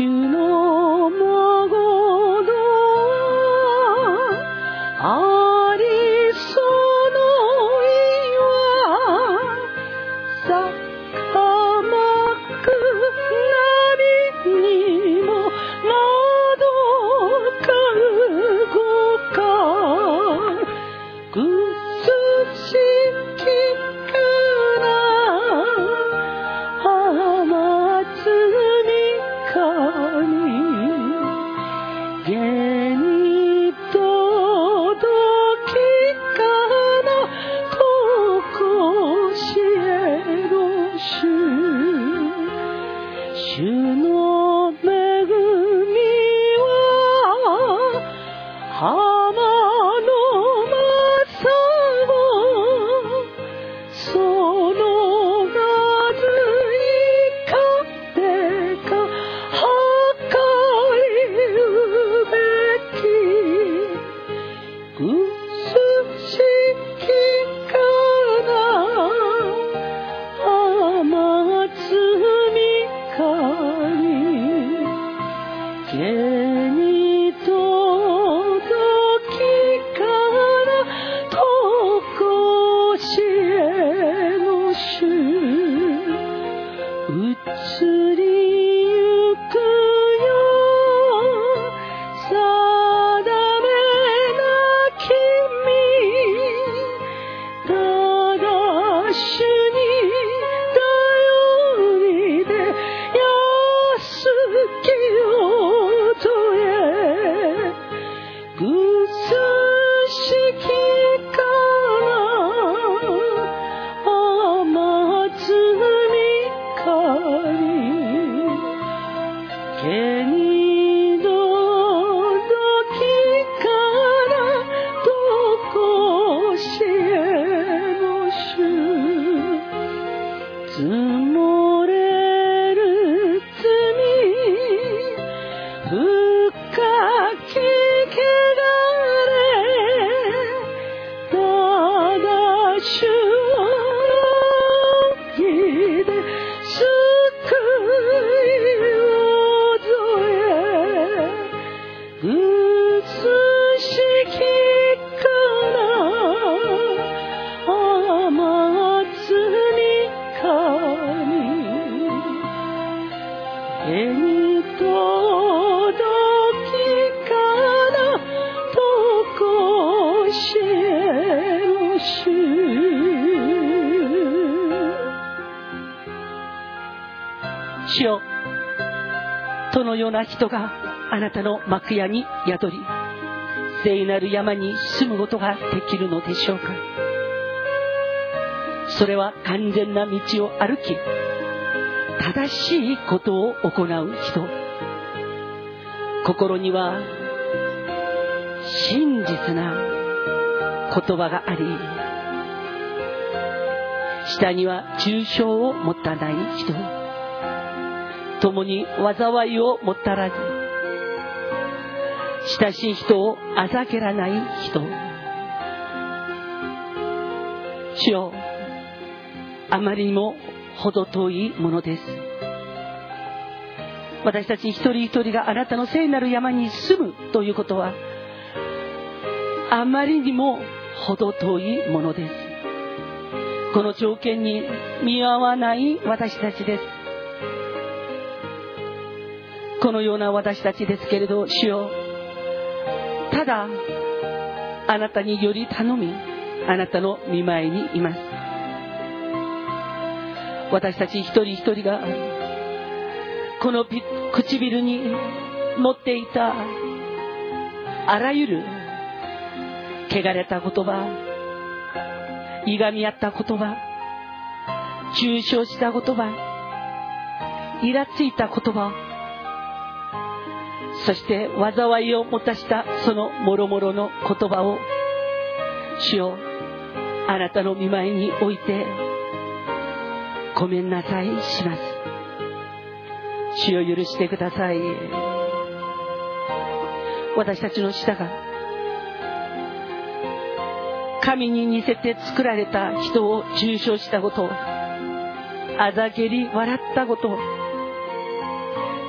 主の人があなたの幕屋に宿り聖なる山に住むことができるのでしょうか。それは完全な道を歩き正しいことを行う人。心には真実な言葉があり下には抽象を持たない人。共に災いをもたらず親しい人をあざけらない人。主よあまりにも程遠いものです。私たち一人一人があなたの聖なる山に住むということはあまりにも程遠いものです。この条件に見合わない私たちです。このような私たちですけれど主よ。ただあなたにより頼みあなたの見舞いにいます。私たち一人一人がこの唇に持っていたあらゆる汚れた言葉いがみ合った言葉中傷した言葉イラついた言葉そして災いをもたしたそのもろもろの言葉を主をあなたの見舞いに置いてごめんなさいします。主を許してください。私たちの舌が神に似せて作られた人を中傷したことあざけり笑ったこと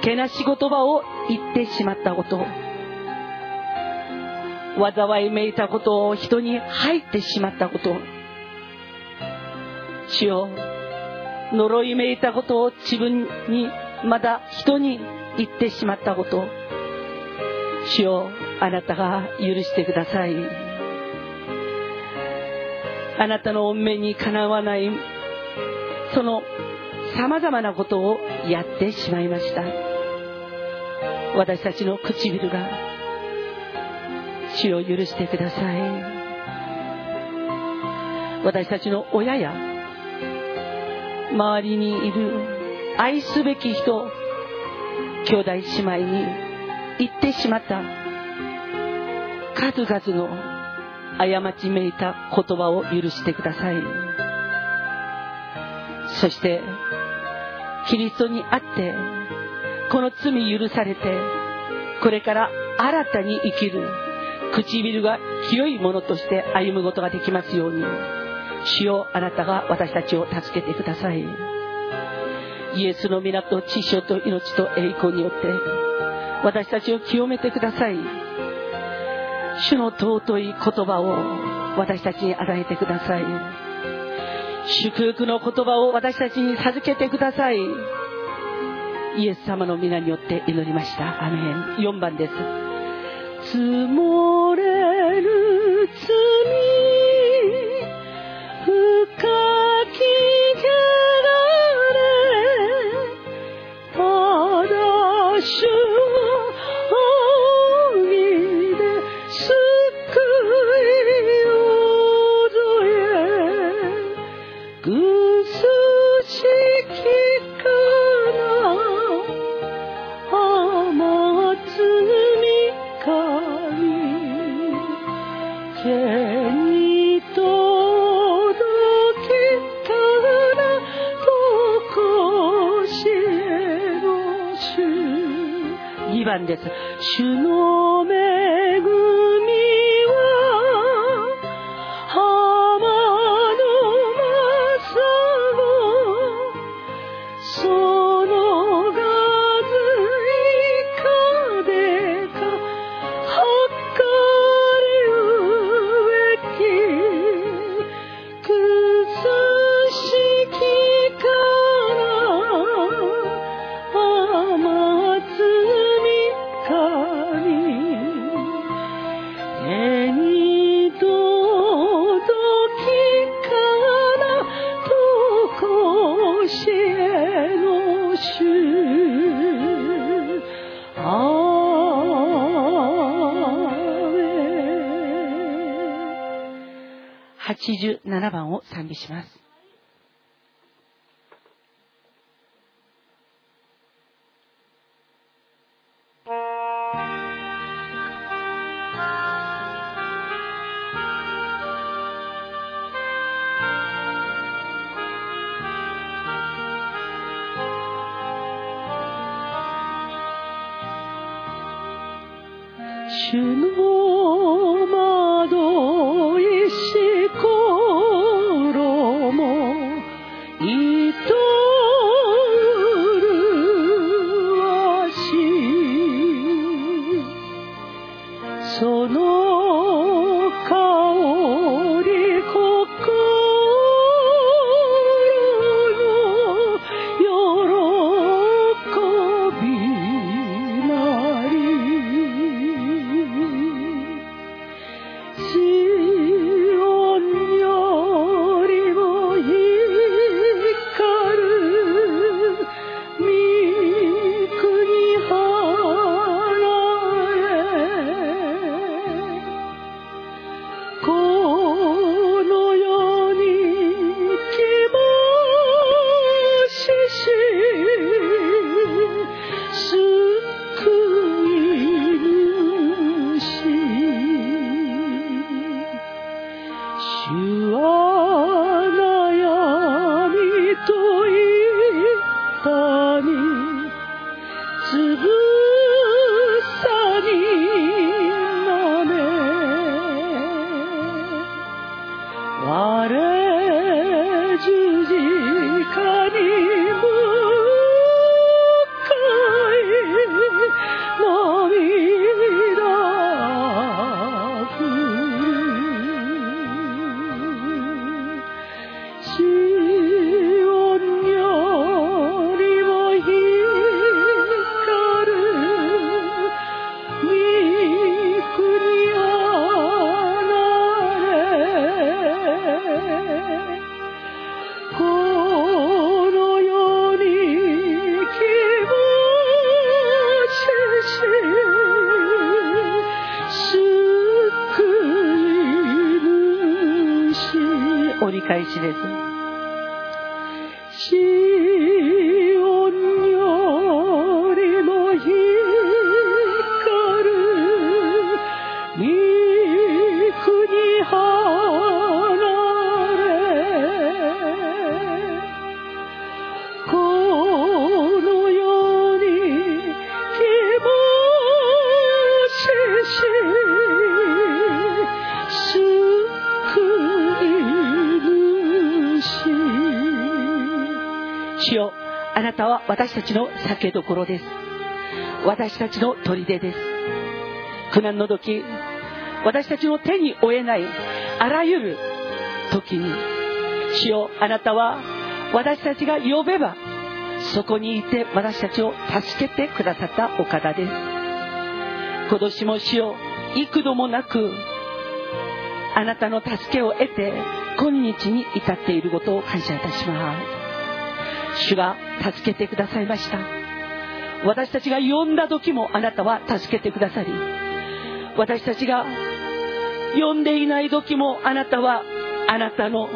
けなし言葉を言ってしまったこと。災いめいたことを人に入ってしまったこと。主よ呪いめいたことを自分にまだ人に言ってしまったこと。主よあなたが許してください。あなたの恩命にかなわないそのさまざまなことをやってしまいました。私たちの唇が主を許してください。私たちの親や周りにいる愛すべき人兄弟姉妹に言ってしまった数々の過ちめいた言葉を許してください。そしてキリストにあってこの罪許されてこれから新たに生きる唇が清いものとして歩むことができますように主よあなたが私たちを助けてください。イエスの皆と知性と命と栄光によって私たちを清めてください。主の尊い言葉を私たちに与えてください。祝福の言葉を私たちに授けてください。イエス様の皆によって祈りました。アメン。4番です。酒どころです。私たちの砦です。苦難の時私たちの手に負えないあらゆる時に主よあなたは私たちが呼べばそこにいて私たちを助けてくださったお方です。今年も主よ幾度もなくあなたの助けを得て今日に至っていることを感謝いたします。主が助けてくださいました。私たちが呼んだ時もあなたは助けてくださり私たちが呼んでいない時もあなたはあなたの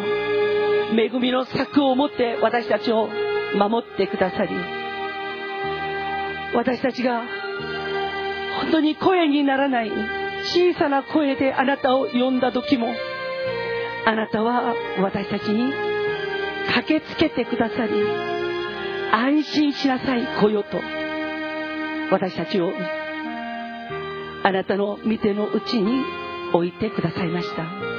恵みの策を持って私たちを守ってくださり私たちが本当に声にならない小さな声であなたを呼んだ時もあなたは私たちに駆けつけてくださり安心しなさい来よと。私たちをあなたの見てのうちに置いてくださいました。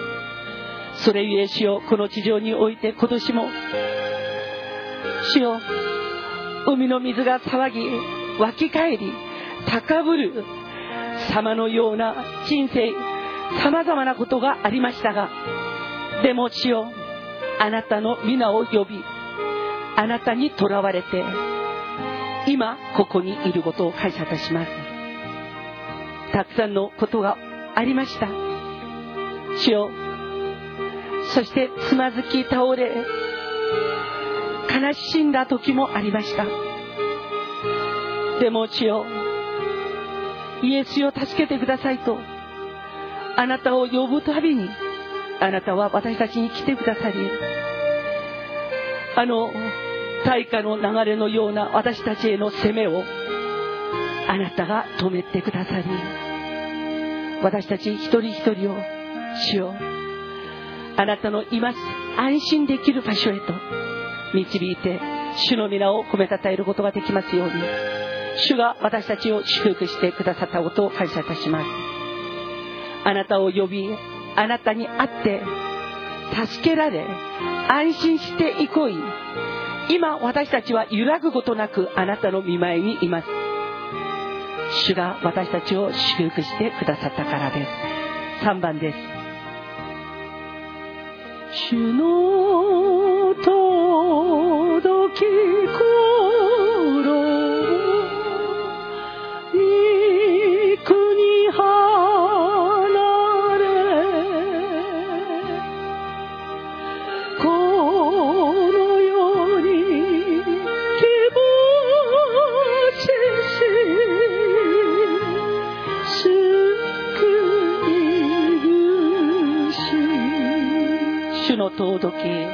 それゆえ主よこの地上において今年も主よ海の水が騒ぎ湧き返り高ぶる様のような人生様々なことがありましたがでも主よあなたの皆を呼びあなたにとらわれて今ここにいることを感謝いたします。たくさんのことがありました。主よそしてつまずき倒れ悲しんだ時もありました。でも主よイエスを助けてくださいとあなたを呼ぶたびにあなたは私たちに来てくださりあの大化の流れのような私たちへの責めをあなたが止めてくださり私たち一人一人を主よあなたのいます安心できる場所へと導いて主の皆を褒めたたえることができますように主が私たちを祝福してくださったことを感謝いたします。あなたを呼びあなたに会って助けられ安心していこい今私たちは揺らぐことなくあなたの見舞いにいます。主が私たちを祝福してくださったからです。3番です。主の届け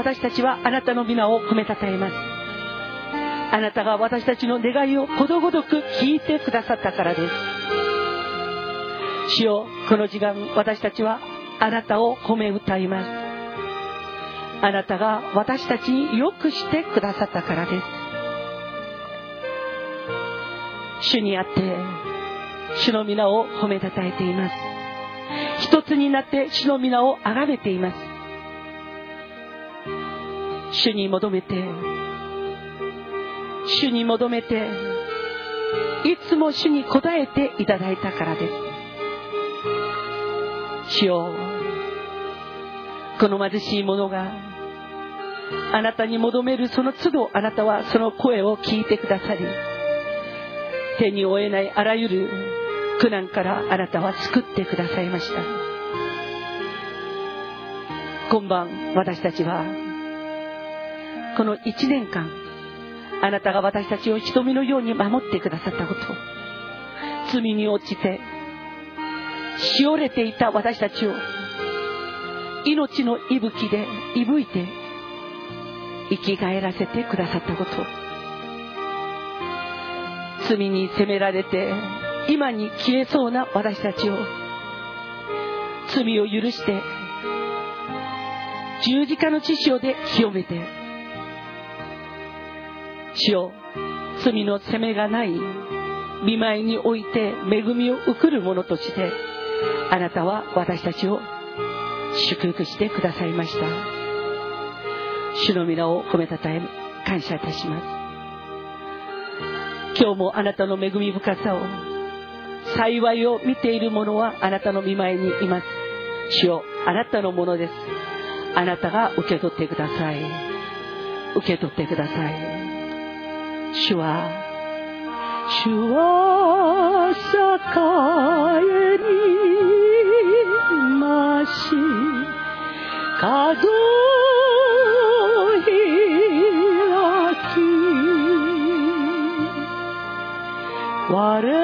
私たちはあなたの皆を褒めたたえます。あなたが私たちの願いをことごとく聞いてくださったからです。主よこの時間私たちはあなたを褒め歌います。あなたが私たちによくしてくださったからです。主にあって主の皆を褒めたたえています。一つになって主の皆を崇めています。主に求めて主に求めていつも主に応えていただいたからです。主よこの貧しい者があなたに求めるその都度あなたはその声を聞いてくださり手に負えないあらゆる苦難からあなたは救ってくださいました。今晩私たちはこの1年間あなたが私たちを瞳のように守ってくださったこと罪に落ちてしおれていた私たちを命の息吹で息吹いて生き返らせてくださったこと。罪に責められて今に消えそうな私たちを罪を許して十字架の血潮で清めて主よ罪の責めがない見舞いにおいて恵みを受る者としてあなたは私たちを祝福してくださいました。主の皆を褒めたたえ感謝いたします。今日もあなたの恵み深さを幸いを見ている者はあなたの見舞いにいます。主よあなたのものです。あなたが受け取ってください。受け取ってください。主は主は栄にまし数開き我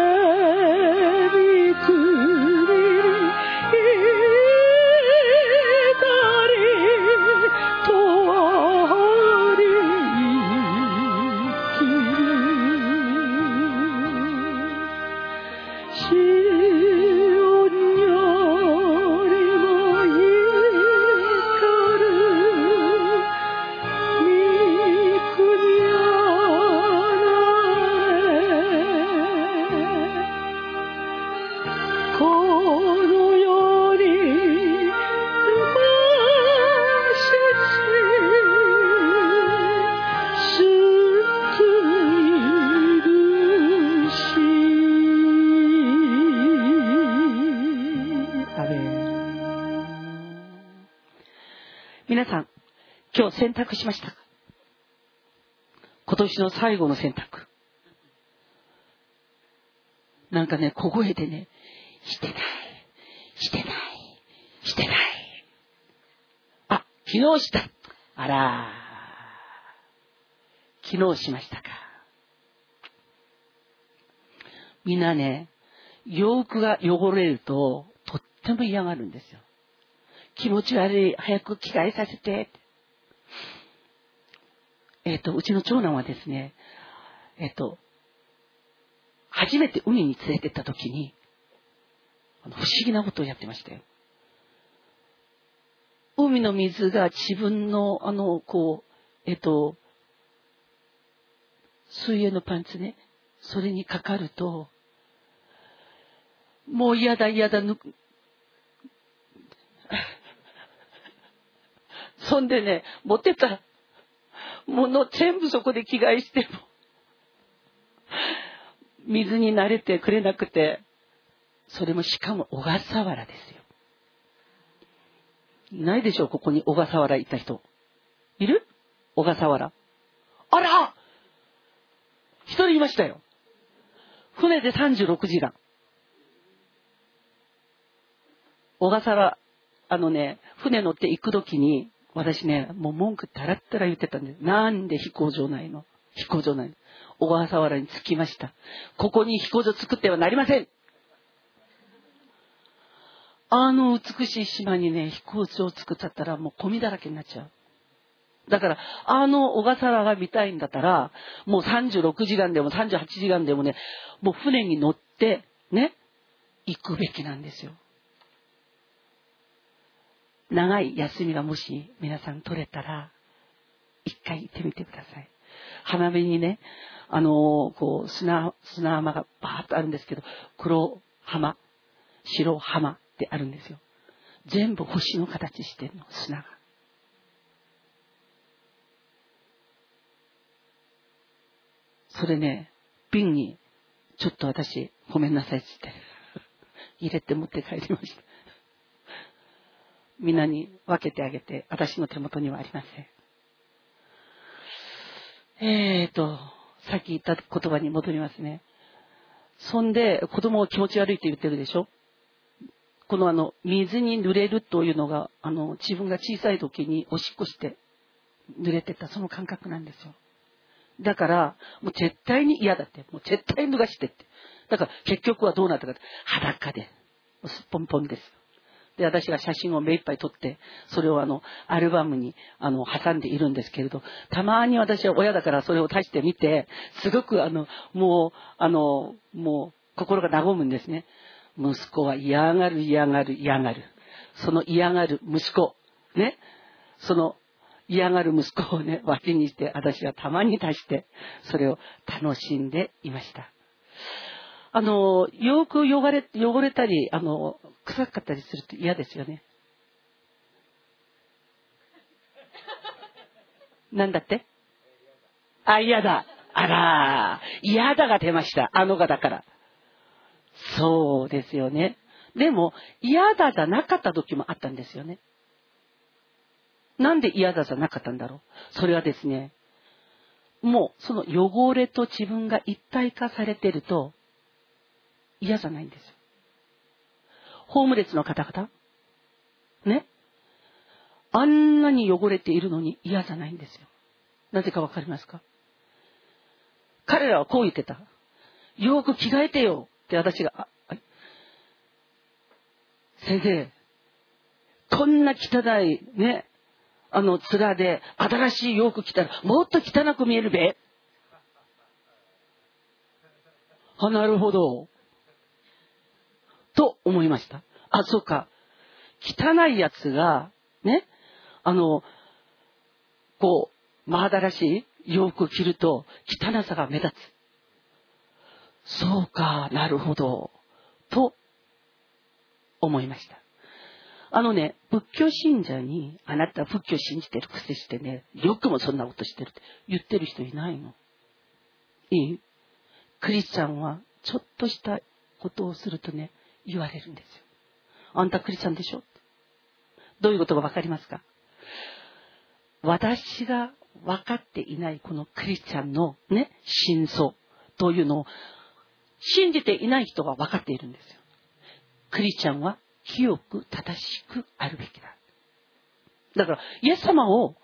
択しました今年の最後の選択。なんかね、小声でね、してない、してない、してない。あ、昨日した。あら昨日しましたか。みんなね、洋服が汚れると、とっても嫌がるんですよ。気持ち悪い、早く着替えさせて。えっ、ー、と、うちの長男はですね、えっ、ー、と、初めて海に連れてった時に、不思議なことをやってましたよ。海の水が自分の、あの、こう、えっ、ー、と、水泳のパンツね、それにかかると、もう嫌だ嫌だ、ぬ、そんでね、持ってったらもの全部そこで着替えしても、水に慣れてくれなくて、それもしかも小笠原ですよ。ないでしょう、ここに小笠原いた人。いる？小笠原。あら一人いましたよ。船で36時間。小笠原、あのね、船乗って行くときに、私ね、もう文句たらったら言ってたんです。なんで飛行場ないの？飛行場ないの。小笠原に着きました。ここに飛行場作ってはなりませんあの美しい島にね、飛行場を作っちゃったらもうゴミだらけになっちゃう。だから、あの小笠原が見たいんだったら、もう36時間でも38時間でもね、もう船に乗って、ね、行くべきなんですよ。長い休みがもし皆さん取れたら、一回行ってみてください。浜辺にね、あのー、こう、砂、砂浜がバーッとあるんですけど、黒浜、白浜ってあるんですよ。全部星の形してるの、砂が。それね、瓶に、ちょっと私、ごめんなさいって、入れて持って帰りました。みんなに分けてあげて、私の手元にはありません。えーと、さっき言った言葉に戻りますね。そんで、子供が気持ち悪いって言ってるでしょ？このあの、水に濡れるというのが、あの、自分が小さい時におしっこして濡れてた、その感覚なんですよ。だから、もう絶対に嫌だって。もう絶対脱がしてって。だから結局はどうなったかって、裸で、すっぽんぽんです。で、私が写真を目いっぱい撮って、それをあの、アルバムに、あの、挟んでいるんですけれど、たまに私は親だからそれを足してみて、すごくあの、もう、あの、もう、心が和むんですね。息子は嫌がる嫌がる嫌がる。その嫌がる息子、ね。その嫌がる息子をね、脇にして、私はたまに足して、それを楽しんでいました。あの、よく汚れ、汚れたり、あの、臭かったりすると嫌ですよね。なんだって？あ、嫌だ。あら、嫌だが出ました。あの方から。そうですよね。でも、嫌だじゃなかった時もあったんですよね。なんで嫌だじゃなかったんだろう？それはですね、もうその汚れと自分が一体化されてると嫌じゃないんです。ホームレスの方々？ね？あんなに汚れているのに嫌じゃないんですよ。なぜかわかりますか？彼らはこう言ってた。よく着替えてよって私が、先生、こんな汚いね、あの、面で、新しい洋服着たら、もっと汚く見えるべ。あ、なるほど。と思いました。あ、そうか。汚いやつが、ね、あの、こう、真新しい洋服を着ると、汚さが目立つ。そうか、なるほど。と、思いました。あのね、仏教信者に、あなた仏教信じてるくせしてね、よくもそんなことしてるって言ってる人いないの。いい？クリスチャンは、ちょっとしたことをするとね、言われるんですよ。あんたクリスチャンでしょ？どういうことがわかりますか？私が分かっていないこのクリスチャンのね、真相というのを信じていない人が分かっているんですよ。クリスチャンは清く正しくあるべきだ。だから、イエス様を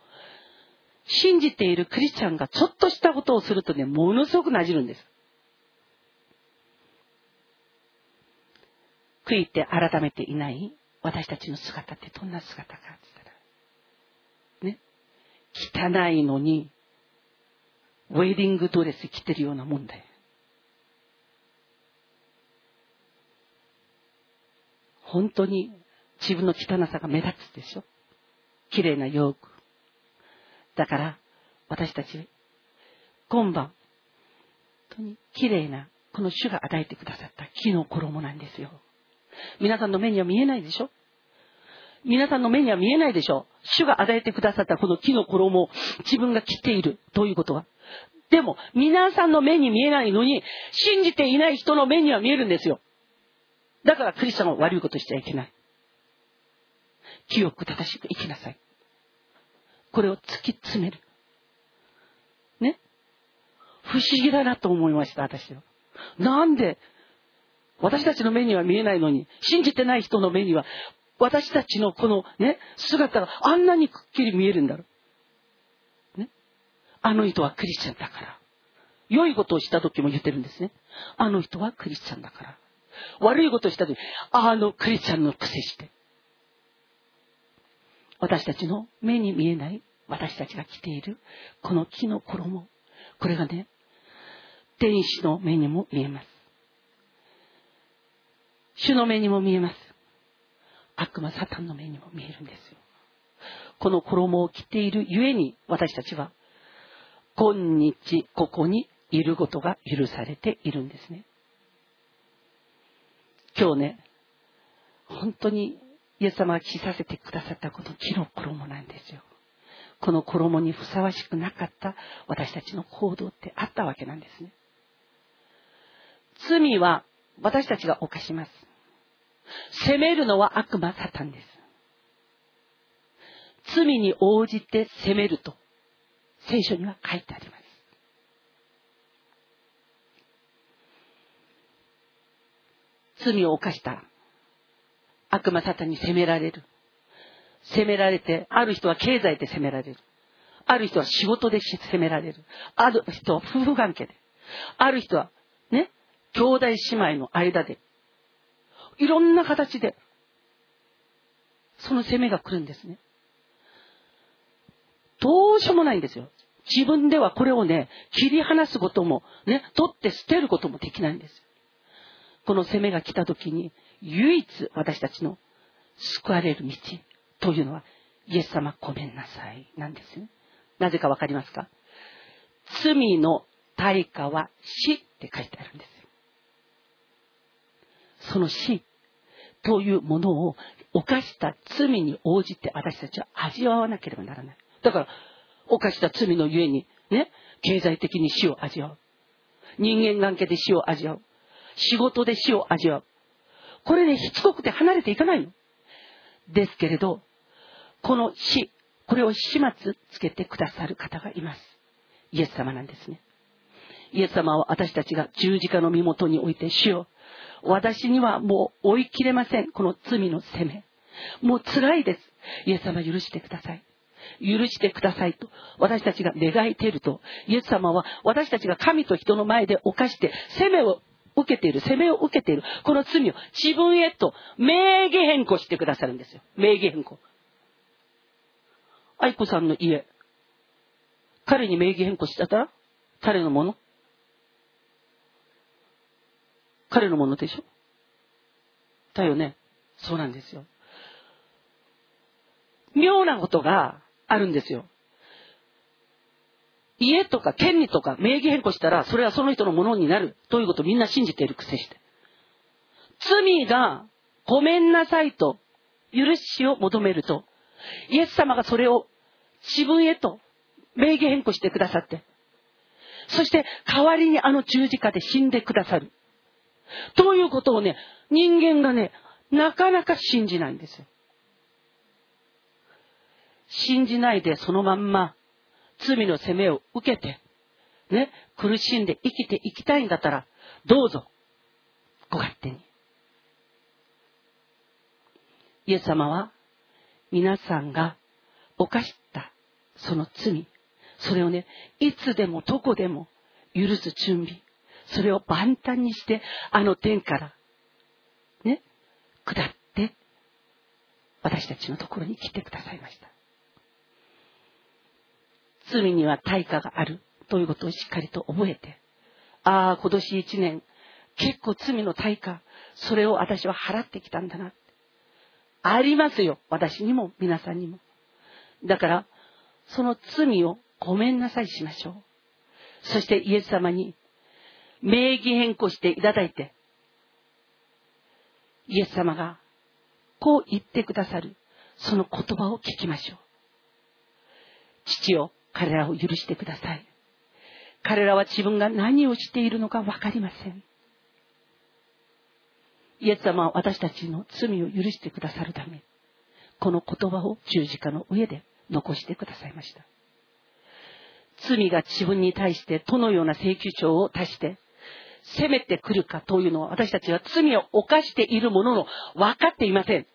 信じているクリスチャンがちょっとしたことをするとね、ものすごくなじるんです。悔いて改めていない私たちの姿ってどんな姿かって言ったら、ね、汚いのに、ウェディングドレス着てるようなもんだよ。本当に自分の汚さが目立つでしょ綺麗な洋服。だから、私たち、今晩、本当に綺麗な、この主が与えてくださった木の衣なんですよ。皆さんの目には見えないでしょ？皆さんの目には見えないでしょ？主が与えてくださったこの木の衣を自分が着ている。ということは。でも、皆さんの目に見えないのに、信じていない人の目には見えるんですよ。だからクリスチャンは悪いことしちゃいけない。清く正しく生きなさい。これを突き詰める。ね？不思議だなと思いました、私は。なんで、私たちの目には見えないのに、信じてない人の目には、私たちのこのね、姿があんなにくっきり見えるんだろう。ね。あの人はクリスチャンだから。良いことをした時も言ってるんですね。あの人はクリスチャンだから。悪いことをした時、あのクリスチャンの癖して。私たちの目に見えない私たちが着ているこの木の衣。これがね、天使の目にも見えます。主の目にも見えます。悪魔サタンの目にも見えるんですよ。この衣を着ているゆえに私たちは今日ここにいることが許されているんですね。今日ね、本当にイエス様が着させてくださったこの木の衣なんですよ。この衣にふさわしくなかった私たちの行動ってあったわけなんですね。罪は私たちが犯します。責めるのは悪魔サタンです。罪に応じて責めると聖書には書いてあります。罪を犯した悪魔サタンに責められる。責められて、ある人は経済で責められる。ある人は仕事で責められる。ある人は夫婦関係で。ある人は、ね、兄弟姉妹の間で。いろんな形で、その責めが来るんですね。どうしようもないんですよ。自分ではこれをね、切り離すことも、ね、取って捨てることもできないんです。この責めが来た時に、唯一私たちの救われる道というのは、イエス様ごめんなさい、なんですね。なぜかわかりますか？罪の対価は死って書いてあるんです。その死というものを犯した罪に応じて私たちは味わわなければならない。だから、犯した罪のゆえに、ね、経済的に死を味わう。人間関係で死を味わう。仕事で死を味わう。これね、しつこくて離れていかないの。ですけれど、この死、これを始末つけてくださる方がいます。イエス様なんですね。イエス様は私たちが十字架の身元において死を、私にはもう追い切れません。この罪の責め。もう辛いです。イエス様許してください。許してくださいと私たちが願いていると、イエス様は私たちが神と人の前で犯して責めを受けている、責めを受けている、この罪を自分へと名義変更してくださるんですよ。名義変更。愛子さんの家、彼に名義変更しちゃったら？彼のもの？彼のものでしょ？だよね。そうなんですよ。妙なことがあるんですよ。家とか権利とか名義変更したら、それはその人のものになるということをみんな信じているくせして。罪がごめんなさいと許しを求めると、イエス様がそれを自分へと名義変更してくださって、そして代わりにあの十字架で死んでくださる。ということをね、人間がね、なかなか信じないんですよ。信じないでそのまんま罪の責めを受けて、ね、苦しんで生きていきたいんだったら、どうぞ、ご勝手に。イエス様は、皆さんが犯したその罪、それをね、いつでもどこでも許す準備、それを万端にして、あの天から、ね、下って、私たちのところに来てくださいました。罪には対価があるということをしっかりと覚えて、ああ、今年一年、結構罪の対価、それを私は払ってきたんだな。ありますよ。私にも、皆さんにも。だから、その罪をごめんなさいしましょう。そしてイエス様に名義変更していただいて、イエス様がこう言ってくださる、その言葉を聞きましょう。父よ、彼らを許してください。彼らは自分が何をしているのか分かりません。イエス様は私たちの罪を許してくださるため、この言葉を十字架の上で残してくださいました。罪が自分に対してどのような請求書を足して、責めてくるかというのは私たちは罪を犯しているものの分かっていません。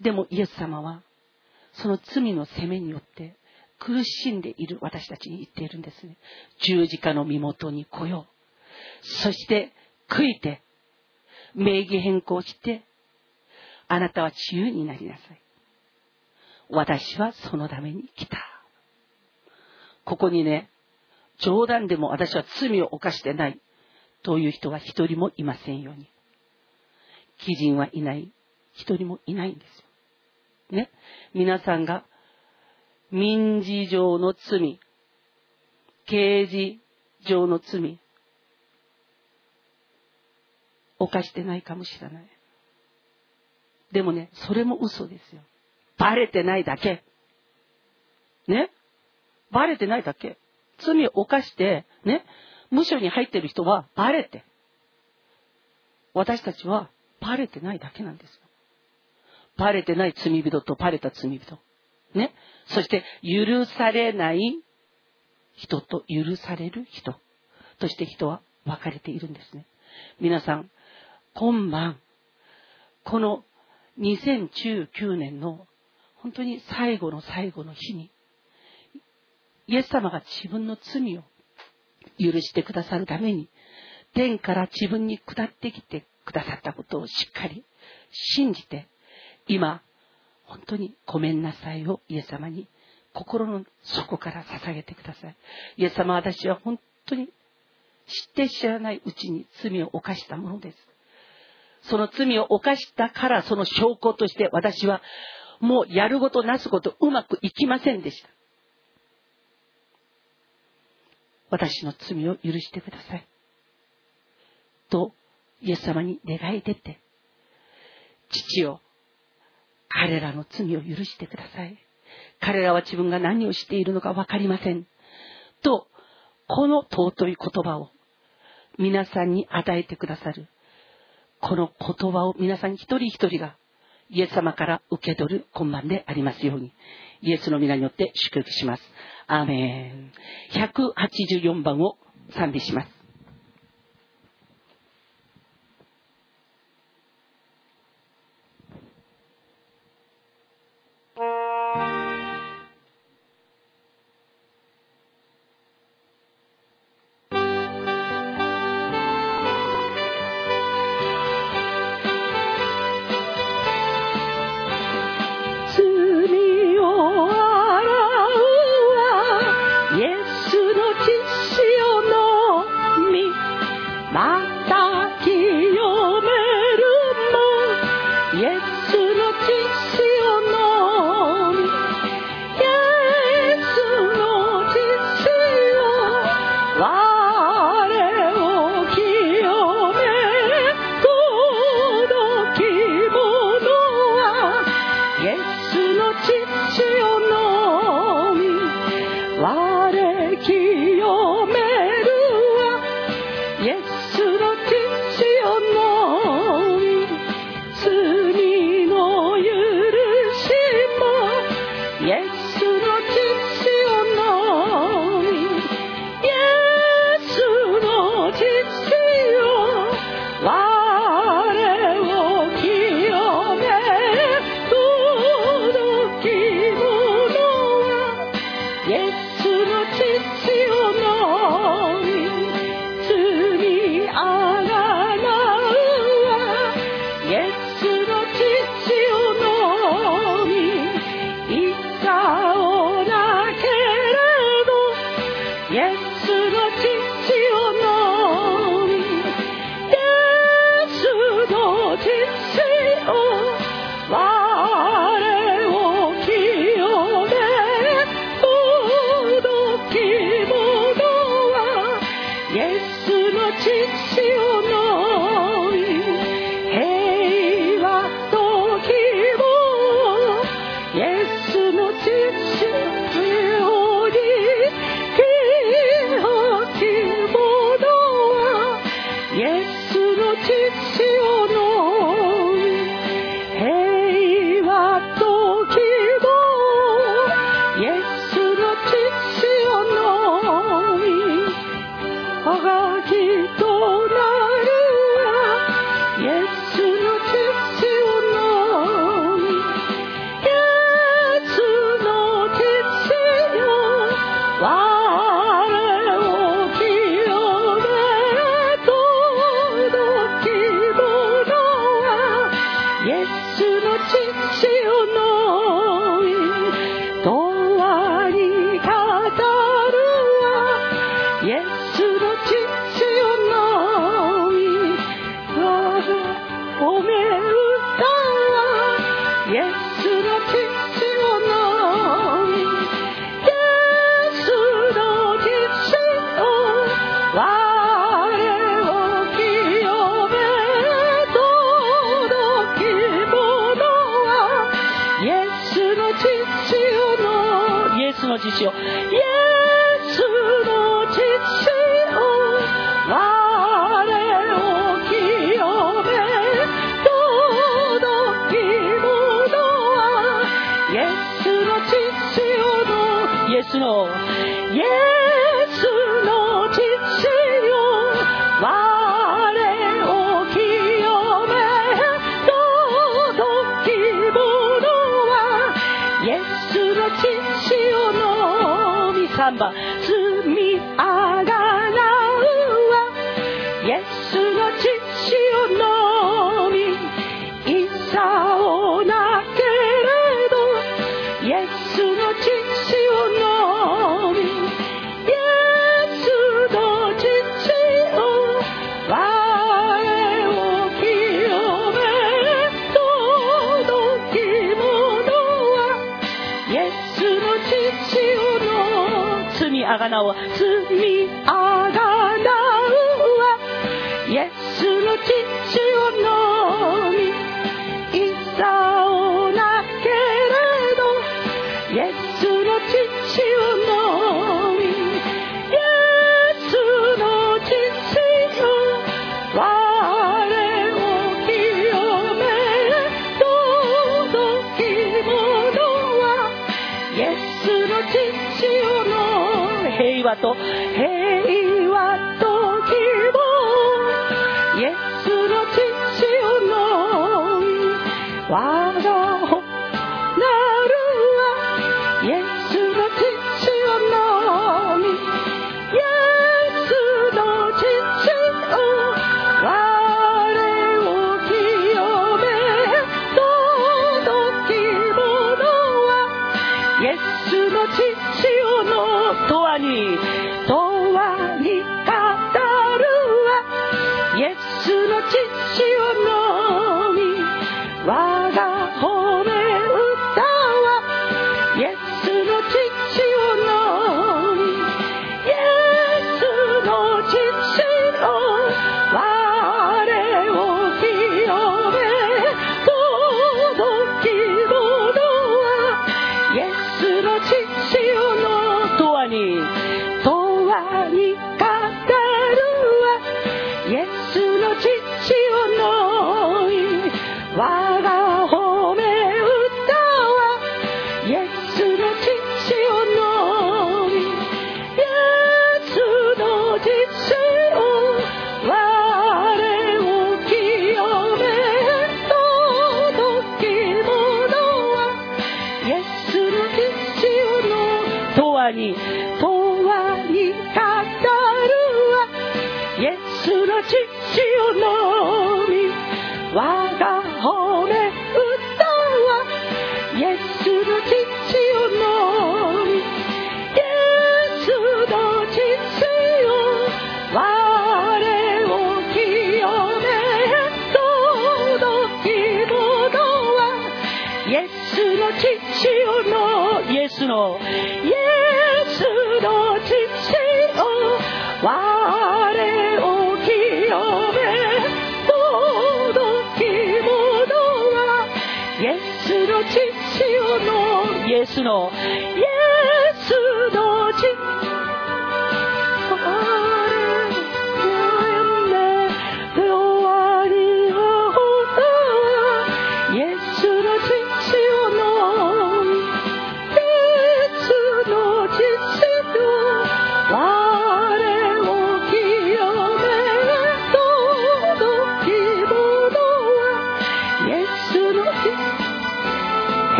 でもイエス様はその罪の責めによって苦しんでいる私たちに言っているんですね。十字架の身元に来よう。そして悔いて、名義変更して、あなたは自由になりなさい。私はそのために来た。ここにね、冗談でも私は罪を犯してないという人は一人もいませんように。基人はいない。一人もいないんですよ。ね。皆さんが民事上の罪、刑事上の罪、犯してないかもしれない。でもね、それも嘘ですよ。バレてないだけ。ねバレてないだけ。罪を犯して、ね、無所に入ってる人はバレて。私たちはバレてないだけなんですよ。バレてない罪人とバレた罪人。ね。そして、許されない人と許される人として人は分かれているんですね。皆さん、今晩、この2019年の本当に最後の最後の日に、イエス様が自分の罪を許してくださるために、天から自分に下ってきてくださったことをしっかり信じて、今、本当にごめんなさいをイエス様に心の底から捧げてください。イエス様私は本当に知って知らないうちに罪を犯したものです。その罪を犯したからその証拠として私はもうやることなすことうまくいきませんでした。私の罪を許してください。と、イエス様に願い出て、父よ、彼らの罪を許してください。彼らは自分が何をしているのか分かりません。と、この尊い言葉を皆さんに与えてくださる。この言葉を皆さん一人一人がイエス様から受け取る今晩でありますように、イエスの皆によって祝福します。アーメン。184番を賛美します。エス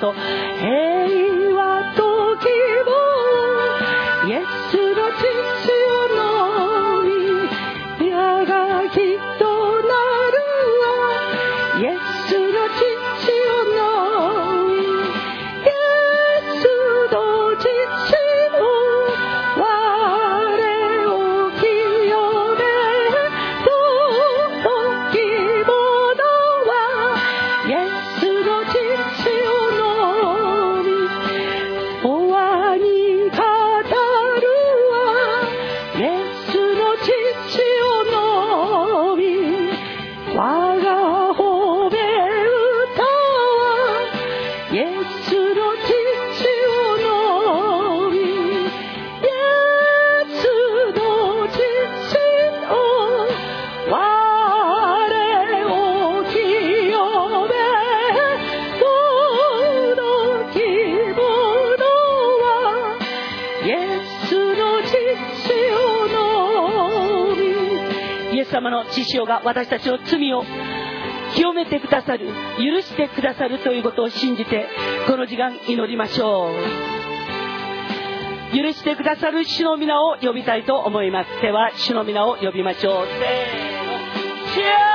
と師匠が私たちの罪を清めてくださる許してくださるということを信じてこの時間祈りましょう許してくださる主の皆を呼びたいと思います。では主の皆を呼びましょう。せーの。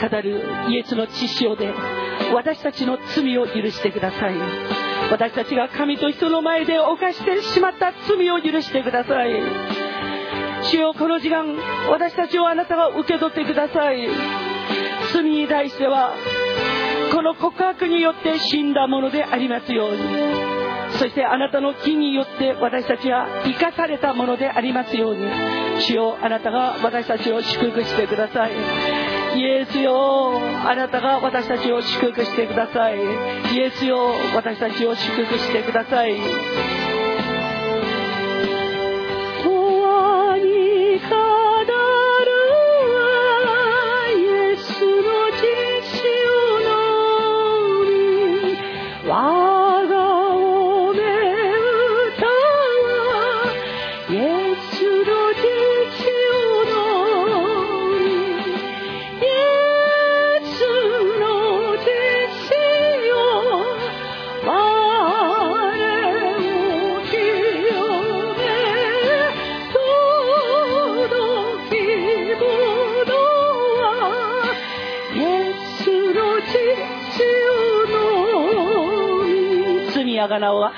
語るイエスの血潮で私たちの罪を許してください。私たちが神と人の前で犯してしまった罪を許してください。主よこの時間私たちをあなたが受け取ってください。罪に対してはこの告白によって死んだものでありますように。そしてあなたの木によって私たちは生かされたものでありますように。主よあなたが私たちを祝福してください。イエスよあなたが私たちを祝福してください。イエスよ私たちを祝福してください。が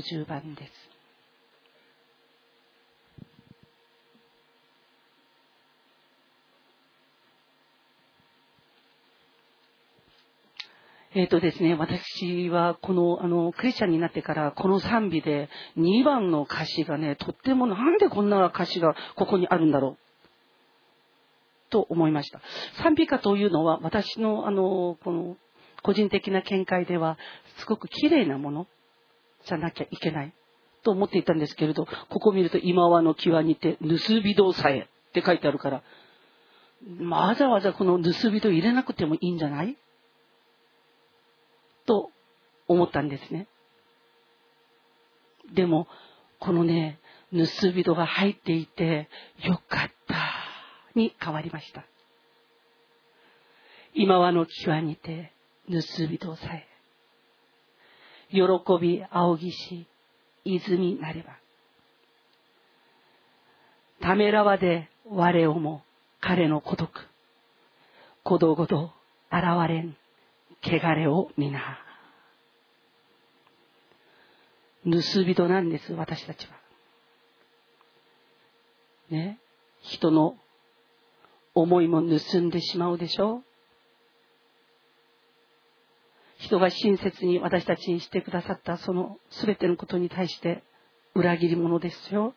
90番です。えっ、ー、とですね、私はこの、あの、クリスチャンになってからこの賛美で2番の歌詞がね、とってもなんでこんな歌詞がここにあるんだろう。と思いました。賛美歌というのは私のあの、この個人的な見解ではすごく綺麗なものじゃなきゃいけないと思っていたんですけれど、ここ見ると今はの際にて盗人さえって書いてあるから、わざわざこの盗人入れなくてもいいんじゃない？と思ったんですね。でも、このね、盗人が入っていてよかったに変わりました。今はの際にて盗人さえ。喜び仰ぎし、泉なれば。ためらわで我をも彼の孤独。こどごど現れん、汚れを皆。盗人なんです、私たちは。ね？人の思いも盗んでしまうでしょ？う人が親切に私たちにしてくださったその全てのことに対して裏切り者ですよ。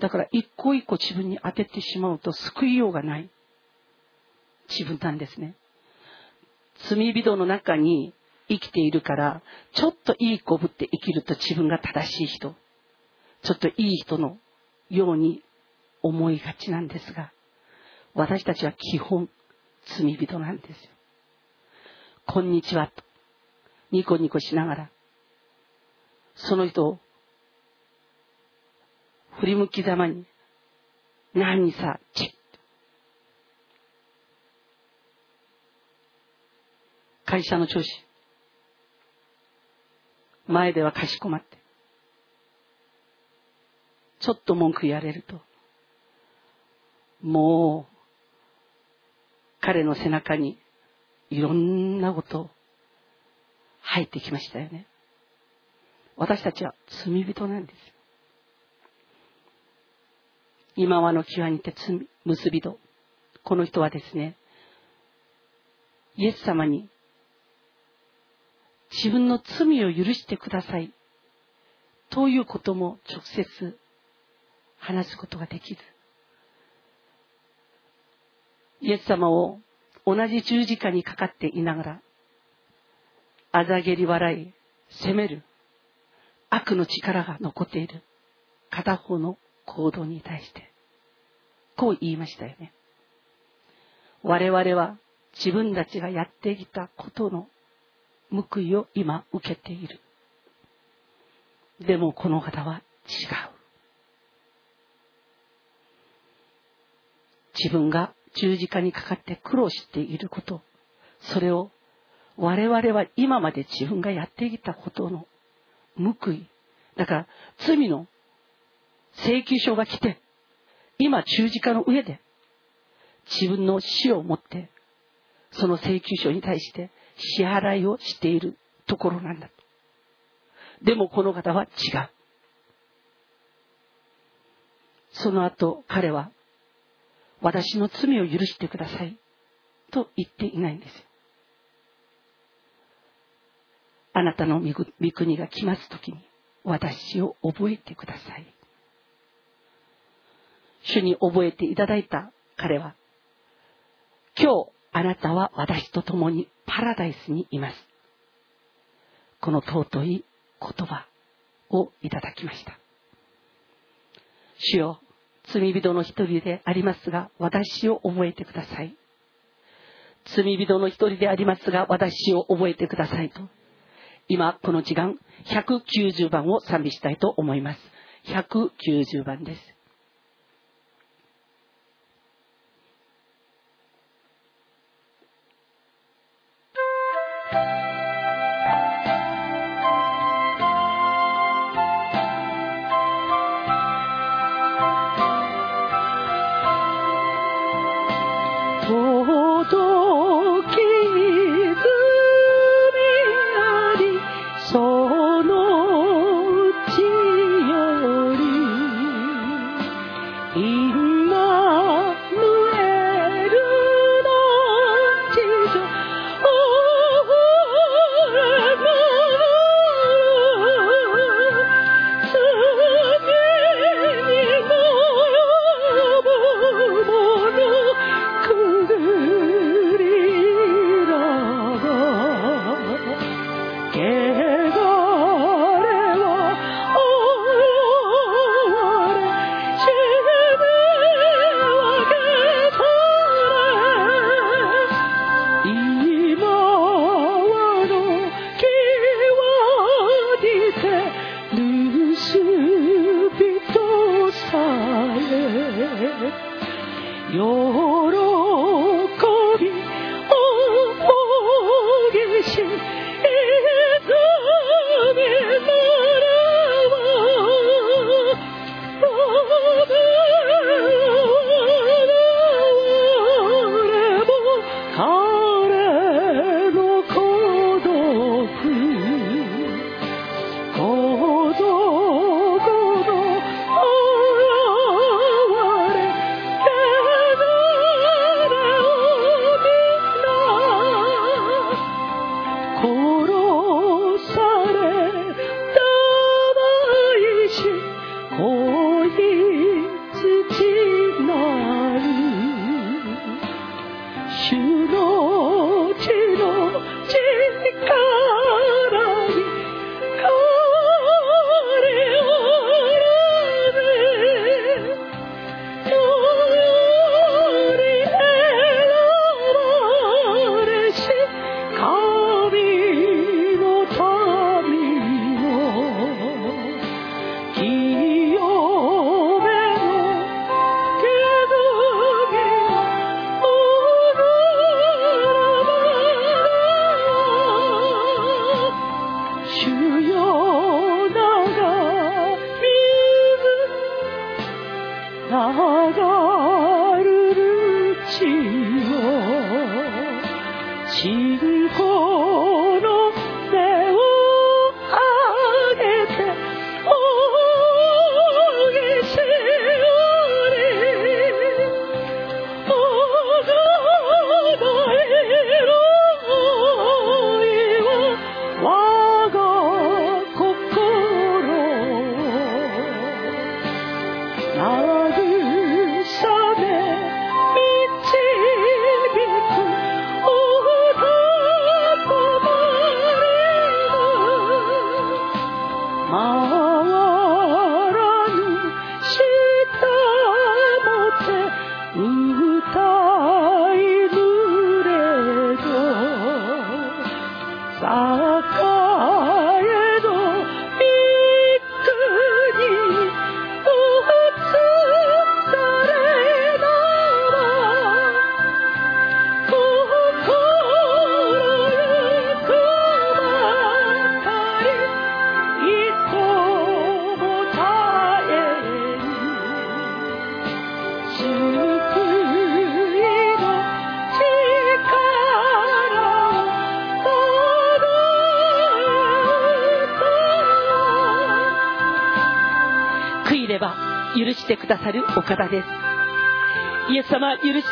だから一個一個自分に当ててしまうと救いようがない自分なんですね。罪人の中に生きているから、ちょっといい子ぶって生きると自分が正しい人、ちょっといい人のように思いがちなんですが、私たちは基本罪人なんですよ。こんにちはと、ニコニコしながら、その人を振り向きざまに、何さ、チッ会社の調子。前ではかしこまって。ちょっと文句言われると、もう、彼の背中にいろんなこと入ってきましたよね。私たちは罪人なんです。今はの際にて罪、結び人。この人はですね、イエス様に自分の罪を許してくださいということも直接話すことができず、イエス様を同じ十字架にかかっていながら、あざげり笑い、責める、悪の力が残っている片方の行動に対して、こう言いましたよね。我々は自分たちがやってきたことの報いを今受けている。でもこの方は違う。自分が十字架にかかって苦労していること、それを我々は今まで自分がやってきたことの報い、だから罪の請求書が来て、今十字架の上で自分の死をもって、その請求書に対して支払いをしているところなんだ。でもこの方は違う。その後彼は私の罪を許してください。と言っていないんです。あなたの御国が来ますときに、私を覚えてください。主に覚えていただいた彼は、今日あなたは私と共にパラダイスにいます。この尊い言葉をいただきました。主よ罪人の一人でありますが、私を覚えてください。罪人の一人でありますが、私を覚えてくださいと。今、この時間、190番を賛美したいと思います。190番です。届き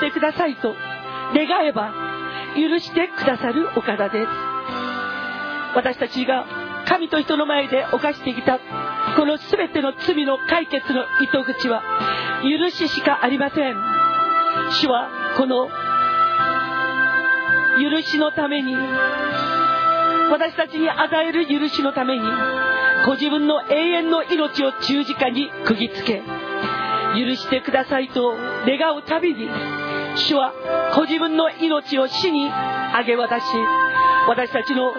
してくださいと願えば許してくださるお方です。私たちが神と人の前で犯してきたこの全ての罪の解決の糸口は許ししかありません。主はこの許しのために私たちに与える許しのためにご自分の永遠の命を十字架に釘付け許してくださいと願うたびに主はご自分の命を死にあげ渡し私たちの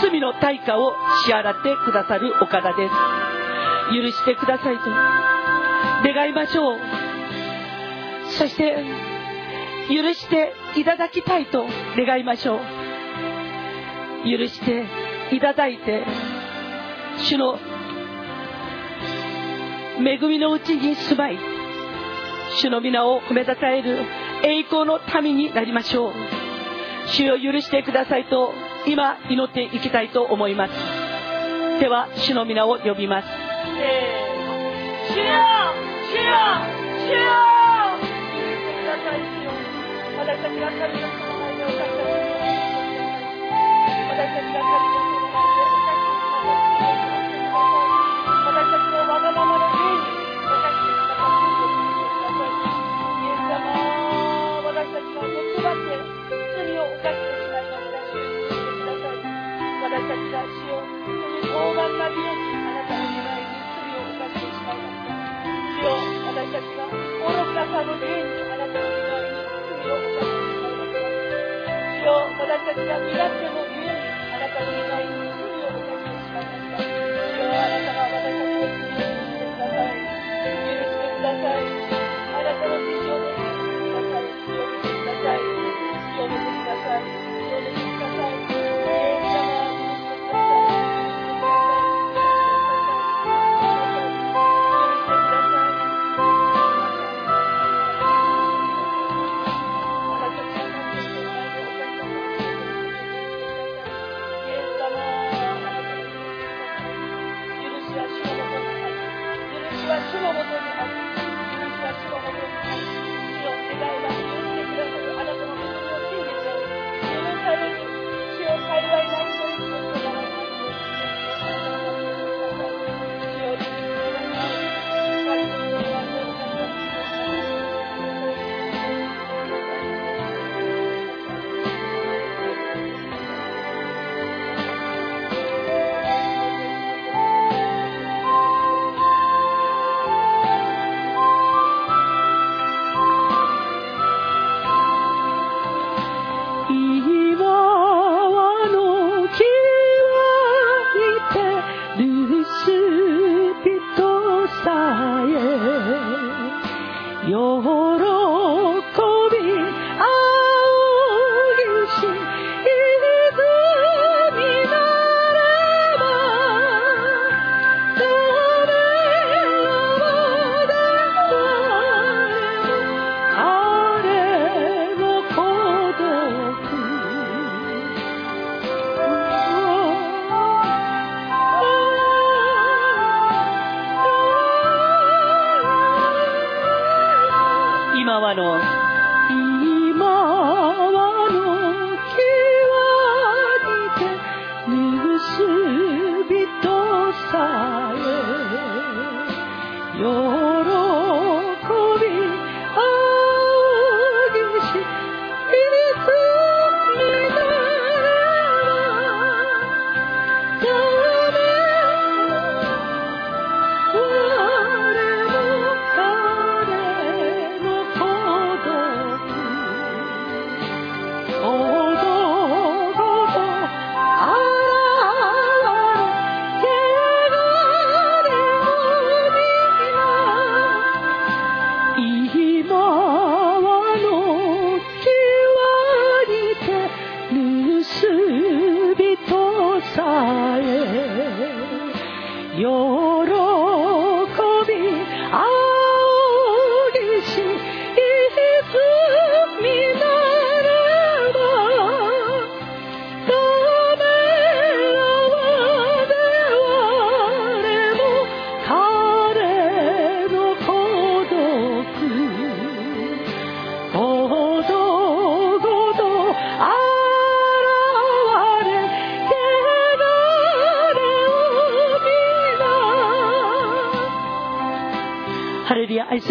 罪の対価を支払ってくださるお方です。許してくださいと。願いましょう。そして許していただきたいと。願いましょう。許していただいて主の恵みのうちに住まい主の皆を褒めたたえる栄光の民になりましょう。主を許してくださいと今祈っていきたいと思います。では主の皆を呼びます、主よ主よ主よ私たちが神のその前でおかし私たちが神の私たちが主を傲慢な理由にあなたの願いに罪を犯してしまいました主よ私たちが愚かさの理由にあなたの願いに罪を犯してしまいました主よ私たちが身勝手のゆ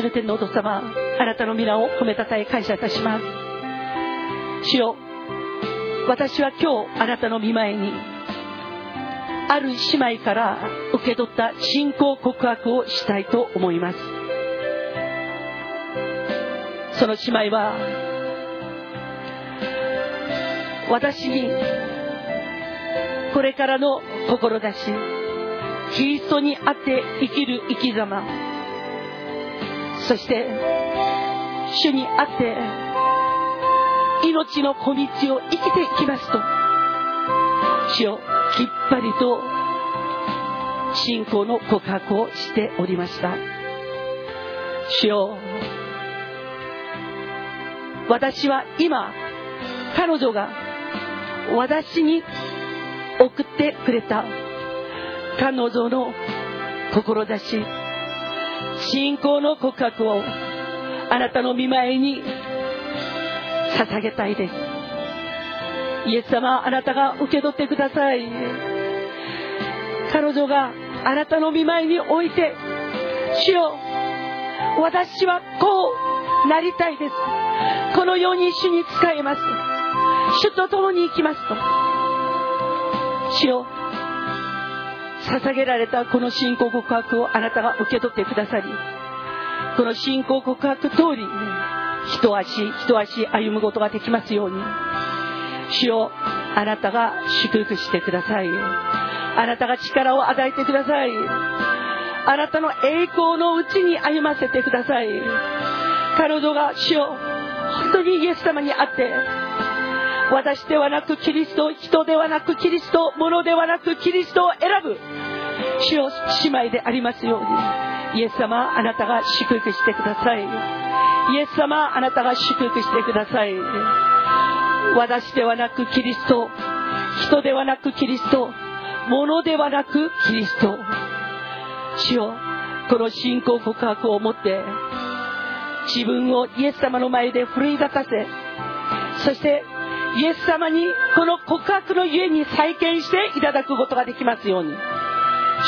る天皇お父様あなたの皆を褒めたたえ感謝いたします。主よ私は今日あなたの見前にある姉妹から受け取った信仰告白をしたいと思います。その姉妹は私にこれからの志キリストにあって生きる生き様そして主にあって命の小道を生きていきますと主をきっぱりと信仰の告白をしておりました。主よ私は今彼女が私に送ってくれた彼女の志信仰の告白をあなたの見舞いに捧げたいです。イエス様あなたが受け取ってください。彼女があなたの見舞いにおいて主よ私はこうなりたいです。このように主に仕えます。主と共に行きますと。主よ捧げられたこの信仰告白をあなたが受け取ってくださりこの信仰告白通り一足一足歩むことができますように主よあなたが祝福してください。あなたが力を与えてください。あなたの栄光のうちに歩ませてください。彼女が主よ本当にイエス様に会って私ではなくキリスト人ではなくキリスト物ではなくキリストを選ぶ。主よ姉妹でありますように。イエス様あなたが祝福してください。イエス様あなたが祝福してください。私ではなくキリスト人ではなくキリスト物ではなくキリスト。主よこの信仰告白を持って自分をイエス様の前で奮い立たせそしてイエス様にこの告白の家に再建していただくことができますように。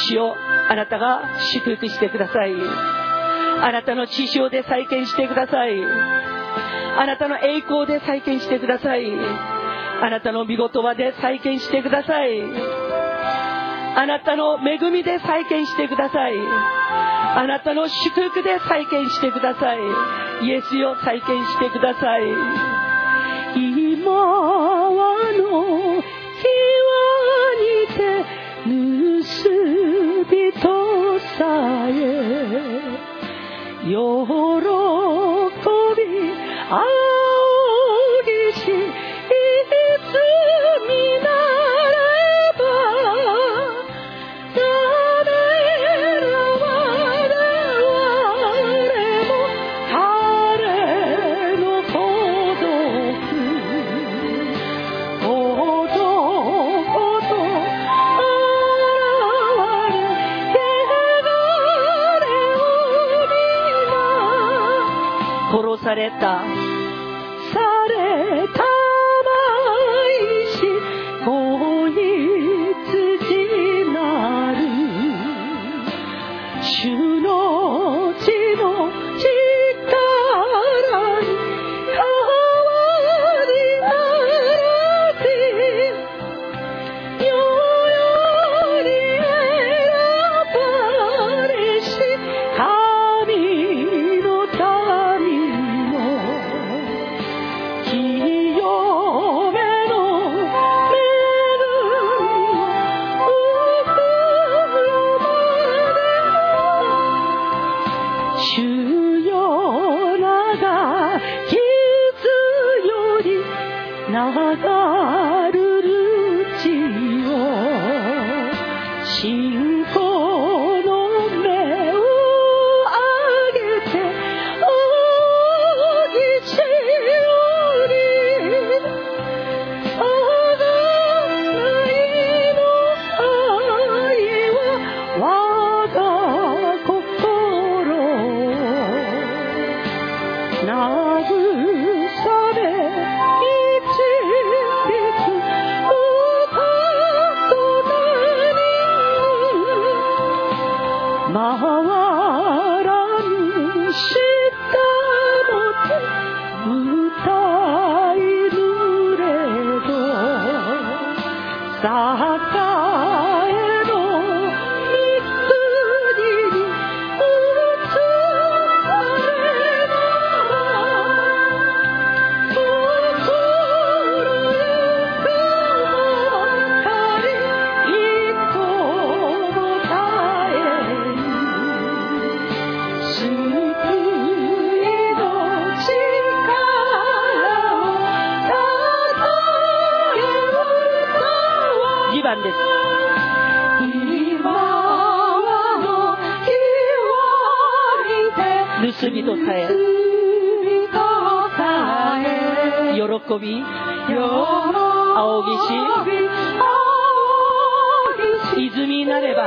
主よあなたが祝福してください。あなたの血潮で再建してください。あなたの栄光で再建してください。あなたの見言葉で再建してください。あなたの恵みで再建してください。あなたの祝福で再建してください。イエスよ再建してください。喜びあされたび仰ぎし泉なれば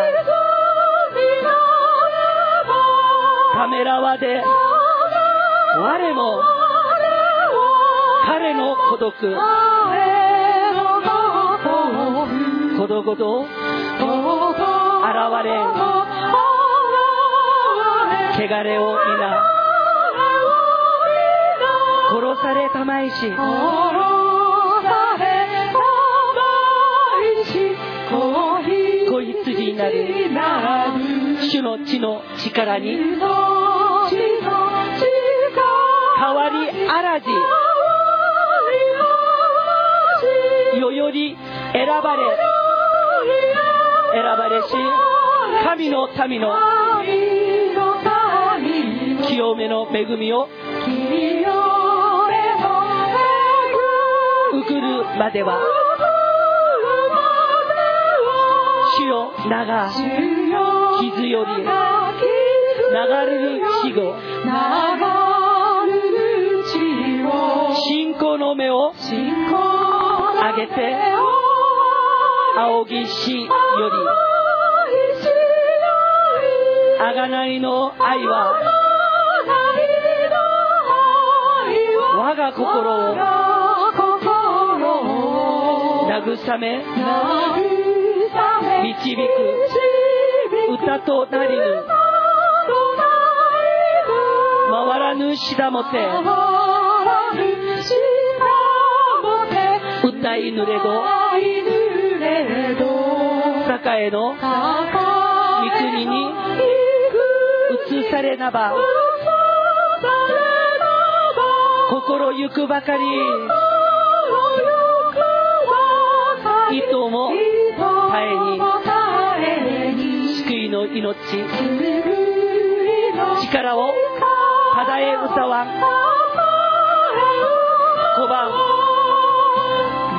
ためらわで我も彼の孤独ことごと現れ汚れを皆殺されたまいし。子羊になる。主の血の力に。変わりあらじ。世より選ばれ。選ばれし。神の民の。清めの恵みを受くるまでは。主よ長傷より流れる死後信仰の目を上げて仰ぎしより贖いの愛は我が心を慰め導く歌となりぬ回らぬしだもて歌いぬれど栄の御国に移されなば心ゆくばかり糸も絶えに救いの命力をただえ歌わん。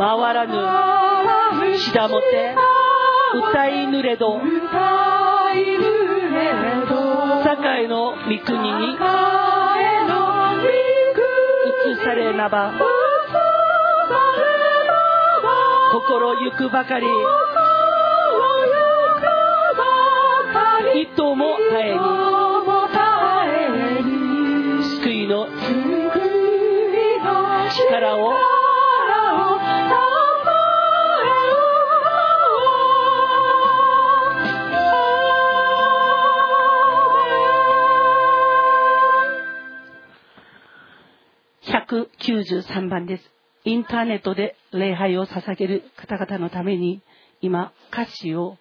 回らぬしだもて歌いぬれど堺の御国に移されなば心ゆくばかり。糸も絶えに救いの力を。193番です。インターネットで礼拝を捧げる方々のために今歌詞を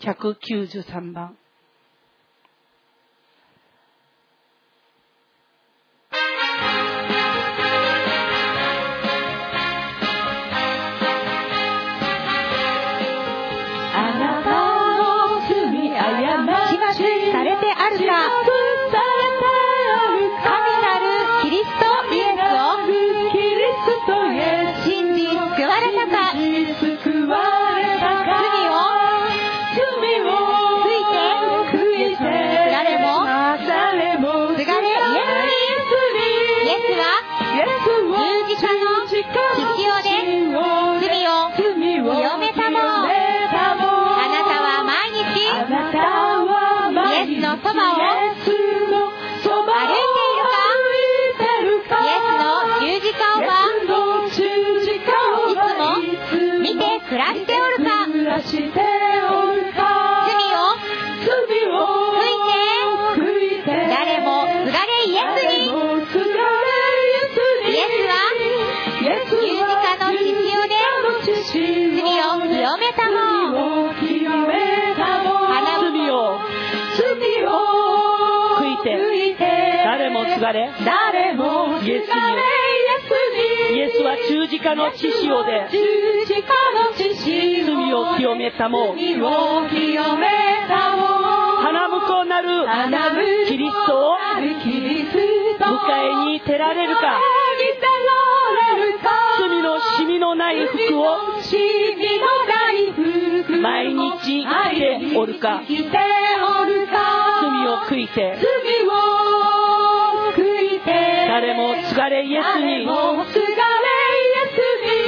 193番。イエスに。イエスは十字架の血潮で罪を清めたも花婿なるキリストを迎えに照られるか。罪のシミのない服を毎日生きておるか。罪を悔いて誰も継がれイエスに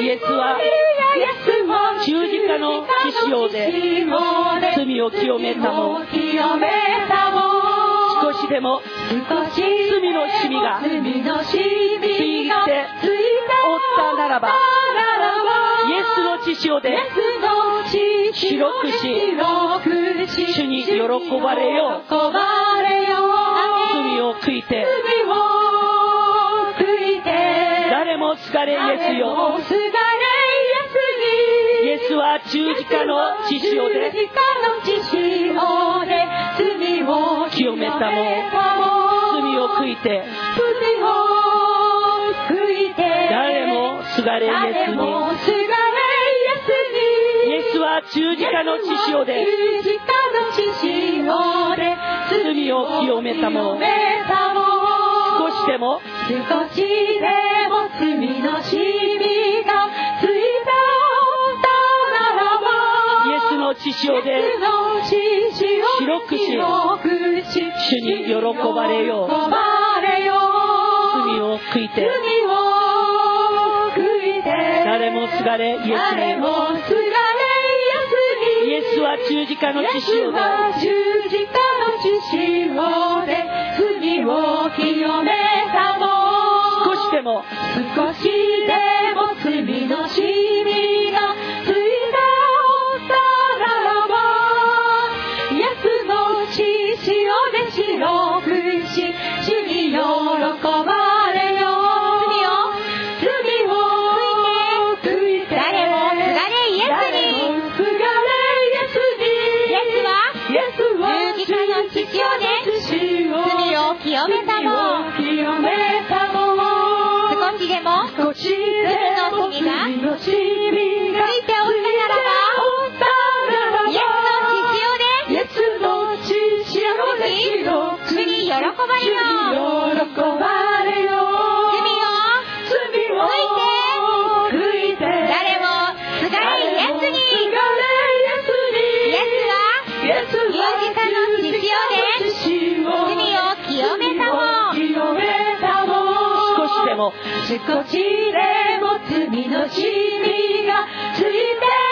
イエスは十字架の血潮で罪を清めたも少しでも罪のシミがついておったならばイエスの血潮で白くし主に喜ばれよう。罪を悔いて誰も疲れイエスよイエスは十字架の血潮で。清めたも罪を悔いて。誰もすがれイエスに。イエスは十字架の血潮で。罪を清めたも少しでも。少しでも罪のシミがついたならばイエスの血潮で白くし主に喜ばれよう。罪を悔いて誰もすがれイエスにイエスは十字架の血潮で罪を清めでも。少しでも罪のシも少しでも罪の染みがついて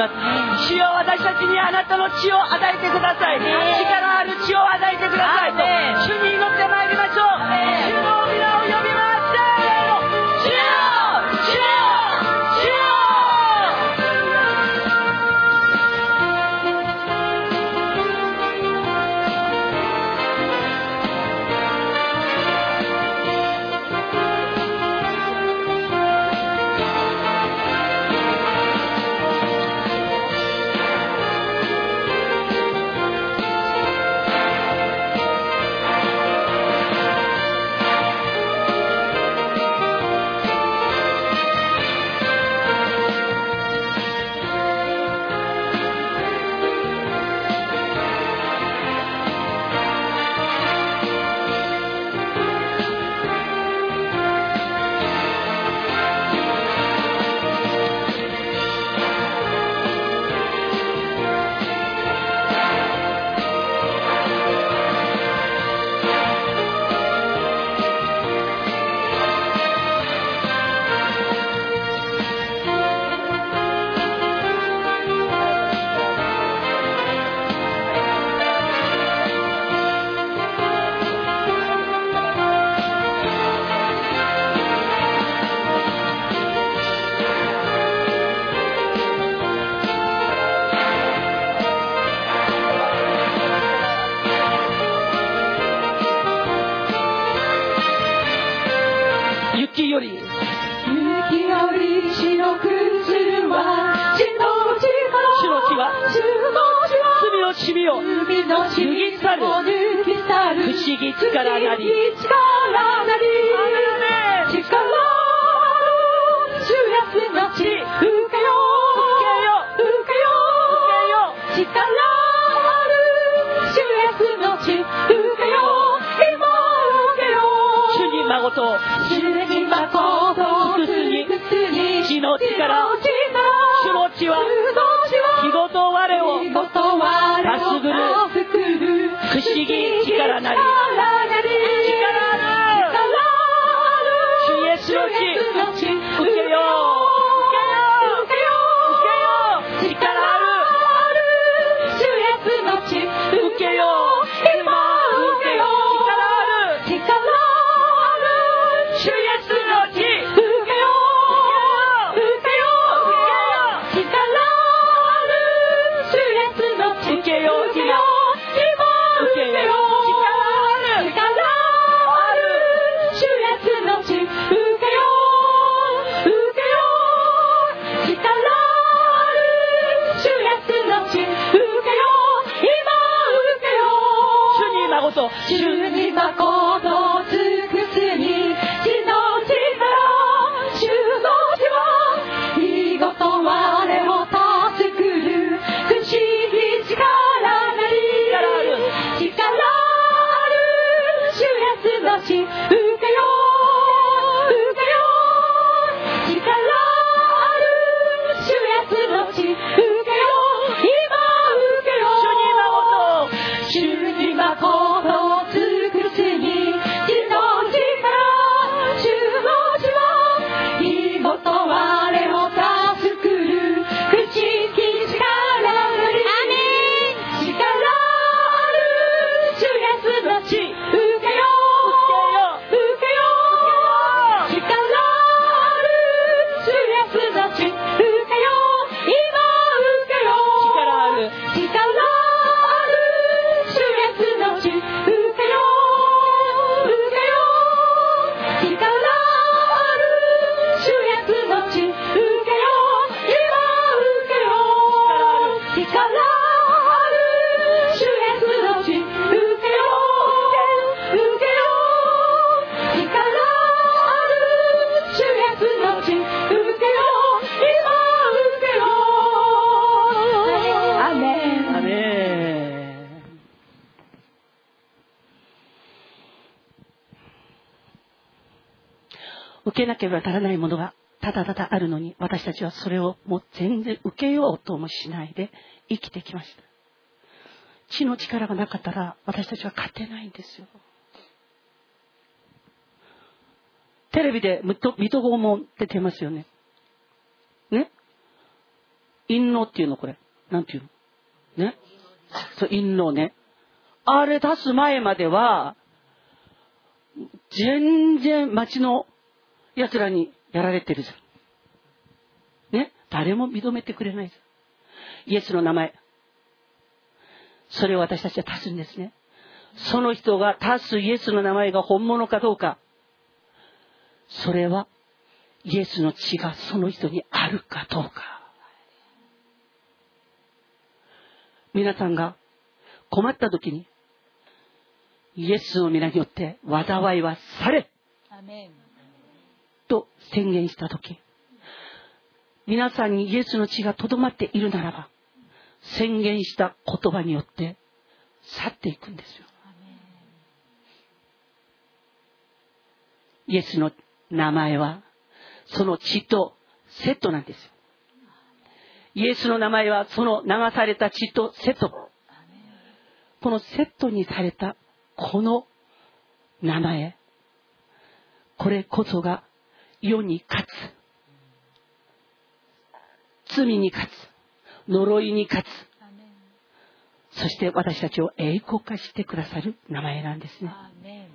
ます。主よ私たちにあなたの血を与えてください。力ある血を与えてください。命の力主の血は日ごと我をかぐる不思議力なり。たちはそれをもう全然受けようともしないで生きてきました。血の力がなかったら私たちは勝てないんですよ。テレビで水戸水戸黄門って出ますよね。ね？陰謀っていうのこれ。なんていうの？ね？そう陰謀ね。あれ出す前までは全然町の奴らにやられてるじゃん。ね誰も認めてくれないじゃん。イエスの名前。それを私たちは足すんですね。その人が足すイエスの名前が本物かどうか。それはイエスの血がその人にあるかどうか。皆さんが困った時にイエスの皆によって災いはされと宣言した時皆さんにイエスの血がとどまっているならば宣言した言葉によって去っていくんですよ。イエスの名前はその血とセットなんですよ。イエスの名前はその流された血とセット。このセットにされたこの名前。これこそが世に勝つ罪に勝つ。呪いに勝つ。そして私たちを栄光化してくださる名前なんですね。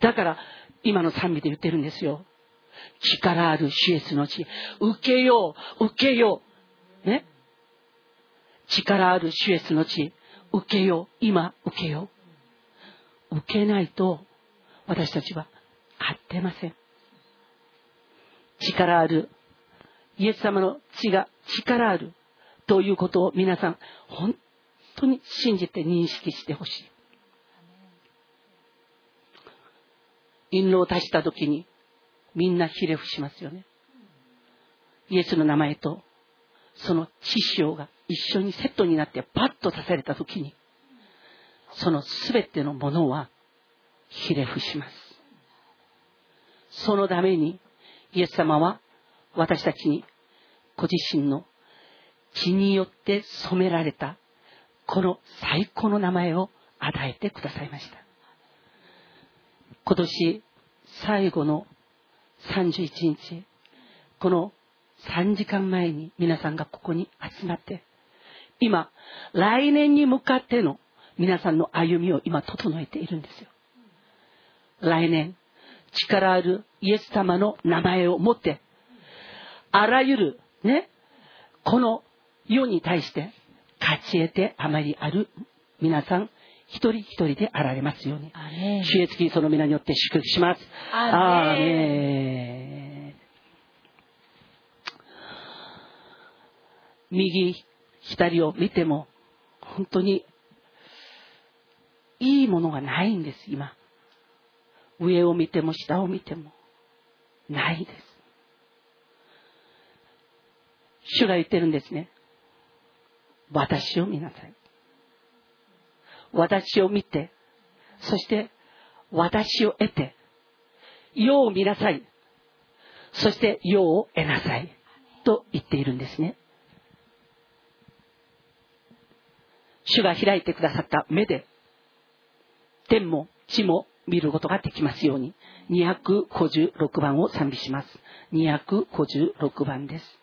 だから今の賛美で言ってるんですよ。力あるシエスの地。受けよう受けよう。ね？力あるシエスの地。受けよう。今受けよう。受けないと私たちは勝ってません。力あるイエス様の血が力あるということを皆さん本当に信じて認識してほしい印籠を足した時にみんなひれ伏しますよねイエスの名前とその血潮が一緒にセットになってパッと足された時にその全てのものはひれ伏します。そのために、イエス様は私たちにご自身の血によって染められたこの最高の名前を与えてくださいました。今年最後の31日、この3時間前に皆さんがここに集まって、今、来年に向かっての皆さんの歩みを今整えているんですよ。来年、力あるイエス様の名前を持って、あらゆる、ね、この世に対して勝ち得てあまりある皆さん、一人一人であられますように。主イエスキリストの皆によって祝福します。アーメン右、左を見ても、本当にいいものがないんです、今。上を見ても下を見ても、ないです。主が言ってるんですね。私を見なさい。私を見て、そして私を得て、世を見なさい。そして世を得なさい。と言っているんですね。主が開いてくださった目で天も地も見ることができますように256番を賛美します256番です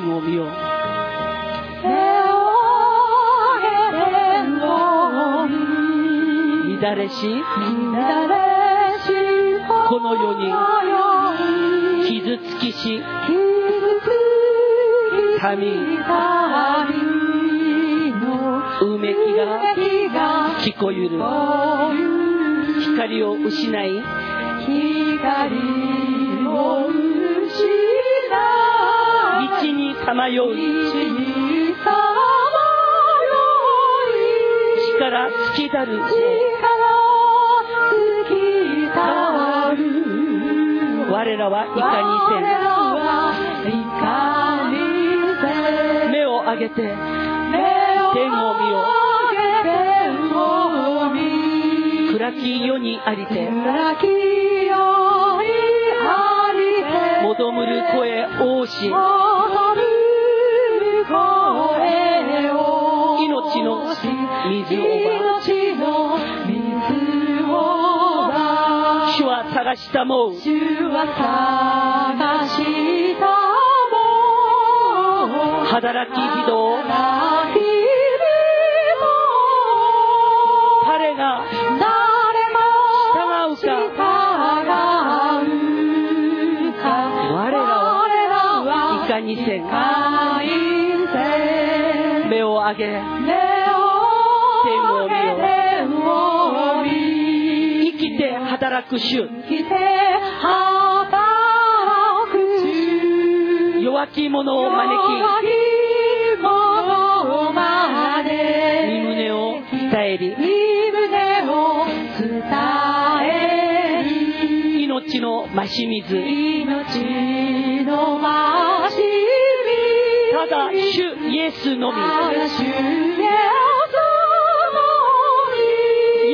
天を見よう。乱れしこの世に傷つきし神うめきが聞こえる。光を失い光い道にさまよう力尽きたる我らはいかにせん目を上げて天を見よ暗き世にありて求むる声多し命の水を主は探したもう働き人。彼が従うか。我らはいかにせん上げ。天を見よ生きて働く主。弱き。者を招き。身胸を伝えり。命の増し水。ただ主イエスのみ。イ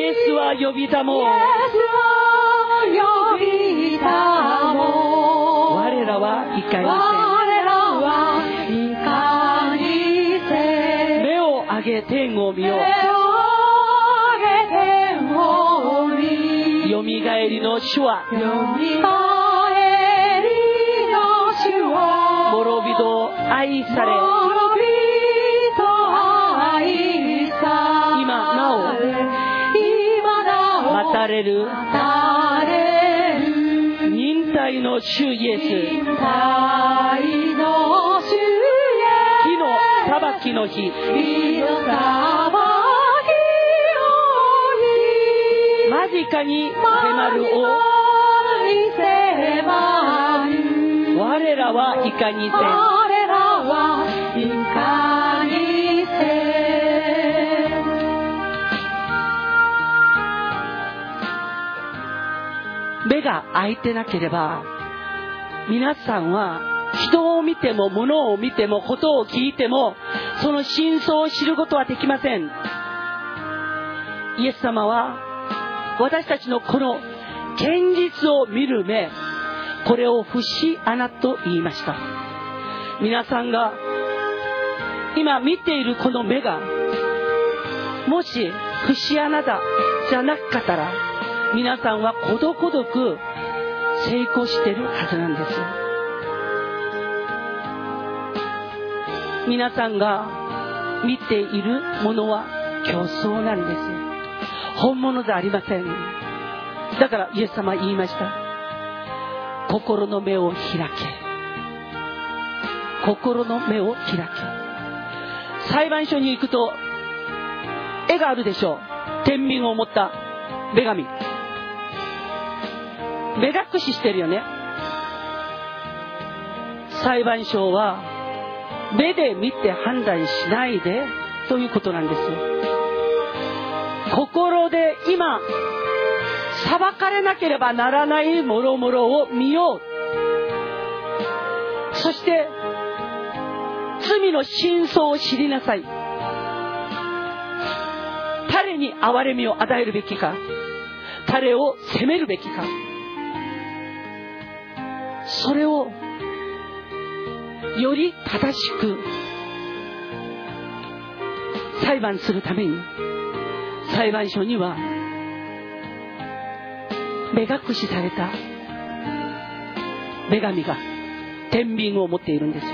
エスは呼びたもう我らはいかにせん目を上げ天を見ようよみがえりの主は。滅びと愛されお待たれる。忍耐の主イエス。火の裁きの日。間近に迫るお我らはいかにせんが開いてなければ皆さんは人を見ても物を見てもことを聞いてもその真相を知ることはできません。イエス様は私たちのこの現実を見る目これを節穴と言いました。皆さんが今見ているこの目がもし節穴だじゃなかったら皆さんはことごとく成功してるはずなんです。皆さんが見ているものは競争なんです。本物じゃありません。だからイエス様言いました。心の目を開け。心の目を開け。裁判所に行くと絵があるでしょう。天秤を持った女神。目隠ししてるよね。裁判所は目で見て判断しないでということなんですよ。心で今裁かれなければならないもろもろを見よう。そして罪の真相を知りなさい。誰に憐れみを与えるべきか。誰を責めるべきか。それをより正しく裁判するために裁判所には目隠しされた女神が天秤を持っているんですよ。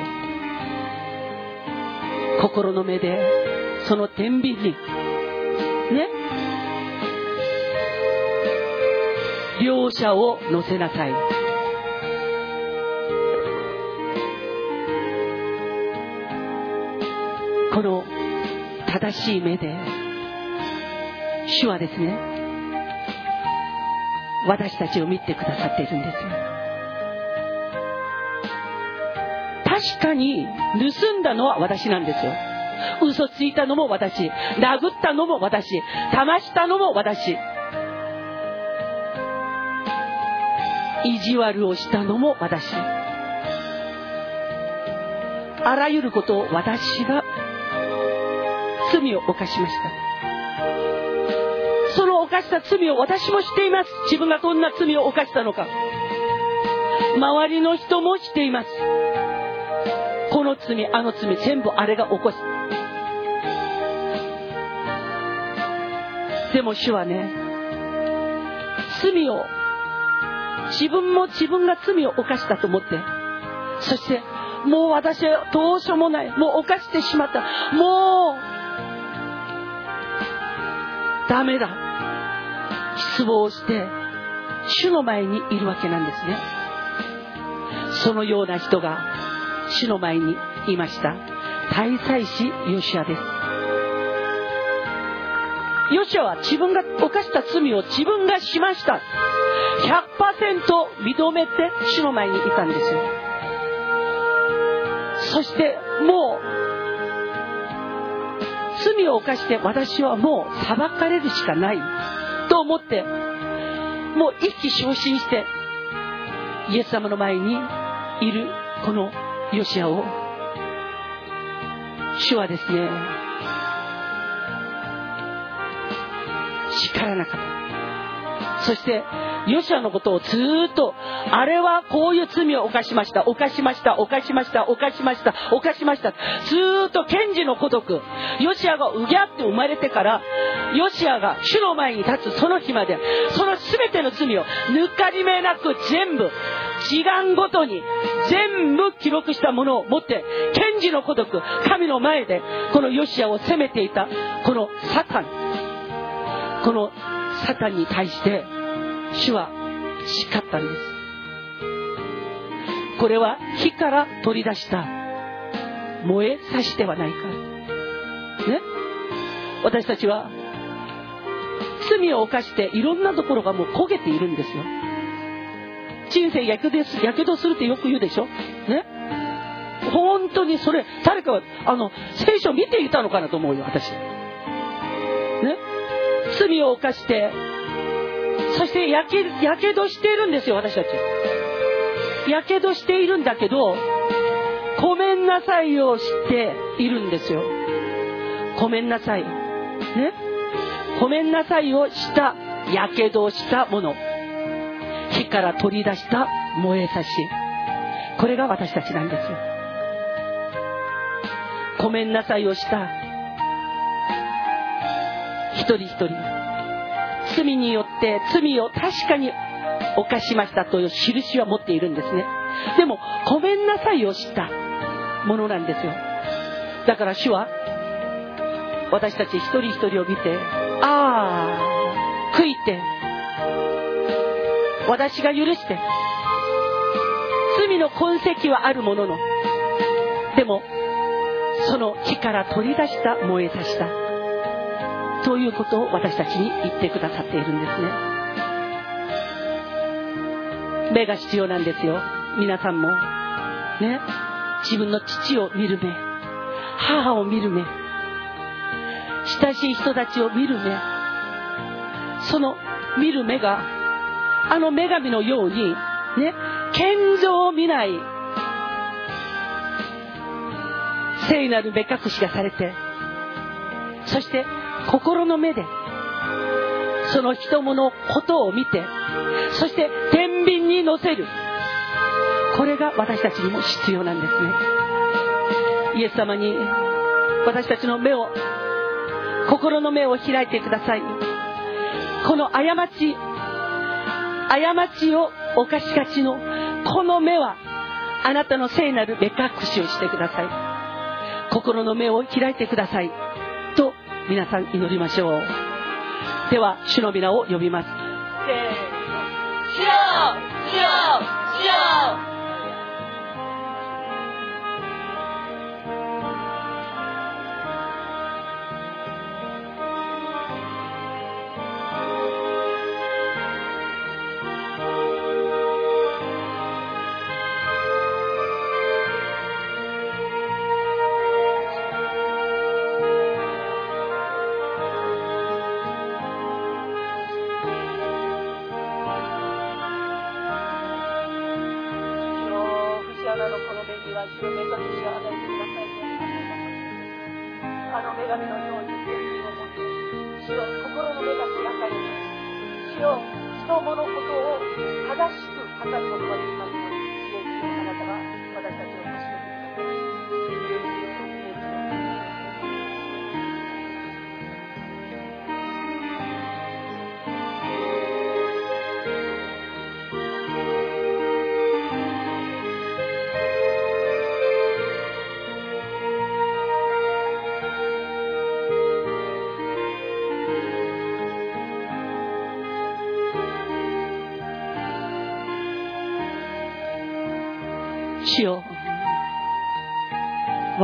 心の目でその天秤にね両者を乗せなさい。この正しい目で主はですね私たちを見てくださっているんです確かに盗んだのは私なんですよ。嘘ついたのも私。殴ったのも私。騙したのも私。意地悪をしたのも私。あらゆることを私が罪を犯しました。その犯した罪を私も知っています。自分がどんな罪を犯したのか。周りの人も知っています。この罪あの罪全部あれが起こす。でも主はね罪を自分も自分が罪を犯したと思ってそしてもう私はどうしようもない。もう犯してしまった。もうダメだ。失望して主の前にいるわけなんですね。そのような人が主の前にいました。大祭司ヨシアです。ヨシアは自分が犯した罪を自分がしました。100%認めて主の前にいたんですよ。そしてもうを犯して私はもう裁かれるしかない。と思ってもう一気昇進してイエス様の前にいるこのヨシアを主はですね叱らなかった。そしてヨシアのことをずっと、あれはこういう罪を犯しました、犯しました、犯しました、犯しました、犯しました。ずっと検事の孤独。ヨシアがうぎゃって生まれてから、ヨシアが主の前に立つその日まで、その全ての罪を抜かり目なく全部、時間ごとに全部記録したものを持って、検事の孤独、神の前でこのヨシアを責めていた、このサタン。このサタンに対して、主は叱ったんです。これは火から取り出した。燃えさしではないかね。私たちは罪を犯していろんなところがもう焦げているんですよ。人生やけどすやけどするってよく言うでしょ。ね。本当にそれ誰かあの聖書見ていたのかなと思うよ私。ね。罪を犯してそしてやけやけどしているんですよ私たち。やけどしているんだけどごめんなさいをしているんですよ。ごめんなさい。ね？ごめんなさいをしたやけどをしたもの。火から取り出した燃えさし。これが私たちなんですよ。ごめんなさいをした。一人一人。罪によって罪を確かに犯しましたという印は持っているんですね。でもごめんなさいをしたものなんですよ。だから主は私たち一人一人を見てああ悔いて私が許して罪の痕跡はあるもののでもその火から取り出した燃えさしたそういうことを私たちに言ってくださっているんですね。目が必要なんですよ。皆さんも。ね。自分の父を見る目。母を見る目。親しい人たちを見る目。その見る目があの女神のようにね。健常を見ない。聖なる目隠しがされて。そして心の目でその人のことを見てそして天秤に乗せる。これが私たちにも必要なんですね。イエス様に私たちの目を心の目を開いてください。この過ち過ちを犯しがちのこの目はあなたの聖なる目隠しをしてください。心の目を開いてください。皆さん祈りましょう。では主の皆を呼びます。せーの。主よ。主よ。主よ。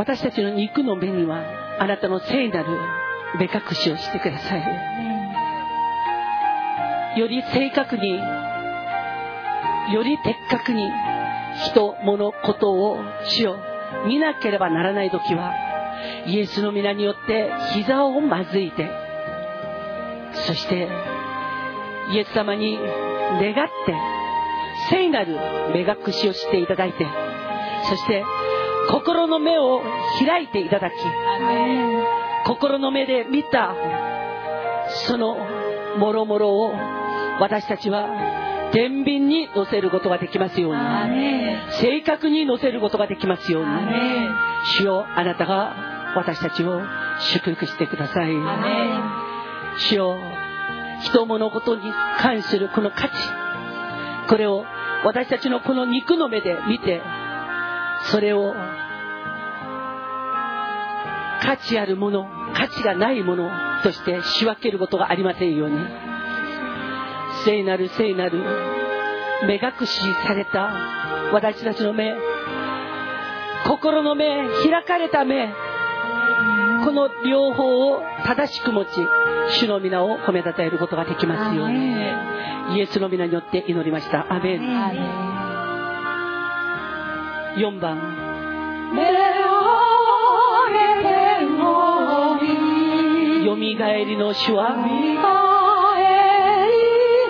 私たちの肉の目にはあなたの聖なる目隠しをしてください。より正確により的確に人物ことを主よ見なければならない時はイエスの皆によって膝をまずいてそしてイエス様に願って聖なる目隠しをしていただいてそして心の目を開いていただき心の目で見たそのもろもろを私たちは天秤に乗せることができますように正確に乗せることができますように主よあなたが私たちを祝福してください。主よ人物ことに関するこの価値これを私たちのこの肉の目で見てそれを価値あるもの価値がないものとして仕分けることがありませんように。聖なる聖なる目隠しされた私たちの目心の目開かれた目この両方を正しく持ち主の皆を褒めたたえることができますように。イエスの皆によって祈りました。アメン4番。目を上げてもいいよみがえりの主は。見返り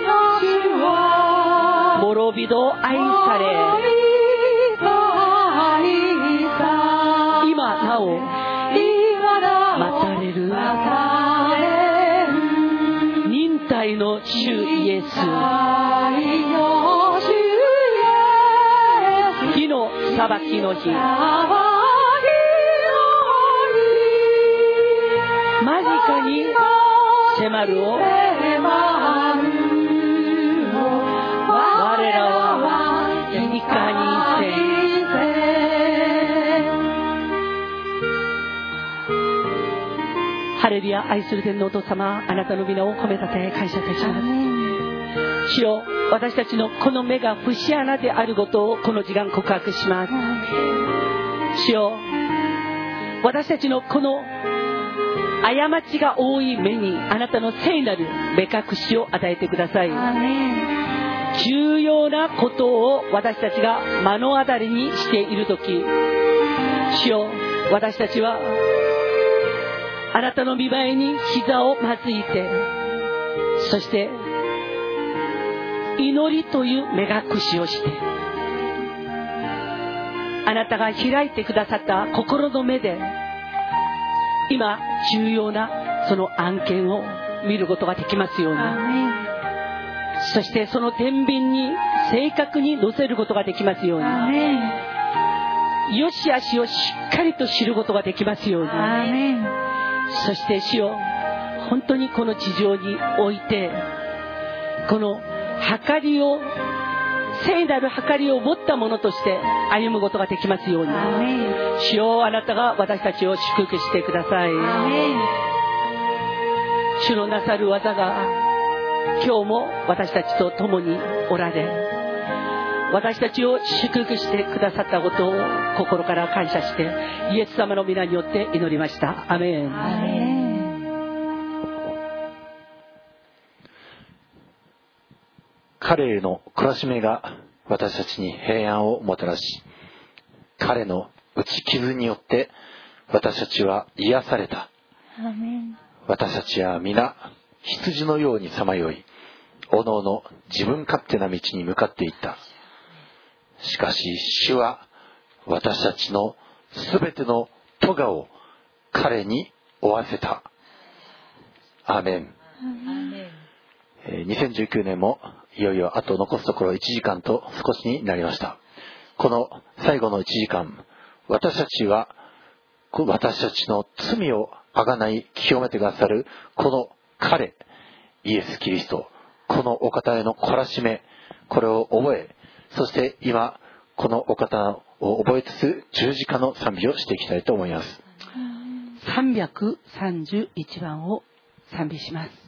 の主は。滅びど愛され。今なお。待たれる。忍耐の主イエス裁きの日。間近に迫るを。我らはいかにせハレルヤ愛する天皇お父様あなたの皆を褒めたたえ感謝いたします。主よ私たちのこの目が節穴であることをこの時間告白します。主よ私たちのこの過ちが多い目にあなたの聖なる目隠しを与えてください。重要なことを私たちが目の当たりにしている時主よ私たちはあなたの見舞いに膝をまずいてそして祈りという目隠しをしてあなたが開いてくださった心の目で今重要なその案件を見ることができますように。そしてその天秤に正確に乗せることができますように。よし悪しをしっかりと知ることができますように。そして主よ本当にこの地上においてこの計りを聖なる計りを持ったものとして歩むことができますように。主よあなたが私たちを祝福してください。主のなさる技が今日も私たちと共におられ私たちを祝福してくださったことを心から感謝してイエス様の皆によって祈りました。アメン彼への懲らしめが私たちに平安をもたらし彼の打ち傷によって私たちは癒された。私たちは皆羊のようにさまよいおのおの自分勝手な道に向かっていった。しかし主は私たちの全ての咎を彼に負わせた。アーメン。えー2019年もいよいよあと残すところ1時間と少しになりました。この最後の1時間私たちは私たちの罪をあがない清めてくださるこの彼イエス・キリストこのお方への懲らしめこれを覚えそして今このお方を覚えつつ十字架の賛美をしていきたいと思います。331番を賛美します。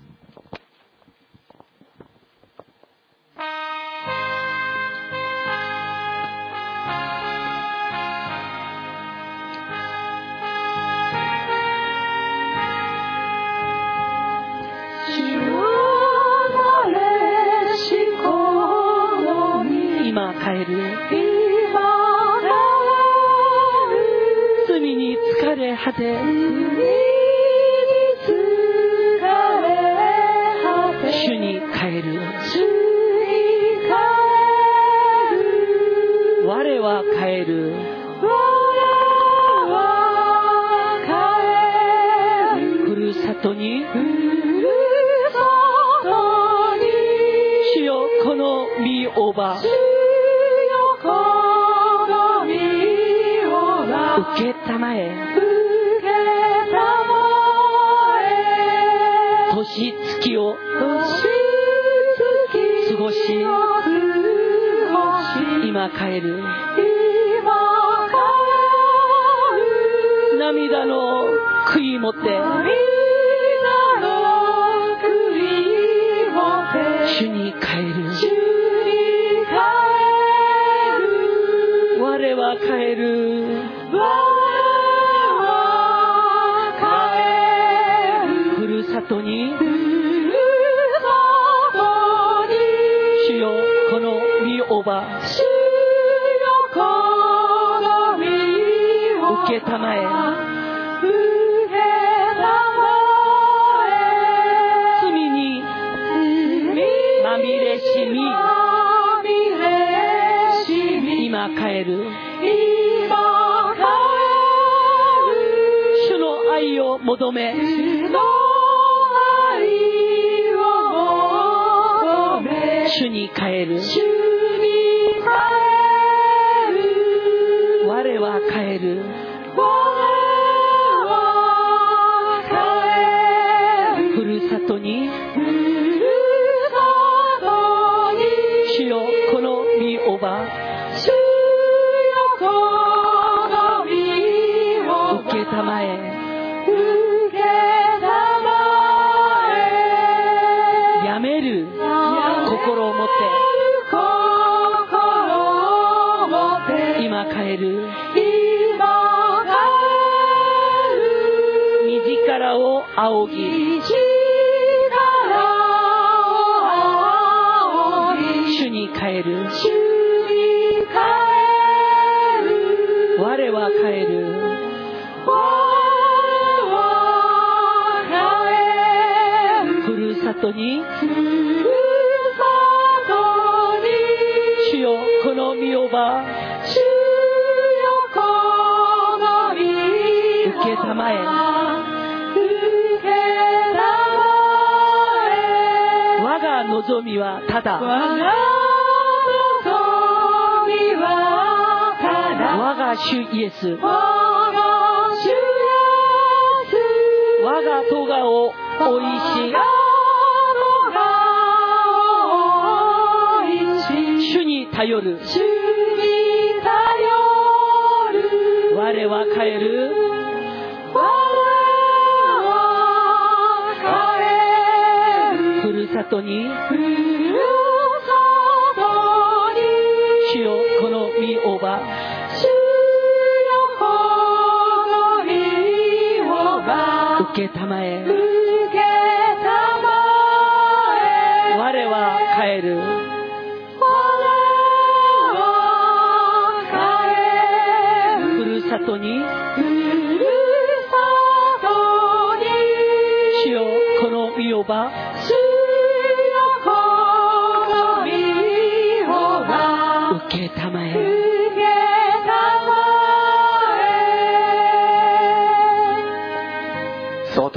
主に帰る我は帰るふるさとに主よこの身おば受けたまえ今帰る。涙の悔いもって受けたまえ罪にまみれしみ。今帰る。主の愛を求め。主に帰る仰ぎ。主に帰る。我は帰る。ふるさとに望みはただ。我が主イエス。我が咎を追いし主に頼る。我は帰るとに。主よこの身おば。受けたまえ。我は帰る。ふるさとに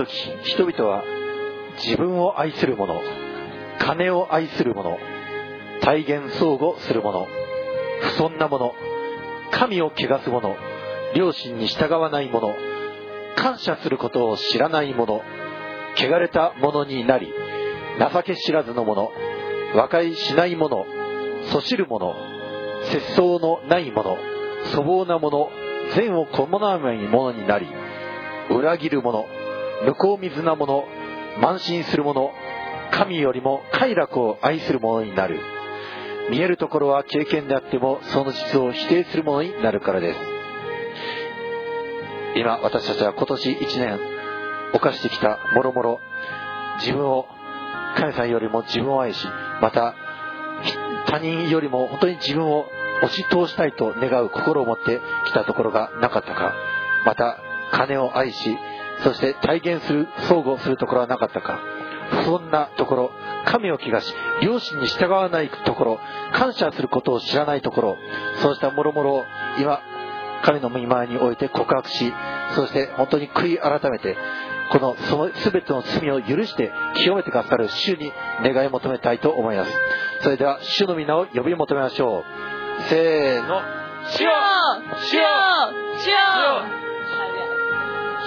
時人々は自分を愛する者金を愛する者体現相互する者不尊な者神を汚す者両親に従わない者感謝することを知らない者汚れた者になり情け知らずの者和解しない者そしる者節操のない者粗暴な者善を好まない者になり裏切る者向こう水な者慢心する者神よりも快楽を愛する者になる。見えるところは経験であってもその実を否定する者になるからです。今私たちは今年1年犯してきたもろもろ自分を神さんよりも自分を愛しまた他人よりも本当に自分を押し通したいと願う心を持ってきたところがなかったか。また金を愛しそして体現する相互するところはなかったか。そんなところ神を汚し両親に従わないところ感謝することを知らないところ。そうしたもろもろを今神の御前において告白しそして本当に悔い改めてこのその全ての罪を許して清めてくださる主に願い求めたいと思います。それでは主の皆を呼び求めましょう。せーの。主よ。主よ。主よ。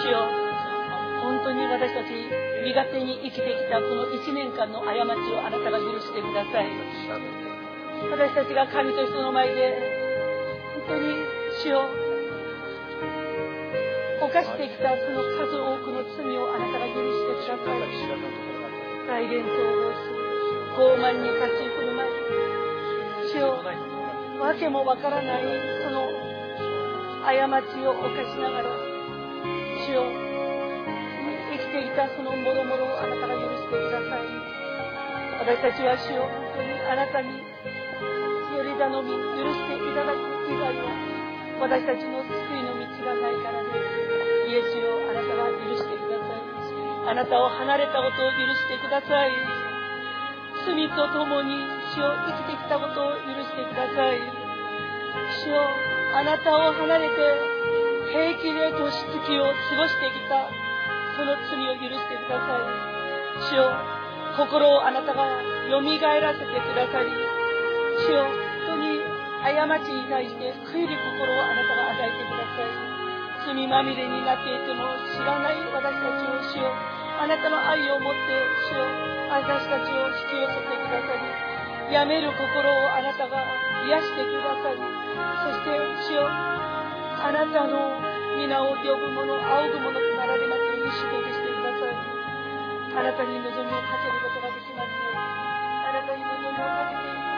主よに私たち身勝手に生きてきたこの1年間の過ちをあなたが許してください。私たちが神と人の前で本当に主よ犯してきたその数多くの罪をあなたが許してください。再現統合し傲慢に勝ち振る舞い主をわけもわからないその過ちを犯しながら主を生きていたそのもろもろをあなたが許してください私たちは主を本当にあなたにより頼み許していただく以外は私たちの救いの道がないからですイエスよあなたが許してくださいあなたを離れたことを許してください。罪と共に主を生きてきたことを許してください。主よあなたを離れて平気で年月を過ごしてきた。その罪を許してください。主よ心をあなたがよみがえらせてくださり主よ過ちに対して悔いる心をあなたが与えてください。罪まみれになっていても知らない私たちをしよあなたの愛を持ってしよ私たちを引き寄せてくださりやめる心をあなたが癒してくださりそしてしよあなたの皆を呼ぶ者仰ぐ者に祝福してくださいあなたに望みをかけることができますようにあなたに望みをかけていく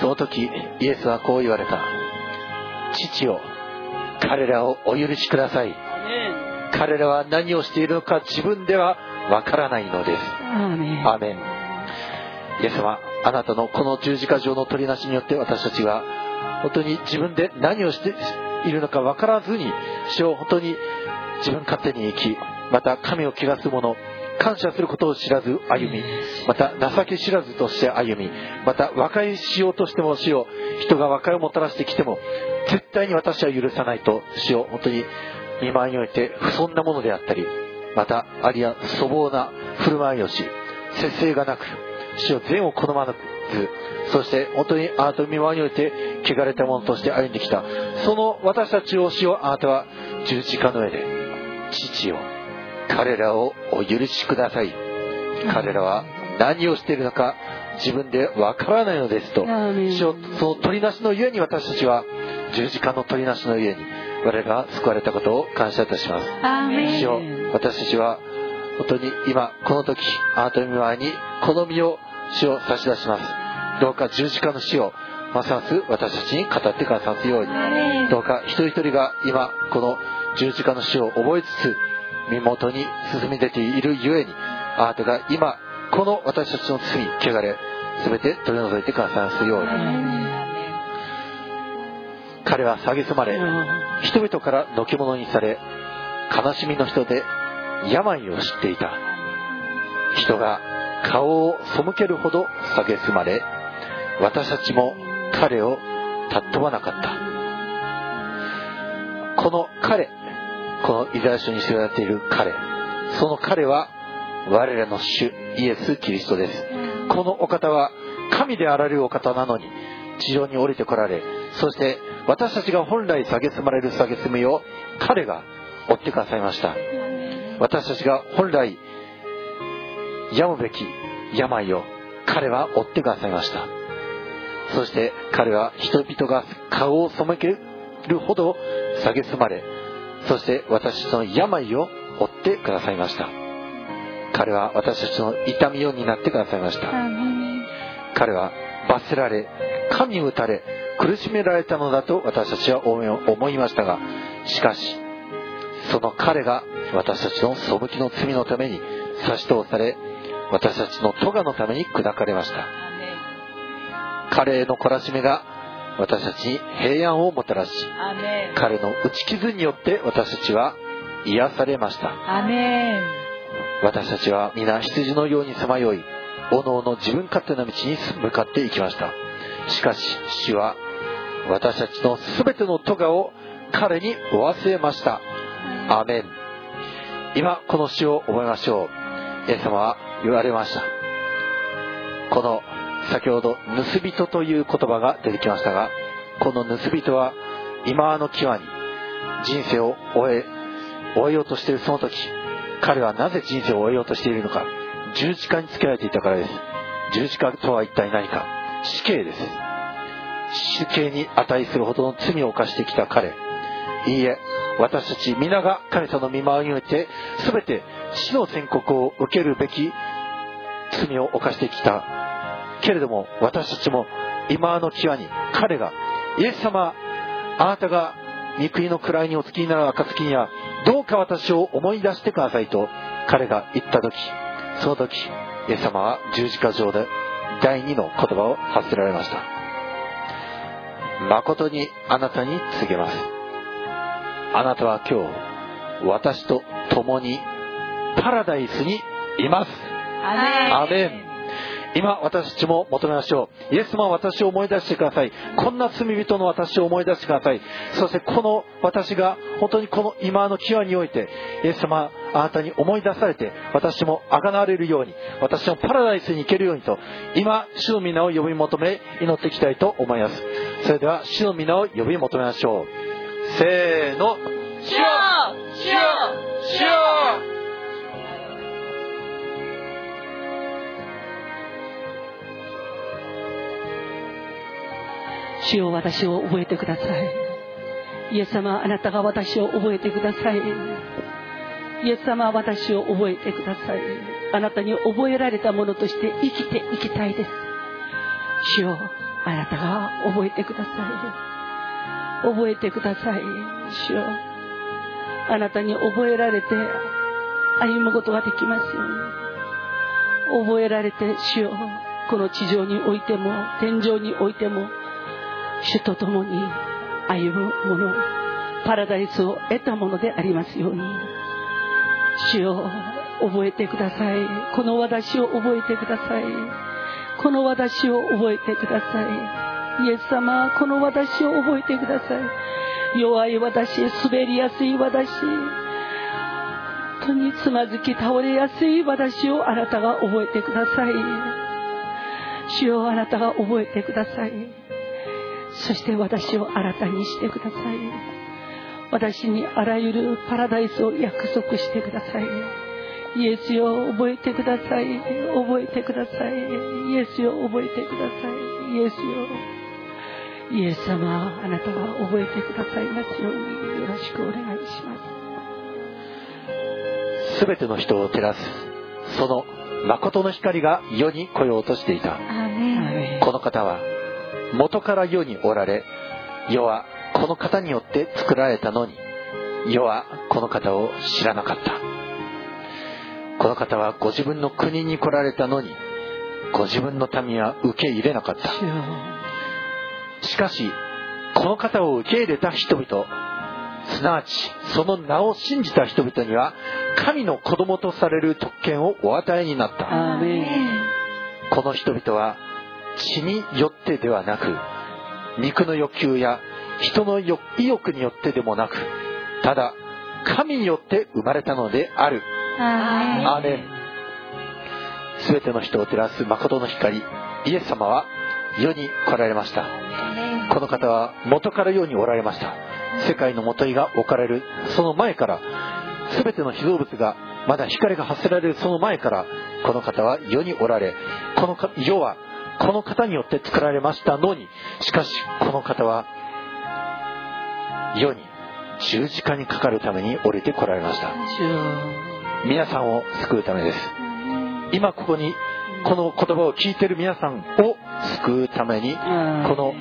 その時イエスはこう言われた。父よ彼らをお許しください。彼らは何をしているのか自分ではわからないのです。アーメンイエス様あなたのこの十字架上の取りなしによって私たちは本当に自分で何をしているのか分からずに主を本当に自分勝手に生きまた神を汚す者感謝することを知らず歩みまた情け知らずとして歩みまた和解しようとしても死を人が和解をもたらしてきても絶対に私は許さないと死を本当に見舞いにおいて不遜なものであったりまたあるいは粗暴な振る舞いをし節制がなく死を善を好まずそして本当にあなたの見舞いにおいて汚れたものとして歩んできたその私たちを死をあなたは十字架の上で父よ彼らをお許しください。彼らは何をしているのか自分でわからないのですと主をその取りなしのゆえに私たちは十字架の取りなしのゆえに我々が救われたことを感謝いたします。主を私たちは本当に今この時あなたの御前にこの身を死を差し出します。どうか十字架の死をますます私たちに語ってくださすように。どうか一人一人が今この十字架の死を覚えつつ身元に進み出ているゆえにあなたが今この私たちの罪汚れ全て取り除いてくださすように。彼は蔑まれ人々からのけ者にされ悲しみの人で病を知っていた。人が顔を背けるほど蔑まれ私たちも彼を尊ばなかった。この彼このイザヤ書に知られている彼。その彼は我らの主イエス・キリストです。このお方は神であられるお方なのに地上に降りてこられそして私たちが本来蔑まれる蔑みを彼が追ってくださいました。私たちが本来病むべき病を彼は追ってくださいました。そして彼は人々が顔を背けるほど蔑まれそして私たちの病を追ってくださいました。彼は私たちの痛みを担ってくださいました。彼は罰せられ神に打たれ苦しめられたのだと私たちは思いましたがしかしその彼が私たちの背きの罪のために差し通され私たちの咎のために砕かれました。彼への懲らしめが私たちに平安をもたらし彼の打ち傷によって私たちは癒されました。私たちは皆羊のようにさまよいおのおの自分勝手な道に向かっていきました。しかし主は私たちの全ての咎を彼に負わせました。アメン今この詩を覚えましょう。イエス様は言われました。この先ほど盗人という言葉が出てきましたがこの盗人は今の際に人生を終え終えようとしているその時彼はなぜ人生を終えようとしているのか十字架につけられていたからです。十字架とは一体何か死刑です。死刑に値するほどの罪を犯してきた彼。いいえ私たち皆が神様の見舞いにおいて全て死の宣告を受けるべき罪を犯してきた。けれども私たちも今の際に彼がイエス様あなたが憎いの位にお付きになる暁にはどうか私を思い出してくださいと彼が言った時その時イエス様は十字架上で第二の言葉を発せられました。誠にあなたに告げます。あなたは今日私と共にパラダイスにいます。アメン今私たちも求めましょう。イエス様は私を思い出してください。こんな罪人の私を思い出してください。そしてこの私が本当にこの今の際においてイエス様あなたに思い出されて私もあがなわれるように私もパラダイスに行けるようにと今主の皆を呼び求め祈っていきたいと思います。それでは主の皆を呼び求めましょう。せーの。主よ。主よ。主よ。主よ私を覚えてください。イエス様あなたが私を覚えてください。イエス様私を覚えてください。あなたに覚えられたものとして生きていきたいです。主よあなたが覚えてください。覚えてください。主よあなたに覚えられて歩むことができますように。覚えられて主よこの地上においても天井においても主と共に歩むものパラダイスを得たものでありますように。主を覚えてください。この私を覚えてください。この私を覚えてください。イエス様この私を覚えてください。弱い私滑りやすい私。本当につまずき倒れやすい私をあなたが覚えてください。主をあなたが覚えてください。そして私を新たにしてください。私にあらゆるパラダイスを約束してください。イエスを覚えてください。覚えてください。イエスを覚えてください。イエスをイエス様あなたが覚えてくださいますように。よろしくお願いします。すべての人を照らすその誠の光が世に来ようとしていた。この方は元から世におられ世はこの方によって作られたのに世はこの方を知らなかった。この方はご自分の国に来られたのにご自分の民は受け入れなかった。しかしこの方を受け入れた人々すなわちその名を信じた人々には神の子供とされる特権をお与えになった。この人々は血によってではなく肉の欲求や人の意欲によってでもなくただ神によって生まれたのである。アーメン。全ての人を照らす誠の光イエス様は世に来られました。この方は元から世におられました。世界の元いが置かれるその前から全ての被造物がまだ光が発せられるその前からこの方は世におられこの世はこの方によって作られましたのにしかしこの方は世に十字架にかかるために降りてこられました。皆さんを救うためです。今ここにこの言葉を聞いている皆さんを救うためにこの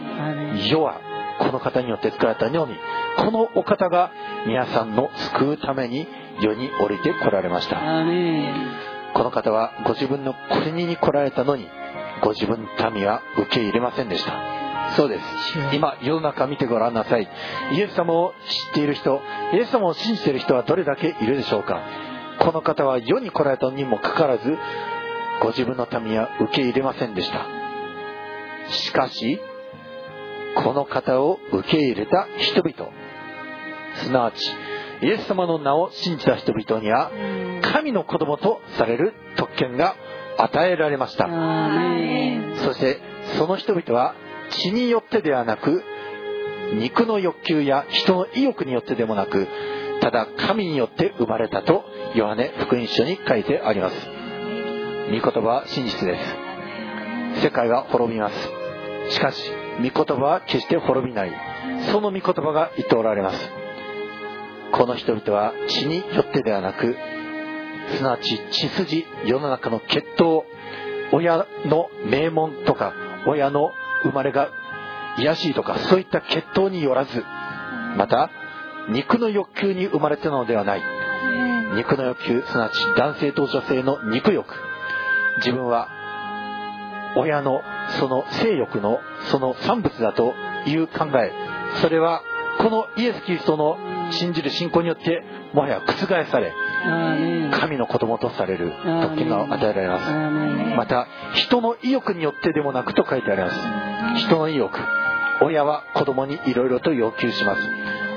世はこの方によって作られたようにこのお方が皆さんの救うために世に降りてこられました。この方はご自分の国に来られたのにご自分の民は受け入れませんでした。そうです。今世の中見てごらんなさい。イエス様を知っている人イエス様を信じている人はどれだけいるでしょうか。この方は世に来られたにもかかわらずご自分の民は受け入れませんでした。しかしこの方を受け入れた人々すなわちイエス様の名を信じた人々には神の子供とされる特権が与えられました。そしてその人々は血によってではなく肉の欲求や人の意欲によってでもなくただ神によって生まれたとヨハネ福音書に書いてあります。御言葉は真実です。世界は滅びます。しかし御言葉は決して滅びない。その御言葉が言っておられます。この人々は血によってではなくすなわち血筋世の中の血統親の名門とか親の生まれが卑しいとかそういった血統によらずまた肉の欲求に生まれたのではない。肉の欲求すなわち男性と女性の肉欲。自分は親のその性欲のその産物だという考え。それはこのイエス・キリストの信じる信仰によってもはや覆され神の子供とされる。特権が与えられます。また人の意欲によってでもなくと書いてあります。人の意欲。親は子供にいろいろと要求します。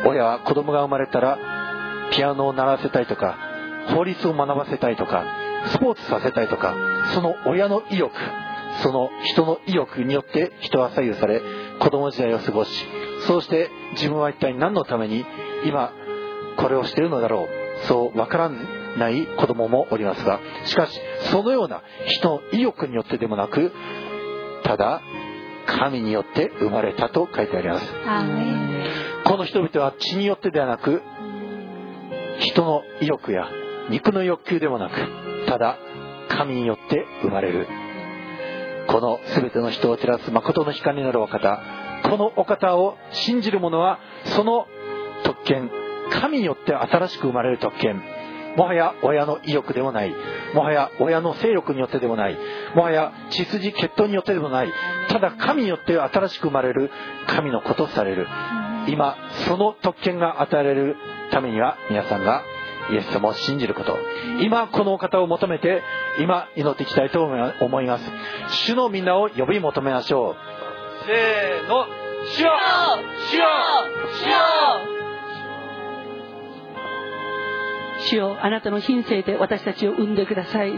親は子供が生まれたらピアノを習わせたいとか法律を学ばせたいとかスポーツさせたいとかその親の意欲。その人の意欲によって人は左右され子供時代を過ごしそうして自分は一体何のために今これをしているのだろうそうわからない子供もおりますがしかしそのような人の意欲によってでもなくただ神によって生まれたと書いてあります。この人々は血によってではなく人の意欲や肉の欲求でもなくただ神によって生まれる。この全ての人を照らす誠の光なるお方このお方を信じる者はその特権神によって新しく生まれる特権。もはや親の意欲でもない。もはや親の性欲によってでもない。もはや血筋血統によってでもない。ただ神によって新しく生まれる。神の子とされる。今その特権が与えられる。ためには皆さんがイエス様を信じること。今このお方を求めて今祈っていきたいと思います。主のみんなを呼び求めましょう。せーの主よ。主よ。主よ。主よ主よあなたの品性で私たちを生んでください。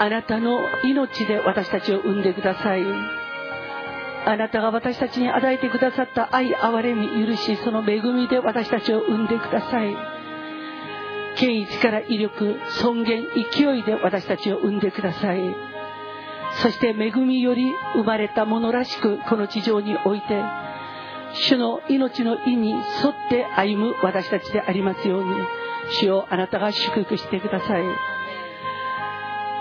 あなたの命で私たちを生んでください。あなたが私たちに与えてくださった愛憐れみ許しその恵みで私たちを生んでください。権威力威力尊厳勢いで私たちを生んでください。そして恵みより生まれたものらしくこの地上において主の命の意に沿って歩む私たちでありますように主をあなたが祝福してください。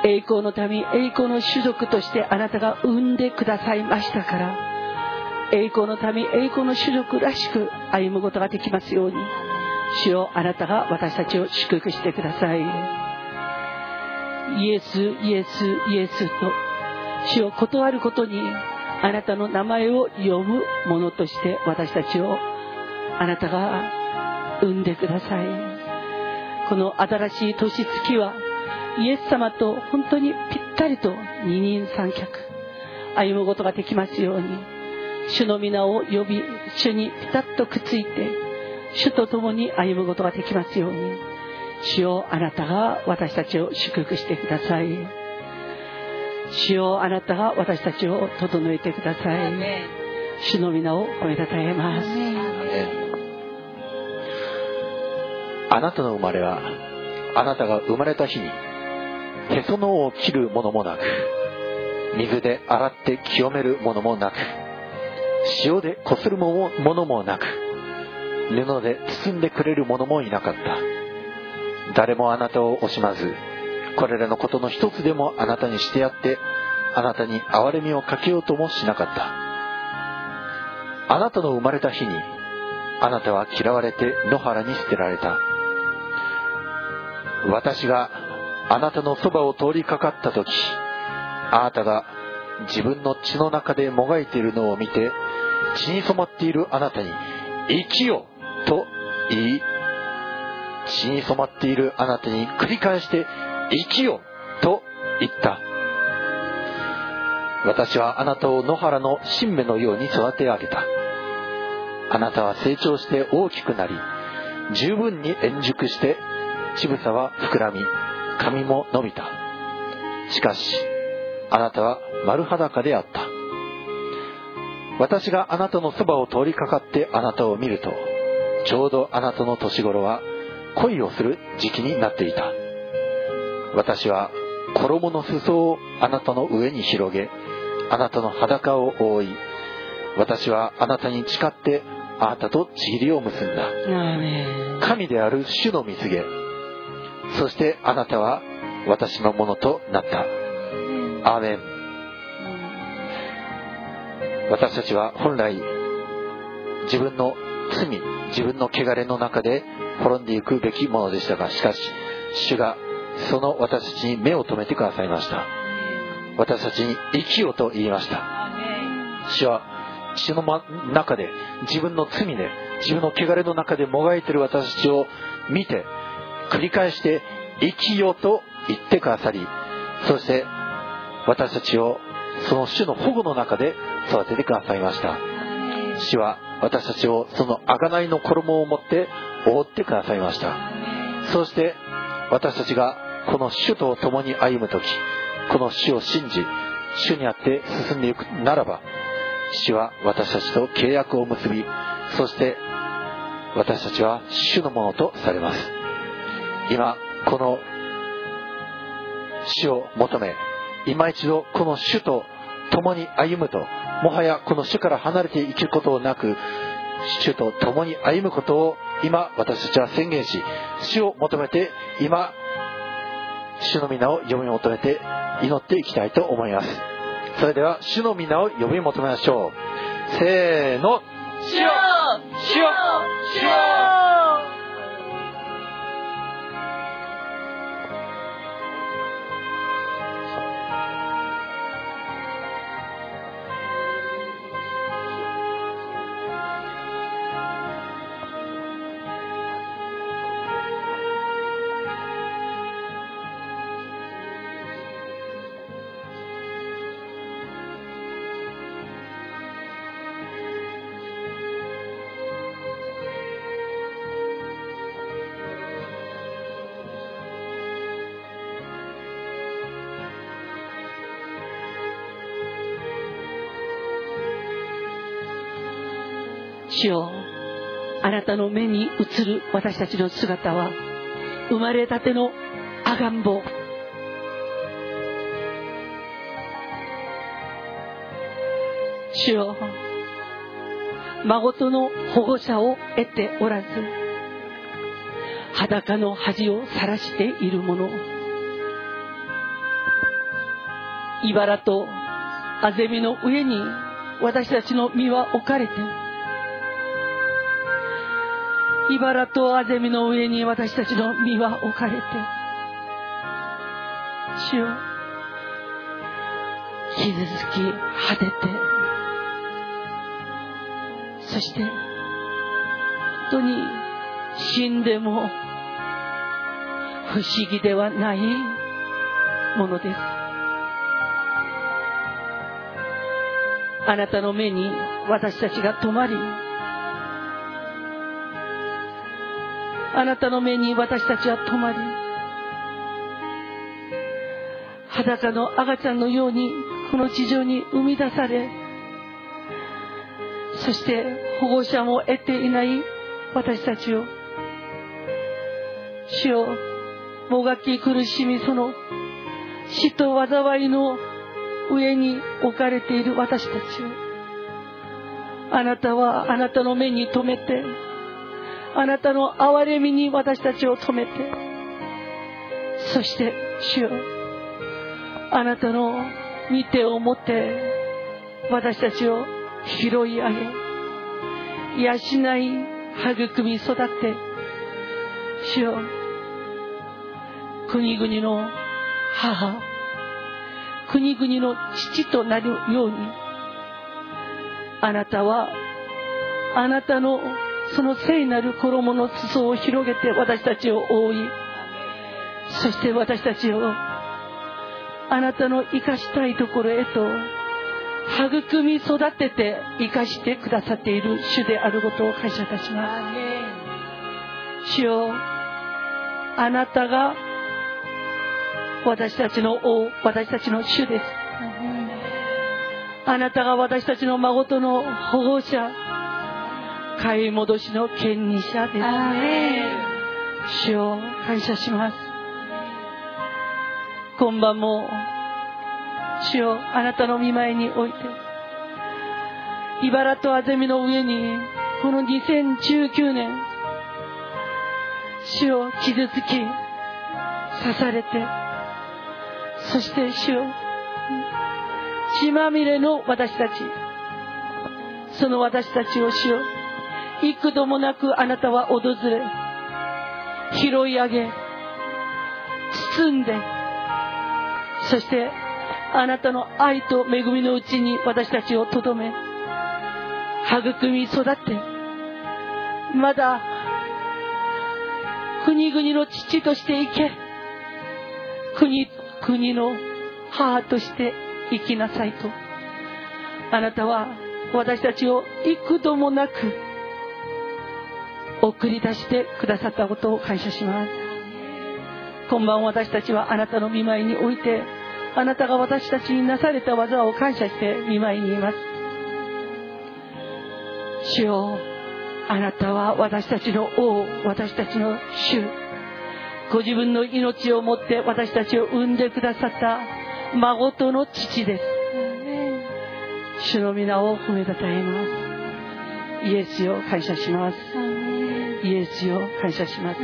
栄光の民栄光の種族としてあなたが生んでくださいましたから栄光の民栄光の種族らしく歩むことができますように主をあなたが私たちを祝福してください。イエスイエスイエスと主を断ることにあなたの名前を読む者として私たちをあなたが産んでください。この新しい年月はイエス様と本当にぴったりと二人三脚。歩むことができますように。主の皆を呼び主にピタッとくっついて主と共に歩むことができますように。主よあなたが私たちを祝福してください。主よあなたが私たちを整えてください。主の皆を褒めたたえます。あなたの生まれはあなたが生まれた日にへその緒を切るものもなく水で洗って清めるものもなく塩でこするものもなく布で包んでくれる者もいなかった。誰もあなたを惜しまずこれらのことの一つでもあなたにしてやってあなたに憐れみをかけようともしなかった。あなたの生まれた日にあなたは嫌われて野原に捨てられた。私があなたのそばを通りかかった時あなたが自分の血の中でもがいているのを見て血に染まっているあなたに生きよと言い血に染まっているあなたに繰り返して生きよと言った。私はあなたを野原の新芽のように育て上げた。あなたは成長して大きくなり十分に円熟して乳房は膨らみ髪も伸びた。しかしあなたは丸裸であった。私があなたのそばを通りかかってあなたを見るとちょうどあなたの年頃は恋をする時期になっていた。私は衣の裾をあなたの上に広げあなたの裸を覆い私はあなたに誓ってあなたとちぎりを結んだ。神である主の蜜げそしてあなたは私のものとなった。アーメン私たちは本来自分の罪自分の汚れの中で滅んでいくべきものでしたがしかし主がその私たちに目を留めてくださいました。私たちに生きようと言いました。主は血の中で自分の罪で自分の汚れの中でもがいている私たちを見て繰り返して生きようと言ってくださりそして私たちをその主の保護の中で育ててくださいました。主は私たちをその贖いの衣を持って覆ってくださいました。そして私たちがこの主と共に歩む時この主を信じ主にあって進んでいくならば主は私たちと契約を結びそして私たちは主のものとされます。今この主を求め今一度この主と共に歩むともはやこの主から離れて生きることなく主と共に歩むことを今私たちは宣言し主を求めて今主の皆を呼び求めて祈っていきたいと思います。それでは主の皆を呼び求めましょう。せーの。主よ。主よ。主よ。主よあなたの目に映る私たちの姿は生まれたての赤ん坊。主よ孫との保護者を得ておらず裸の恥をさらしている者茨とあぜみの上に私たちの身は置かれて茨とあぜみの上に私たちの身は置かれて主よ傷つき果ててそして本当に死んでも不思議ではないものです。あなたの目に私たちが止まりあなたの目に私たちは止まり裸の赤ちゃんのようにこの地上に生み出されそして保護者も得ていない私たちを主よもがき苦しみその死と災いの上に置かれている私たちをあなたはあなたの目に留めてあなたの憐れみに私たちを止めて。そして主よあなたの御手を持って私たちを拾い上げ養い育み育って主よ国々の母国々の父となるようにあなたはあなたのその聖なる衣の裾を広げて私たちを覆いそして私たちをあなたの生かしたいところへと育み育てて生かしてくださっている主であることを感謝いたします。主よあなたが私たちの王私たちの主です。あなたが私たちの孫との保護者買い戻しの権利者です。主を感謝します。今晩も主をあなたの見舞いに置いて茨とあぜみの上にこの2019年主を傷つき刺されてそして主を血まみれの私たちその私たちを主を幾度もなくあなたは訪れ拾い上げ包んでそしてあなたの愛と恵みのうちに私たちをとどめ育み育ってまだ国々の父として生け国国の母として生きなさいと。あなたは私たちを幾度もなく送り出してくださったことを感謝します。今晩私たちはあなたの見舞いにおいてあなたが私たちになされた技を感謝して見舞いにいます。主よあなたは私たちの王私たちの主。ご自分の命をもって私たちを産んでくださった孫との父です。主の皆を褒めたたえます。イエスを感謝します。イエスを感謝します。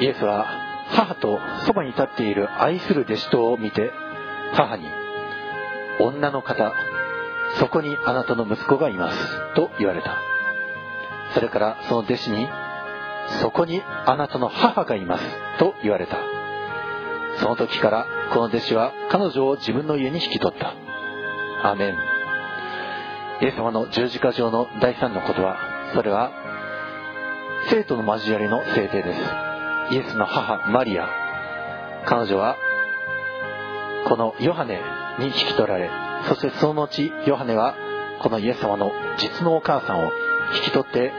イエスは母とそばに立っている愛する弟子とを見て母に女の方そこにあなたの息子がいますと言われた。それからその弟子にそこにあなたの母がいますと言われた。その時からこの弟子は彼女を自分の家に引き取った。アメン。イエス様の十字架上の第三の言葉。それは生徒の交わりの聖帝です。イエスの母マリア。彼女はこのヨハネに引き取られそしてその後ヨハネはこのイエス様の実のお母さんを引き取って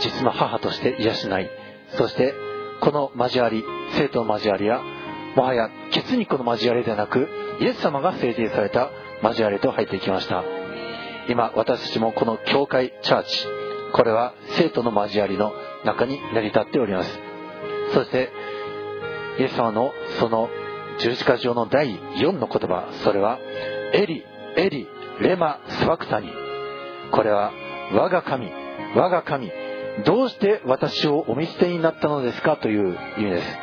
実の母として養いそしてこの交わり生徒の交わりはもはや血肉の交わりではなくイエス様が制定された交わりと入っていきました。今私たちもこの教会チャーチ。これは生徒の交わりの中に成り立っております。そしてイエス様のその十字架上の第4の言葉。それはエリエリレマスワクタニ。これは我が神我が神どうして私をお見捨てになったのですか？という意味です。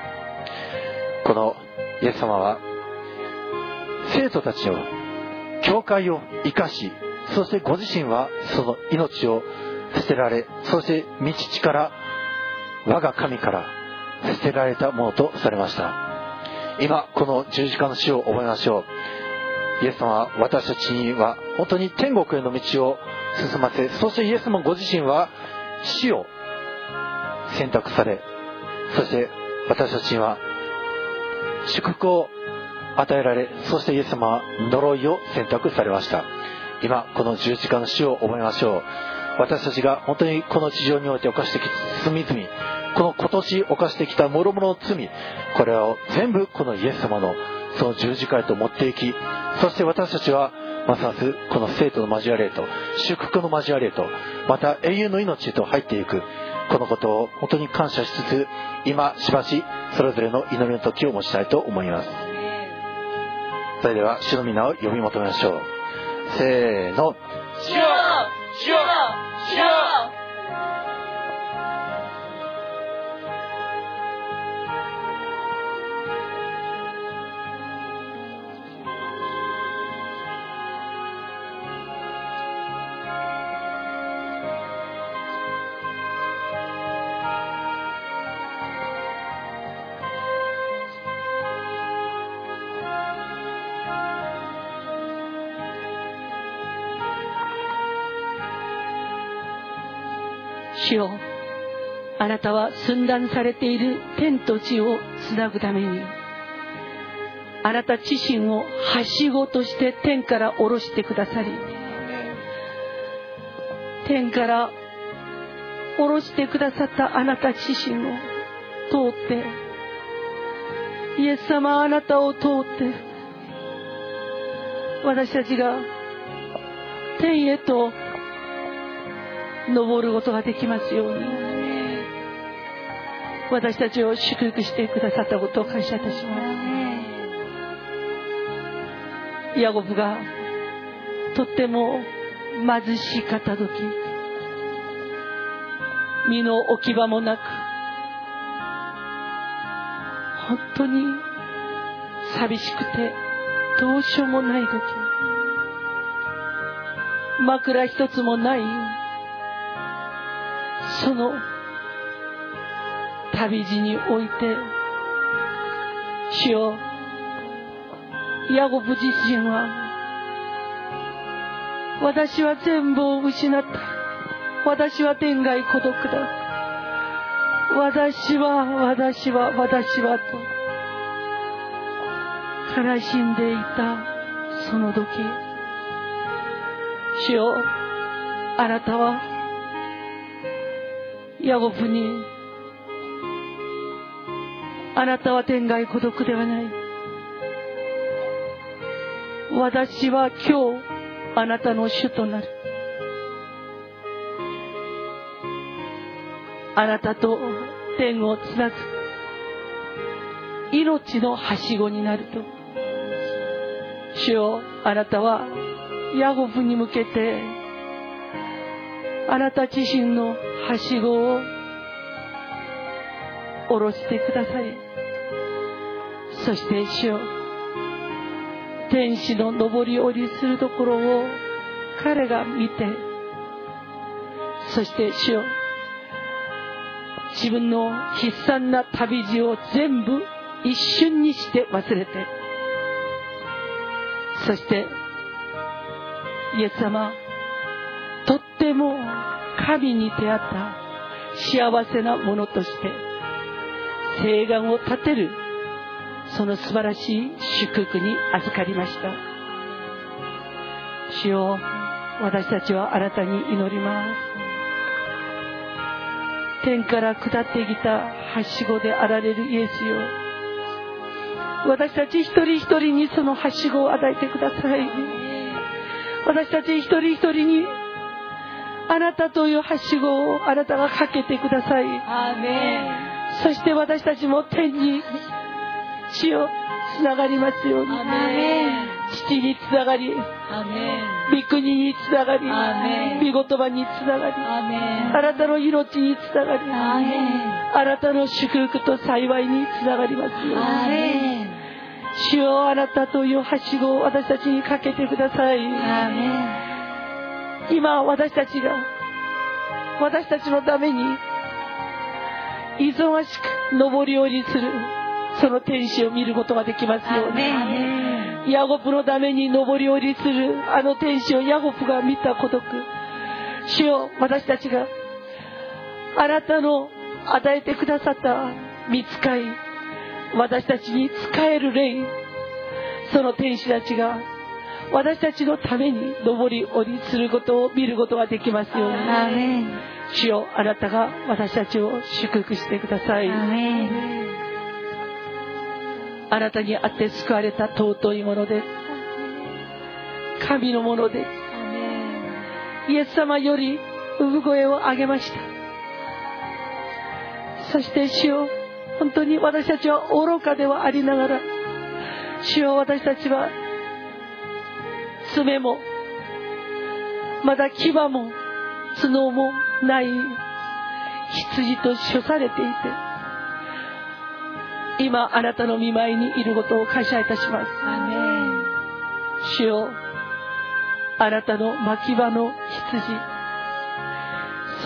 このイエス様は生徒たちを教会を生かしそしてご自身はその命を捨てられそして道地から我が神から捨てられたものとされました。今この十字架の死を覚えましょう。イエス様は私たちには本当に天国への道を進ませそしてイエスもご自身は死を選択されそして私たちには祝福を与えられそしてイエス様は呪いを選択されました。今この十字架の死を覚えましょう。私たちが本当にこの地上において犯してきた罪々この今年犯してきた諸々の罪これを全部このイエス様のその十字架へと持っていきそして私たちはますますこの生徒の交わりと祝福の交わりとまた永遠の命へと入っていく。このことを本当に感謝しつつ今しばしそれぞれの祈りの時を持ちたいと思います。それでは主の皆を呼び求めましょう。せーの。主よあなたは寸断されている天と地をつなぐために。あなた自身をはしごとして天から下ろしてくださり。天から下ろしてくださったあなた自身を通って。イエス様あなたを通って。私たちが天へと登ることができますように。私たちを祝福してくださったことを感謝いたします。ヤゴブがとっても貧しかった時身の置き場もなく本当に寂しくてどうしようもない時枕一つもないその旅路において主よヤゴブ自身は私は全部を失った。私は天涯孤独だ。私は私は私はと悲しんでいたその時。主よあなたはヤゴブにあなたは天涯孤独ではない。私は今日あなたの主となる。あなたと天をつなぐ。命のはしごになると。主よあなたはヤゴブに向けてあなた自身のはしごを下ろしてくださいそして主よ天使の上り下りするところを彼が見てそして主よ自分の悲惨な旅路を全部一瞬にして忘れてそしてイエス様も神に出会った幸せなものとして誓願を立てるその素晴らしい祝福に預かりました。主よ私たちはあなたに祈ります。天から下ってきたはしごであられるイエスよ。私たち一人一人にそのはしごを与えてください。私たち一人一人にあなたというはしごをあなたがかけてください。そして私たちも天に血をつながりますように。父につながり。御国につながり。御言葉につながり。あなたの命につながり。あなたの祝福と幸いにつながりますように。主よあなたというはしごを私たちにかけてください今私たちが私たちのために忙しく上り下りするその天使を見ることができますように。ヤゴプのために上り下りするあの天使をヤゴプが見た孤独。主よ私たちがあなたの与えてくださった見つかい私たちに使える霊。その天使たちが私たちのために上り下りすることを見ることができますように。主よあなたが私たちを祝福してください。あなたにあって救われた尊いものです神のものですイエス様より産声を上げました。そして主よ本当に私たちは愚かではありながら主よ私たちは爪もまだ牙も角もない羊と処されていて今あなたの見舞いにいることを感謝いたします。主よあなたの牧場の羊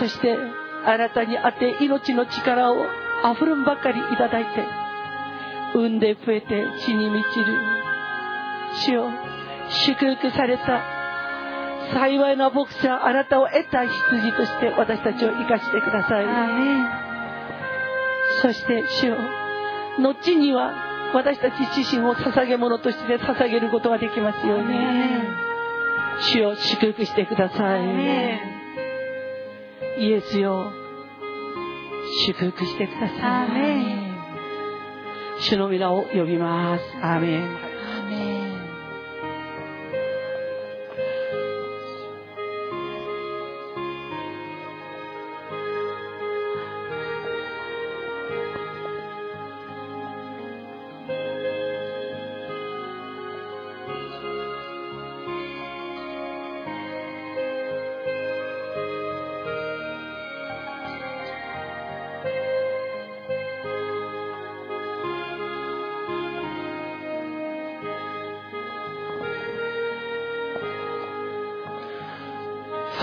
そしてあなたにあって命の力をあふるんばかりいただいて産んで増えて死に満ちる。主よ祝福された。幸いな牧者あなたを得た羊として私たちを生かしてください。そして主よ後には私たち自身を捧げ物として捧げることができますように。主を祝福してください。イエスよ祝福してください。主の皆を呼びます。アーメン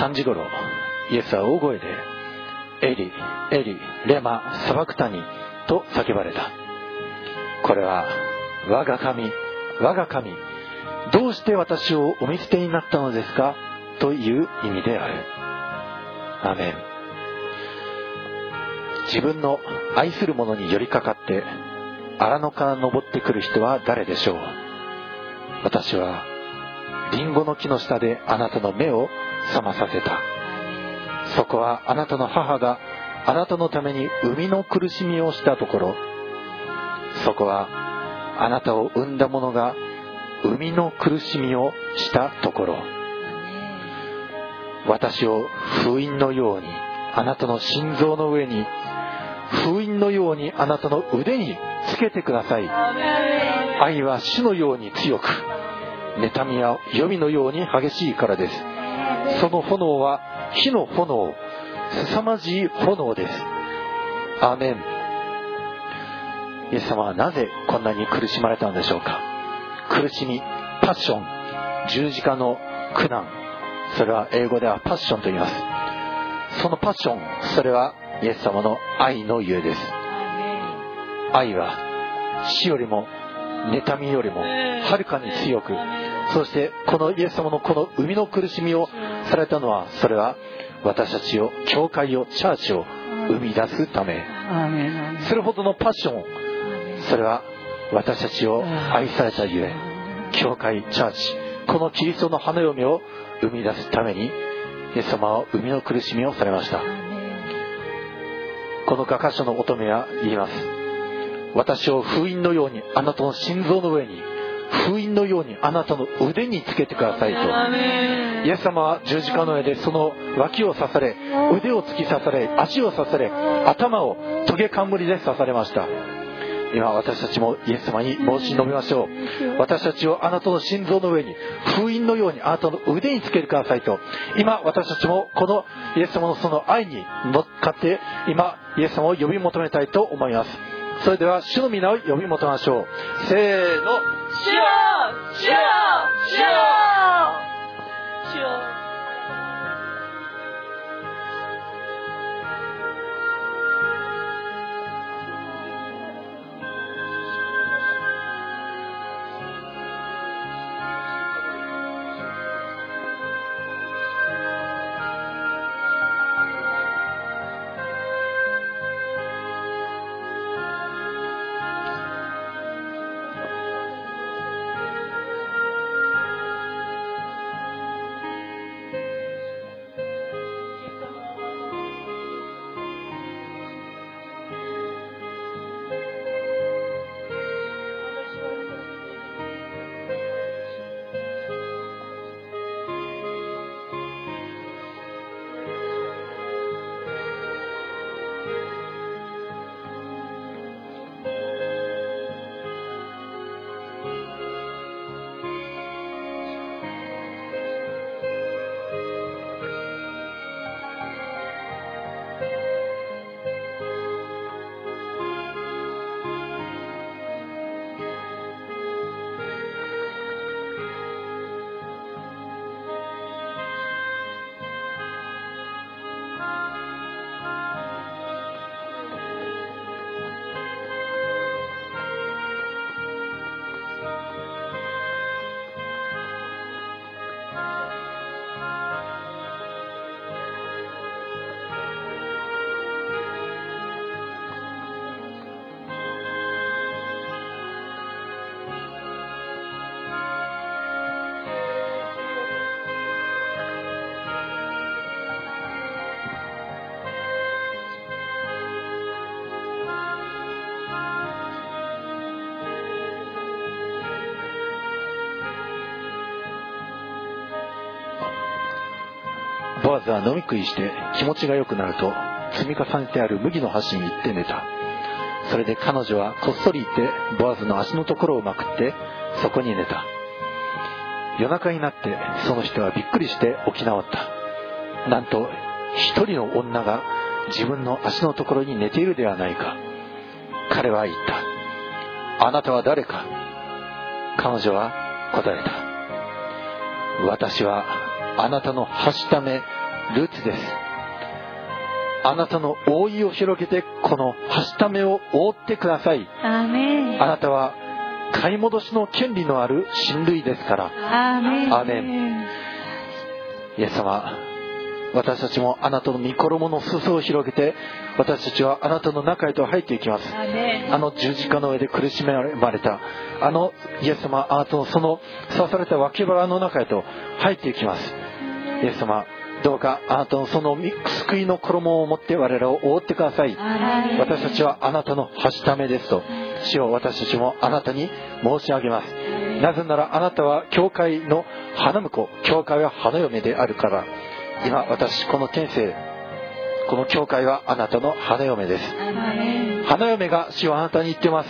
3時頃イエスは大声で「エリエリレマサバクタニ」と叫ばれた。これは我が神我が神どうして私をお見捨てになったのですか？という意味である。アメン。自分の愛する者に寄りかかって荒野から登ってくる人は誰でしょう？私はリンゴの木の下であなたの目を覚まさせた。そこはあなたの母があなたのために生みの苦しみをしたところ。そこはあなたを産んだ者が生みの苦しみをしたところ。私を封印のようにあなたの心臓の上に封印のようにあなたの腕につけてください。愛は死のように強く妬みは黄泉のように激しいからですその炎は火の炎凄まじい炎です。アーメン。イエス様はなぜこんなに苦しまれたのでしょうか。苦しみパッション。十字架の苦難。それは英語ではパッションと言います。そのパッションそれはイエス様の愛のゆえです。愛は死よりも妬みよりもはるかに強くそしてこのイエス様のこの生みの苦しみをされたのはそれは私たちを教会をチャーチを生み出すため。それほどのパッション。それは私たちを愛されたゆえ教会チャーチこのキリストの花嫁を生み出すためにイエス様は生みの苦しみをされました。この画家書の乙女は言います私を封印のようにあなたの心臓の上に封印のようにあなたの腕につけてくださいと。イエス様は十字架の上でその脇を刺され腕を突き刺され足を刺され頭をトゲ冠で刺されました。今私たちもイエス様に申し述べましょう。私たちをあなたの心臓の上に封印のようにあなたの腕につけてくださいと。今私たちもこのイエス様のその愛に乗っかって今イエス様を呼び求めたいと思いますそれでは主の皆を呼び求めましょう。せーの。主よ。主よ。主よ。主よ。ボアズは飲み食いして気持ちが良くなると積み重ねてある麦の箸に行って寝た。それで彼女はこっそり行ってボアズの足のところをまくってそこに寝た。夜中になってその人はびっくりして起き直った。なんと一人の女が自分の足のところに寝ているではないか。彼は言った。あなたは誰か。彼女は答えた。私はあなたのはしためルツです。あなたの覆いを広げてこのはしためを覆ってください。あなたは買い戻しの権利のある親類ですから。アーメンイエス様私たちもあなたの御衣の裾を広げて私たちはあなたの中へと入っていきます。あの十字架の上で苦しめられた。あのイエス様あなたのその刺された脇腹の中へと入っていきます。イエス様どうかあなたのその救いの衣を持って我らを覆ってください。私たちはあなたのはしためですと。主を私たちもあなたに申し上げます。なぜならあなたは教会の花婿教会は花嫁であるから。今私この天性この教会はあなたの花嫁です。花嫁が主はあなたに言ってます。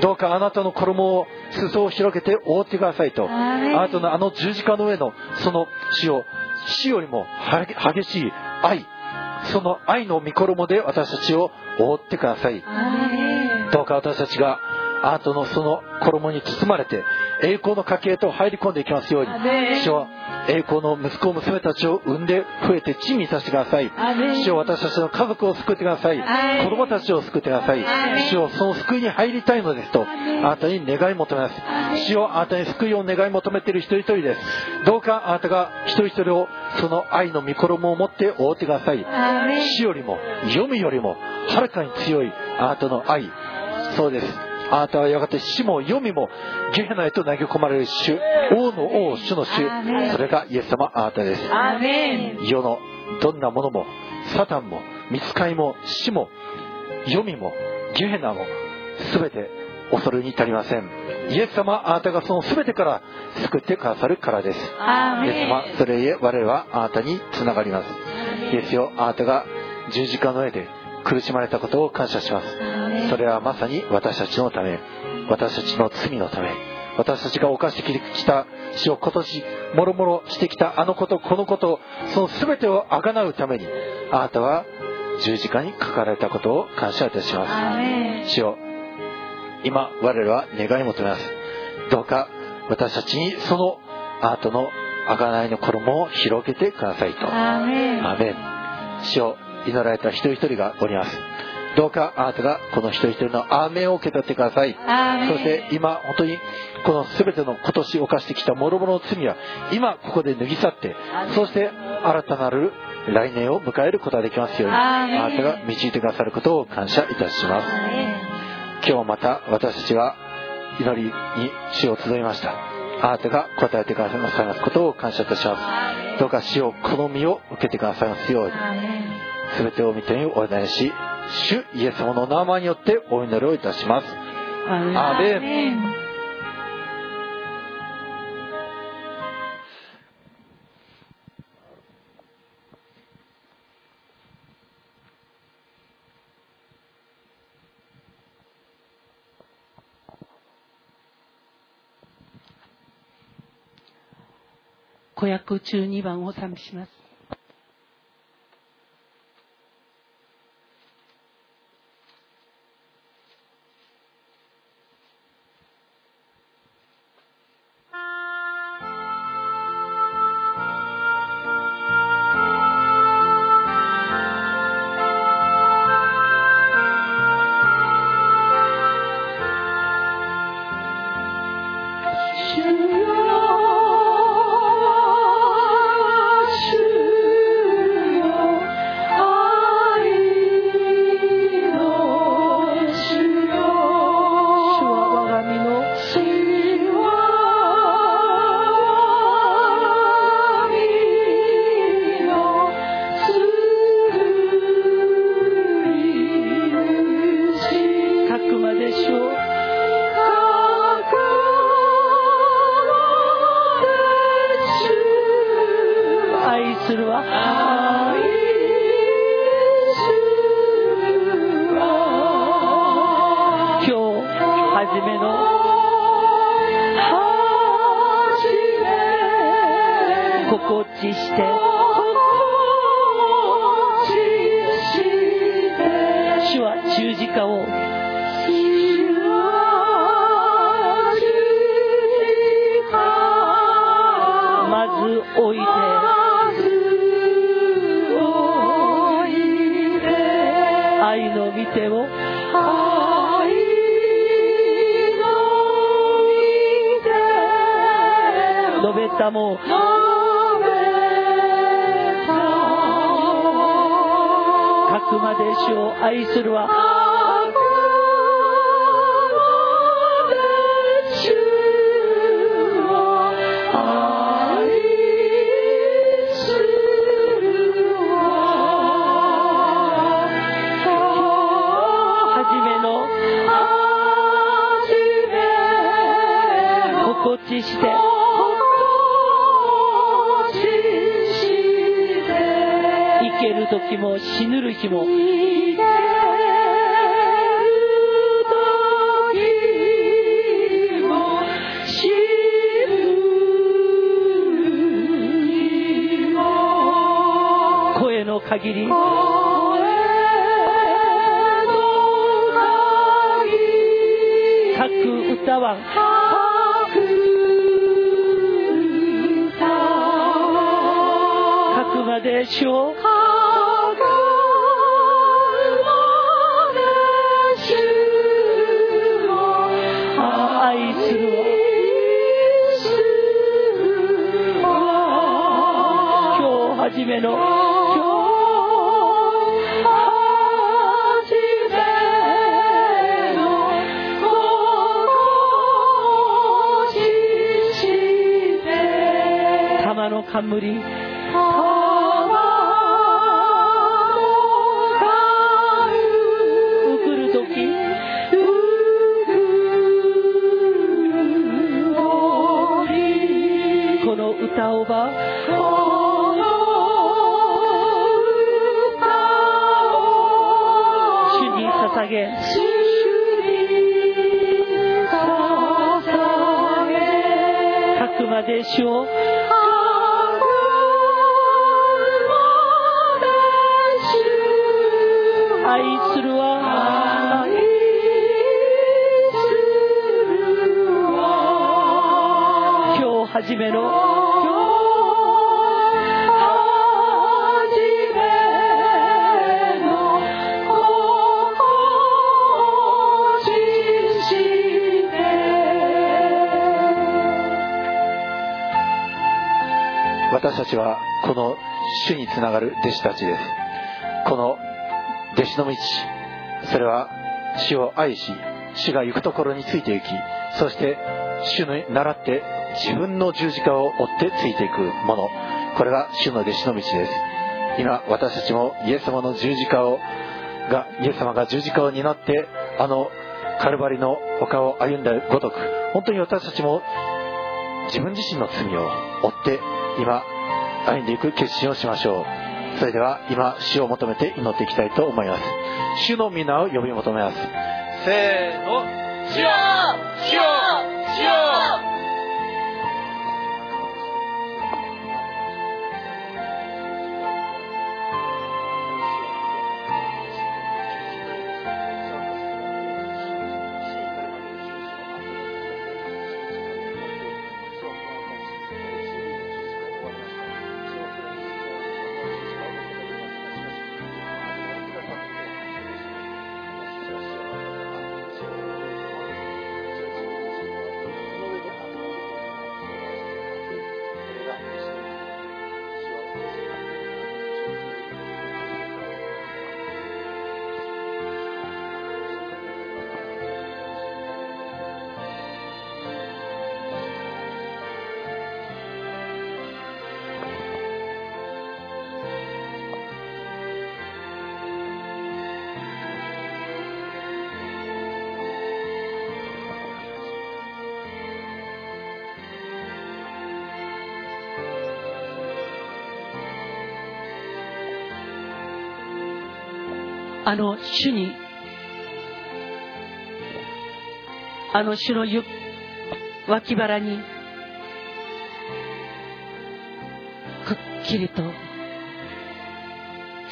どうかあなたの衣を裾を広げて覆ってくださいと。あなたのあの十字架の上のその死を死よりもは激しい愛その愛の御衣で私たちを覆ってください。どうか私たちがあなたのその衣に包まれて栄光の家系と入り込んでいきますように。主は栄光の息子娘たちを産んで増えて地にさせてください。主を私たちの家族を救ってください。子供たちを救ってください。主をその救いに入りたいのですとあなたに願い求めます。主をあなたに救いを願い求めている一人一人です。どうかあなたが一人一人をその愛の御衣を持って覆ってください。死よりも読むよりもはるかに強いあなたの愛。そうですあなたはやがて死も読みもゲヘナへと投げ込まれる主王の王主の主。それがイエス様あなたです。世のどんなものもサタンも見つかいも死も読みもゲヘナも全て恐れに足りません。イエス様あなたがその全てから救ってくださるからです。イエス様それゆえ我々はあなたにつながります。イエスよあなたが十字架の上で苦しまれたことを感謝します。それはまさに私たちのため私たちの罪のため私たちが犯してきた死を今年もろもろしてきたあのことこのことその全てをあがなうためにあなたは十字架にかかられたことを感謝いたしアーます。主よ今我々は願い求めます。どうか私たちにそのあなたの贖いの衣を広げてくださいと。アーメン主を祈られた一人一人がおります。どうかあなたがこの一人一人のアーメンを受け取ってください。そして今本当にこの全ての今年犯してきた諸々の罪は今ここで脱ぎ去ってそして新たなる来年を迎えることができますようにあなたが導いてくださることを感謝いたします。今日また私たちは祈りに主を集いました。あなたが答えてくださいますことを感謝いたします。どうか主を好みを受けてくださいますように全てを見てにお願いし主イエス様の名前によってお祈りをいたします。アーメン。子役中2番を賛美しますちはこの主につながる弟子たちです。この弟子の道それは主を愛し主が行くところについて行きそして主に倣って自分の十字架を追ってついていくもの。これが主の弟子の道です。今私たちもイエス様の十字架をがイエス様が十字架を担ってあのカルバリの丘を歩んだごとく本当に私たちも自分自身の罪を追って今歩んでいく決心をしましょう。それでは今主を求めて祈っていきたいと思います。主の皆を呼び求めます。せーの主よ主よ主よ。あの主に。あの主のゆ脇腹にくっきりと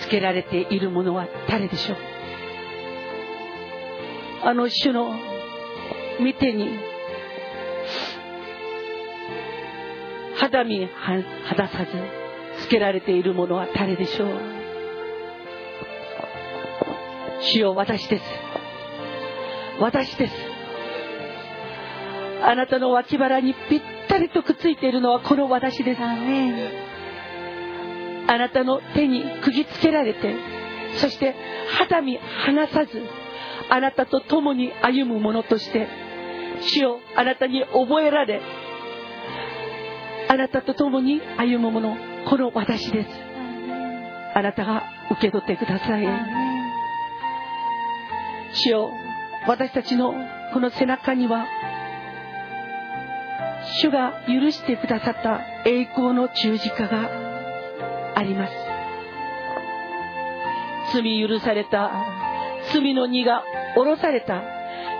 つけられているものは誰でしょう？あの主の見てに肌身肌さずつけられているものは誰でしょう？主よ私です。私です。あなたの脇腹にぴったりとくっついているのはこの私です。あなたの手に釘付けられてそして肌身離さずあなたと共に歩む者として主をあなたに覚えられあなたと共に歩む者この私です。あなたが受け取ってください主よ私たちのこの背中には主が許してくださった栄光の十字架があります。罪許された罪の荷が下ろされた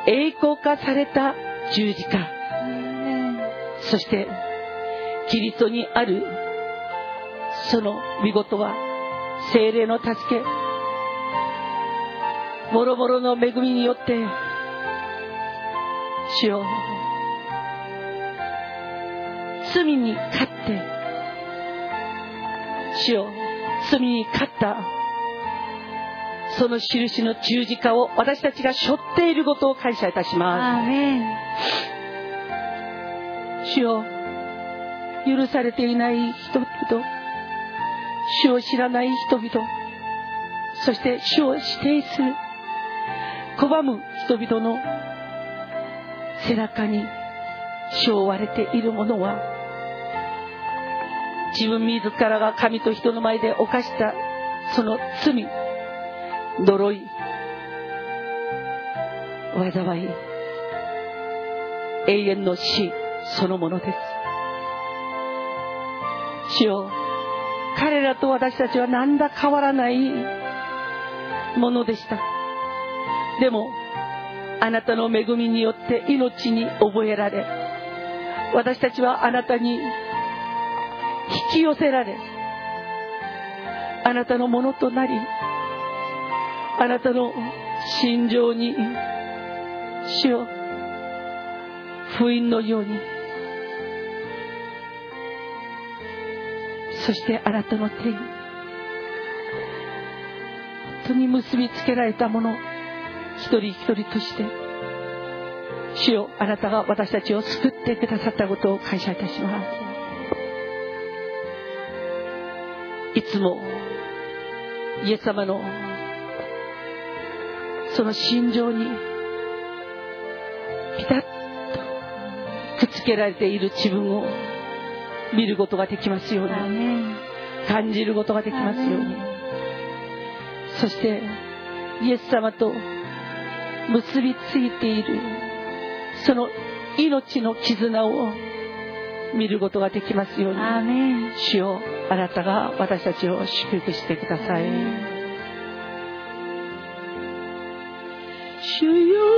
栄光化された十字架。そしてキリストにあるその見事は精霊の助けもろもろの恵みによって主よ罪に勝って主よ罪に勝ったその印の十字架を私たちが背負っていることを感謝いたします。主よ許されていない人々主を知らない人々そして主を指定する拒む人々の背中に背負われているものは自分自らが神と人の前で犯したその罪呪い災い永遠の死そのものです。主よ彼らと私たちは何ら変わらないものでした。でもあなたの恵みによって命に覚えられ私たちはあなたに引き寄せられあなたのものとなりあなたの心情に主よ封印のようにそしてあなたの手に本当に結びつけられたもの一人一人として主よあなたが私たちを救ってくださったことを感謝いたします。いつもイエス様のその心情にピタッとくっつけられている自分を見ることができますように感じることができますように。そしてイエス様と結びついている。その命の絆を見ることができますように。主よあなたが私たちを祝福してください。主よ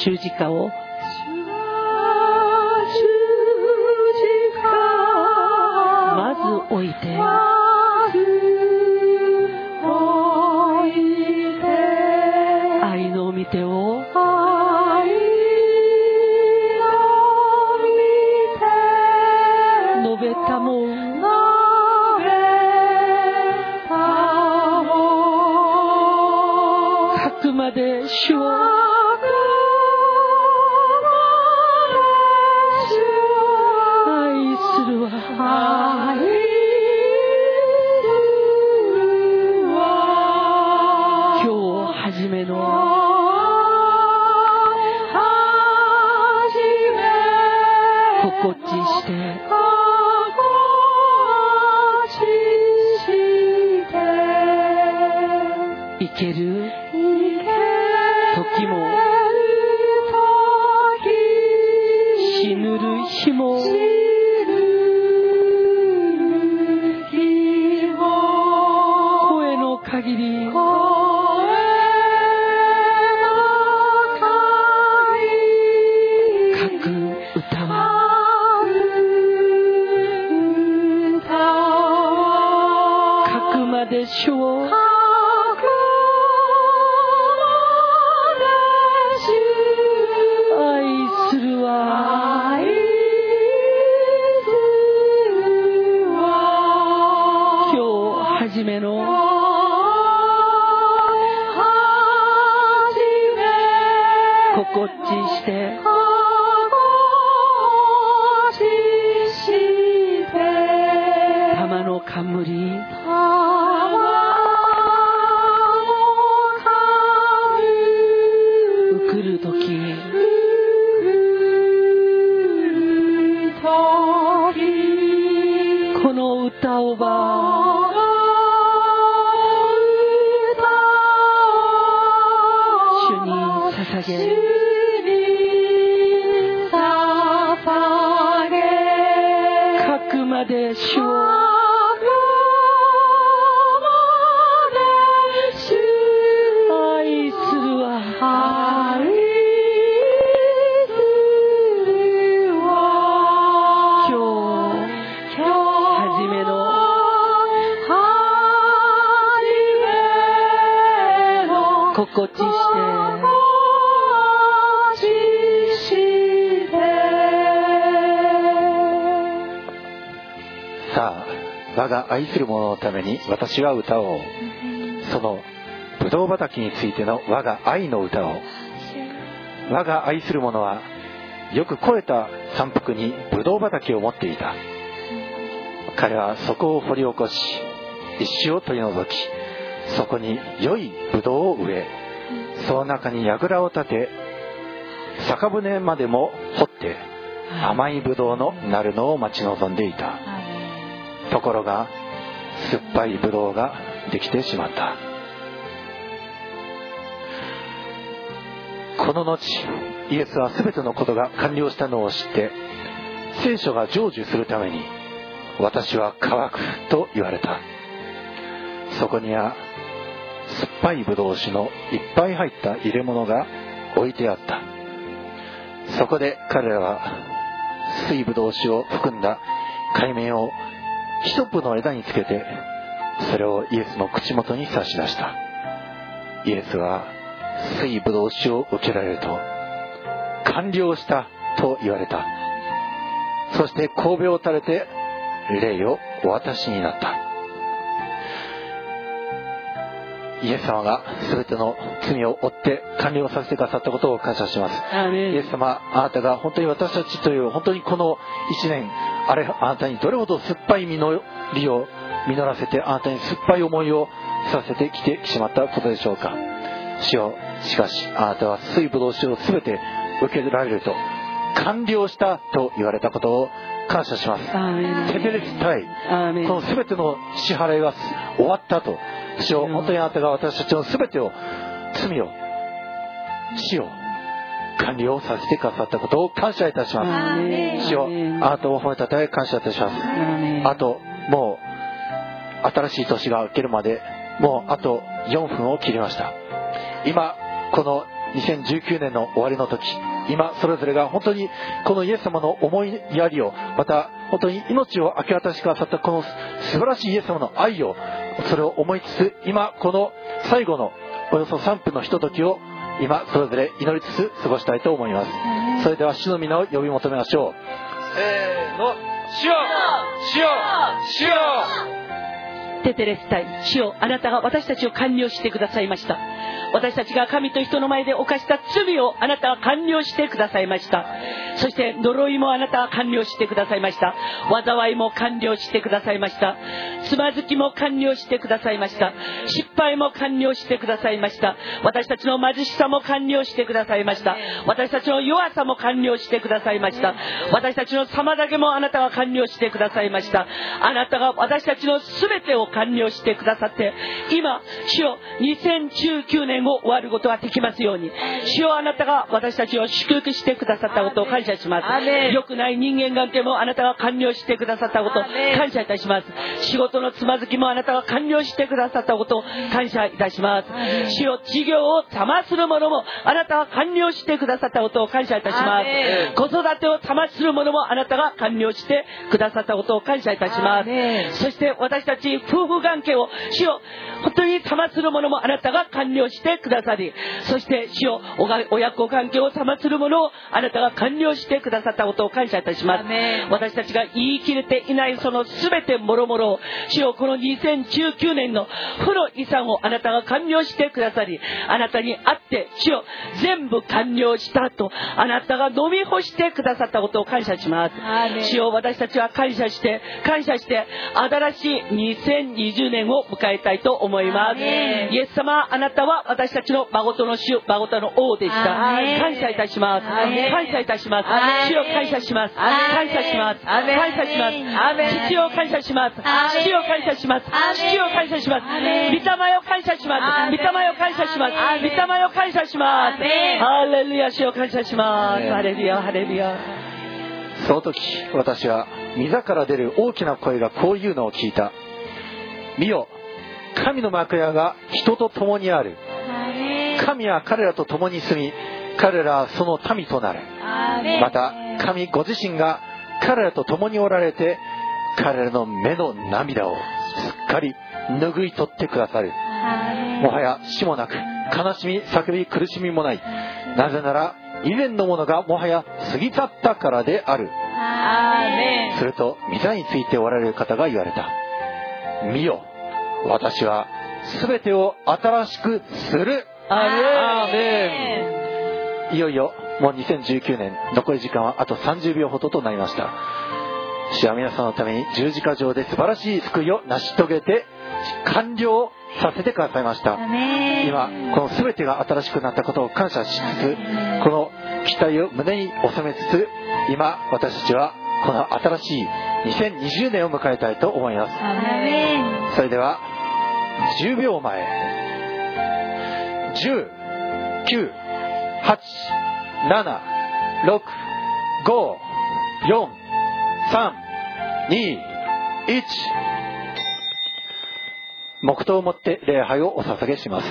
十字架を愛する者のために私は歌おう。そのブドウ畑についての我が愛の歌を。我が愛する者はよく肥えた山腹にブドウ畑を持っていた。彼はそこを掘り起こし石を取り除きそこに良いブドウを植えその中に櫓を立て酒舟までも掘って甘いブドウのなるのを待ち望んでいた。ところが酸っぱいブドウができてしまった。この後イエスは全てのことが完了したのを知って聖書が成就するために私は乾くと言われた。そこには酸っぱいブドウ酒のいっぱい入った入れ物が置いてあった。そこで彼らは水ブドウ酒を含んだ海面をヒソプの枝につけてそれをイエスの口元に差し出した。イエスは水ぶどう酒を受けられると完了したと言われた。そして神戸を垂れて霊をお渡しになった。イエス様が全ての罪を負って完了させてくださったことを感謝します。イエス様あなたが本当に私たちという本当にこの1年あれあなたにどれほど酸っぱい実りを実らせてあなたに酸っぱい思いをさせてきてしまったことでしょうか。主よしかしあなたは水ぶどう酒を全て受けられると完了したと言われたことを感謝します。テテレスタイこの全ての支払いは終わったと主よ本当にあなたが私たちの全てを罪を死を完了させてくださったことを感謝いたします。主よあなたを褒めたたえ感謝いたします。あともう新しい年が明けるまでもうあと4分を切りました。今この2019年の終わりの時今それぞれが本当にこのイエス様の思いやりをまた本当に命を明け渡してくださったこの素晴らしいイエス様の愛をそれを思いつつ今この最後のおよそ3分のひとときを今それぞれ祈りつつ過ごしたいと思います。それでは主の皆を呼び求めましょう。せーの主よ主よ主よテテレスタイ主よあなたが私たちを完了してくださいました。私たちが神と人の前で犯した罪をあなたは完了してくださいました。そして呪いもあなたは完了してくださいました。災いも完了してくださいました。つまずきも完了してくださいました。失敗も完了してくださいました。私たちの貧しさも完了してくださいました。私たちの弱さも完了してくださいました。私たちの妨げもあなたは完了してくださいました。あなたが私たちの全てを完了してくださって今主よ2019年を終わることができますように。主よあなたが私たちを祝福してくださったことを感謝します。良くない人間関係もあなたが完了してくださったことを感謝いたします。仕事のつまずきもあなたが完了してくださったことを感謝いたします。主よ事業を邪魔するものもあなたが完了してくださったことを感謝いたします。子育てを邪魔するものもあなたが完了してくださったことを感謝いたします。そして私たち夫婦関係を主よ本当に邪魔するものもあなたが完了してくださりそして主よ親子関係を邪魔するものをあなたが完了してくださったことを感謝いたします。私たちが言い切れていないその全てもろもろを主よこの2019年の負の遺産をあなたが完了してくださりあなたに会って主よ全部完了したとあなたが飲み干してくださったことを感謝します。主よ私たちは感謝して感謝して新しい2020年を迎えたいと思います。イエス様あなたは私たちの孫との主孫との王でした。感謝いたします。感謝いたします。主を感謝します。感謝します。感謝します。父を感謝します。父を感謝します。父を感謝します。御霊を感謝します。御霊を感謝します。御霊を感謝します。ハレルヤ主を感謝します。ハレルヤハレルヤ。その時私は溝から出る大きな声がこういうのを聞いた見よ。神の幕屋が人と共にある。神は彼らと共に住み彼らはその民となる。また神ご自身が彼らと共におられて彼らの目の涙をすっかり拭い取ってくださる。もはや死もなく悲しみ叫び苦しみもない。なぜなら以前のものがもはや過ぎ去ったからである。すると御座についておられる方が言われた。見よ私は全てを新しくする。アーメン。いよいよもう2019年残り時間はあと30秒ほどとなりました。主は皆さんのために十字架上で素晴らしい救いを成し遂げて完了させてくださいました。今この全てが新しくなったことを感謝しつつこの期待を胸に収めつつ今私たちはこの新しい2020年を迎えたいと思います。それでは10秒前。1098765432黙祷をもって礼拝をお捧げします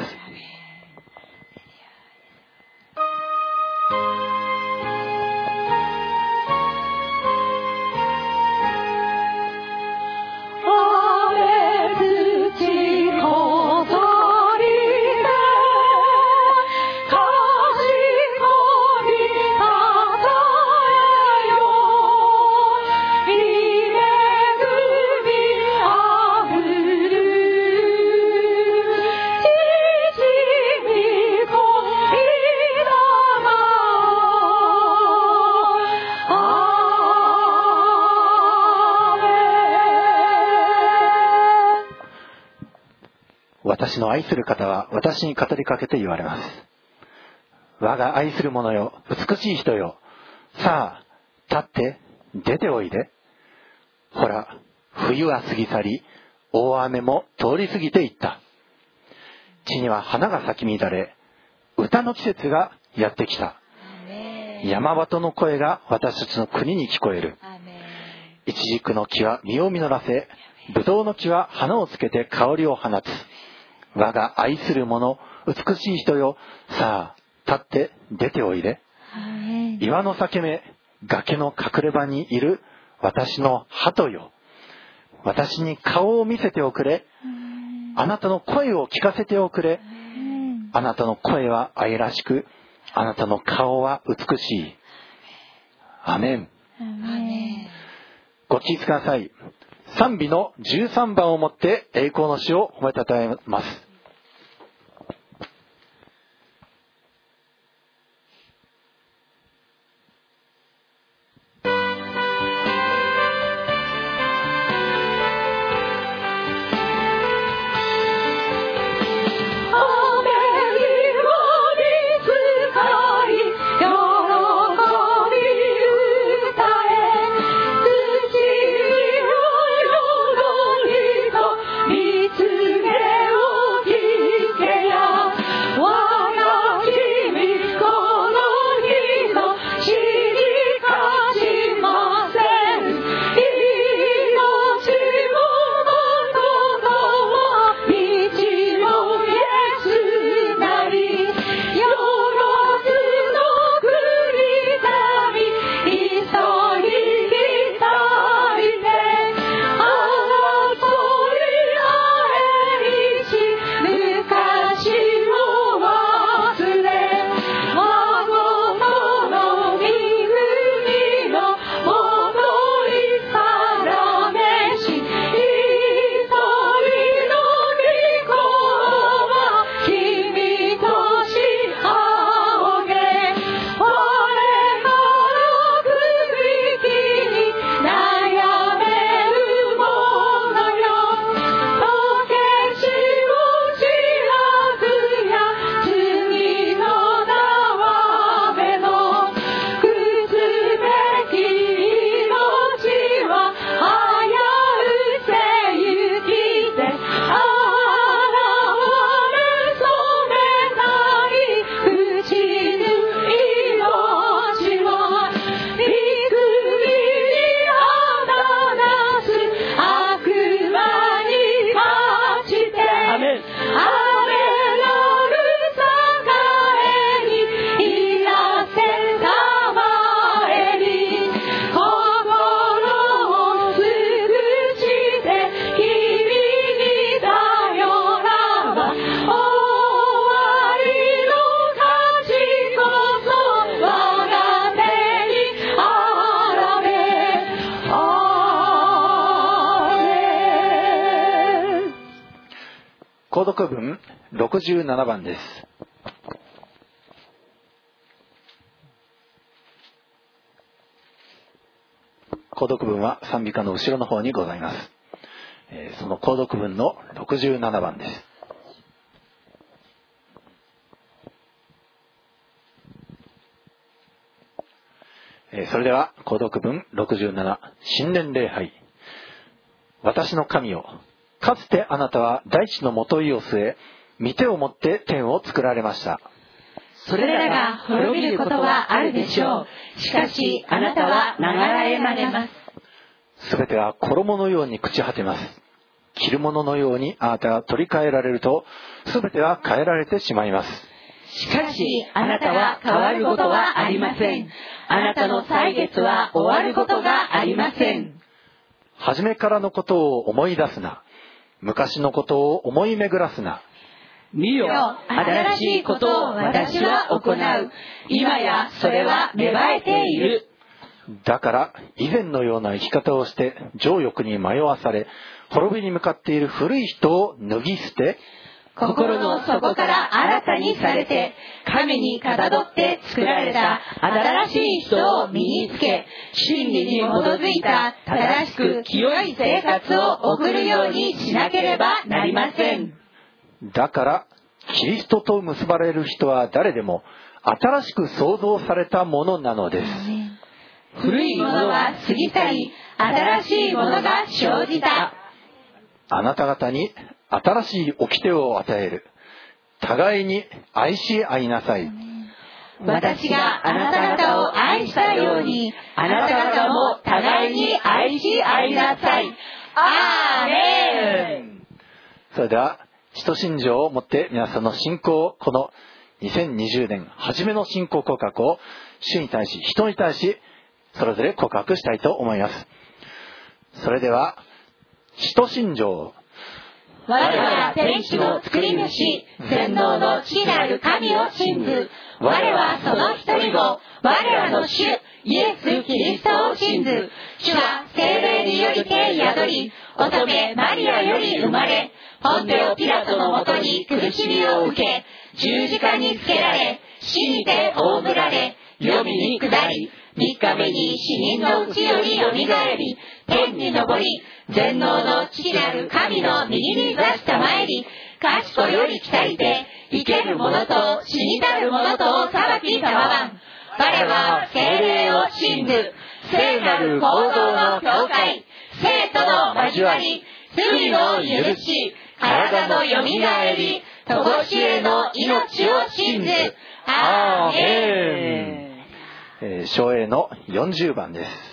私の愛する方は私に語りかけて言われます。我が愛する者よ、美しい人よ。さあ、立って、出ておいで。ほら、冬は過ぎ去り、大雨も通り過ぎていった。地には花が咲き乱れ、歌の季節がやってきた。山鳩の声が私たちの国に聞こえる。イチジクの木は実を実らせ、ブドウの木は花をつけて香りを放つ。我が愛する者、美しい人よ。さあ、立って出ておいで。岩の裂け目、崖の隠れ場にいる私の鳩よ。私に顔を見せておくれ。あなたの声を聞かせておくれ。あなたの声は愛らしく、あなたの顔は美しい。アメン。ご起立ください。賛美の13番をもって栄光の詩を褒めたたえます。67番です。購読文は賛美歌の後ろの方にございます。えその購読文の67番です。えそれでは購読文67新年礼拝私の神よかつてあなたは大地のもといを据え見てをもって天を作られました。それらが滅びることはあるでしょう。しかしあなたは流れまれますすべては衣のように朽ち果てます。着るもののようにあなたが取り替えられるとすべては変えられてしまいます。しかしあなたは変わることはありません。あなたの歳月は終わることがありません。初めからのことを思い出すな。昔のことを思い巡らすな見よ新しいことを私は行う。今やそれは芽生えている。だから以前のような生き方をして情欲に迷わされ滅びに向かっている古い人を脱ぎ捨て心の底から新たにされて神にかたどって作られた新しい人を身につけ真理に基づいた正しく清い生活を送るようにしなければなりませんだからキリストと結ばれる人は誰でも新しく創造されたものなのです。古いものは過ぎ去り新しいものが生じた。あなた方に新しい掟を与える。互いに愛し合いなさい。私があなた方を愛したようにあなた方も互いに愛し合いなさい。アーメン。それでは使徒信条をもって皆さんの信仰をこの2020年初めの信仰告白を主に対し人に対しそれぞれ告白したいと思います。それでは使徒信条我は天使を作り主全能の父なる神を信ず。我はその一人を我らの主イエス・キリストを信ず。主は精霊により天宿り乙女マリアより生まれ本ン・ピラトのもとに苦しみを受け、十字架につけられ、死にて葬られ、読みに下り、三日目に死人のうちより蘇みがえり、天に昇り、全能の父なる神の右に座したまえり、賢より来たりて、生ける者と死にたる者とを裁きたまわん。我は精霊を信ず、聖なる行動の境界、生徒の交わり、罪を許し、体のよみがえり、とこしえの命を信ず。アーメン。えー、省エの40番です。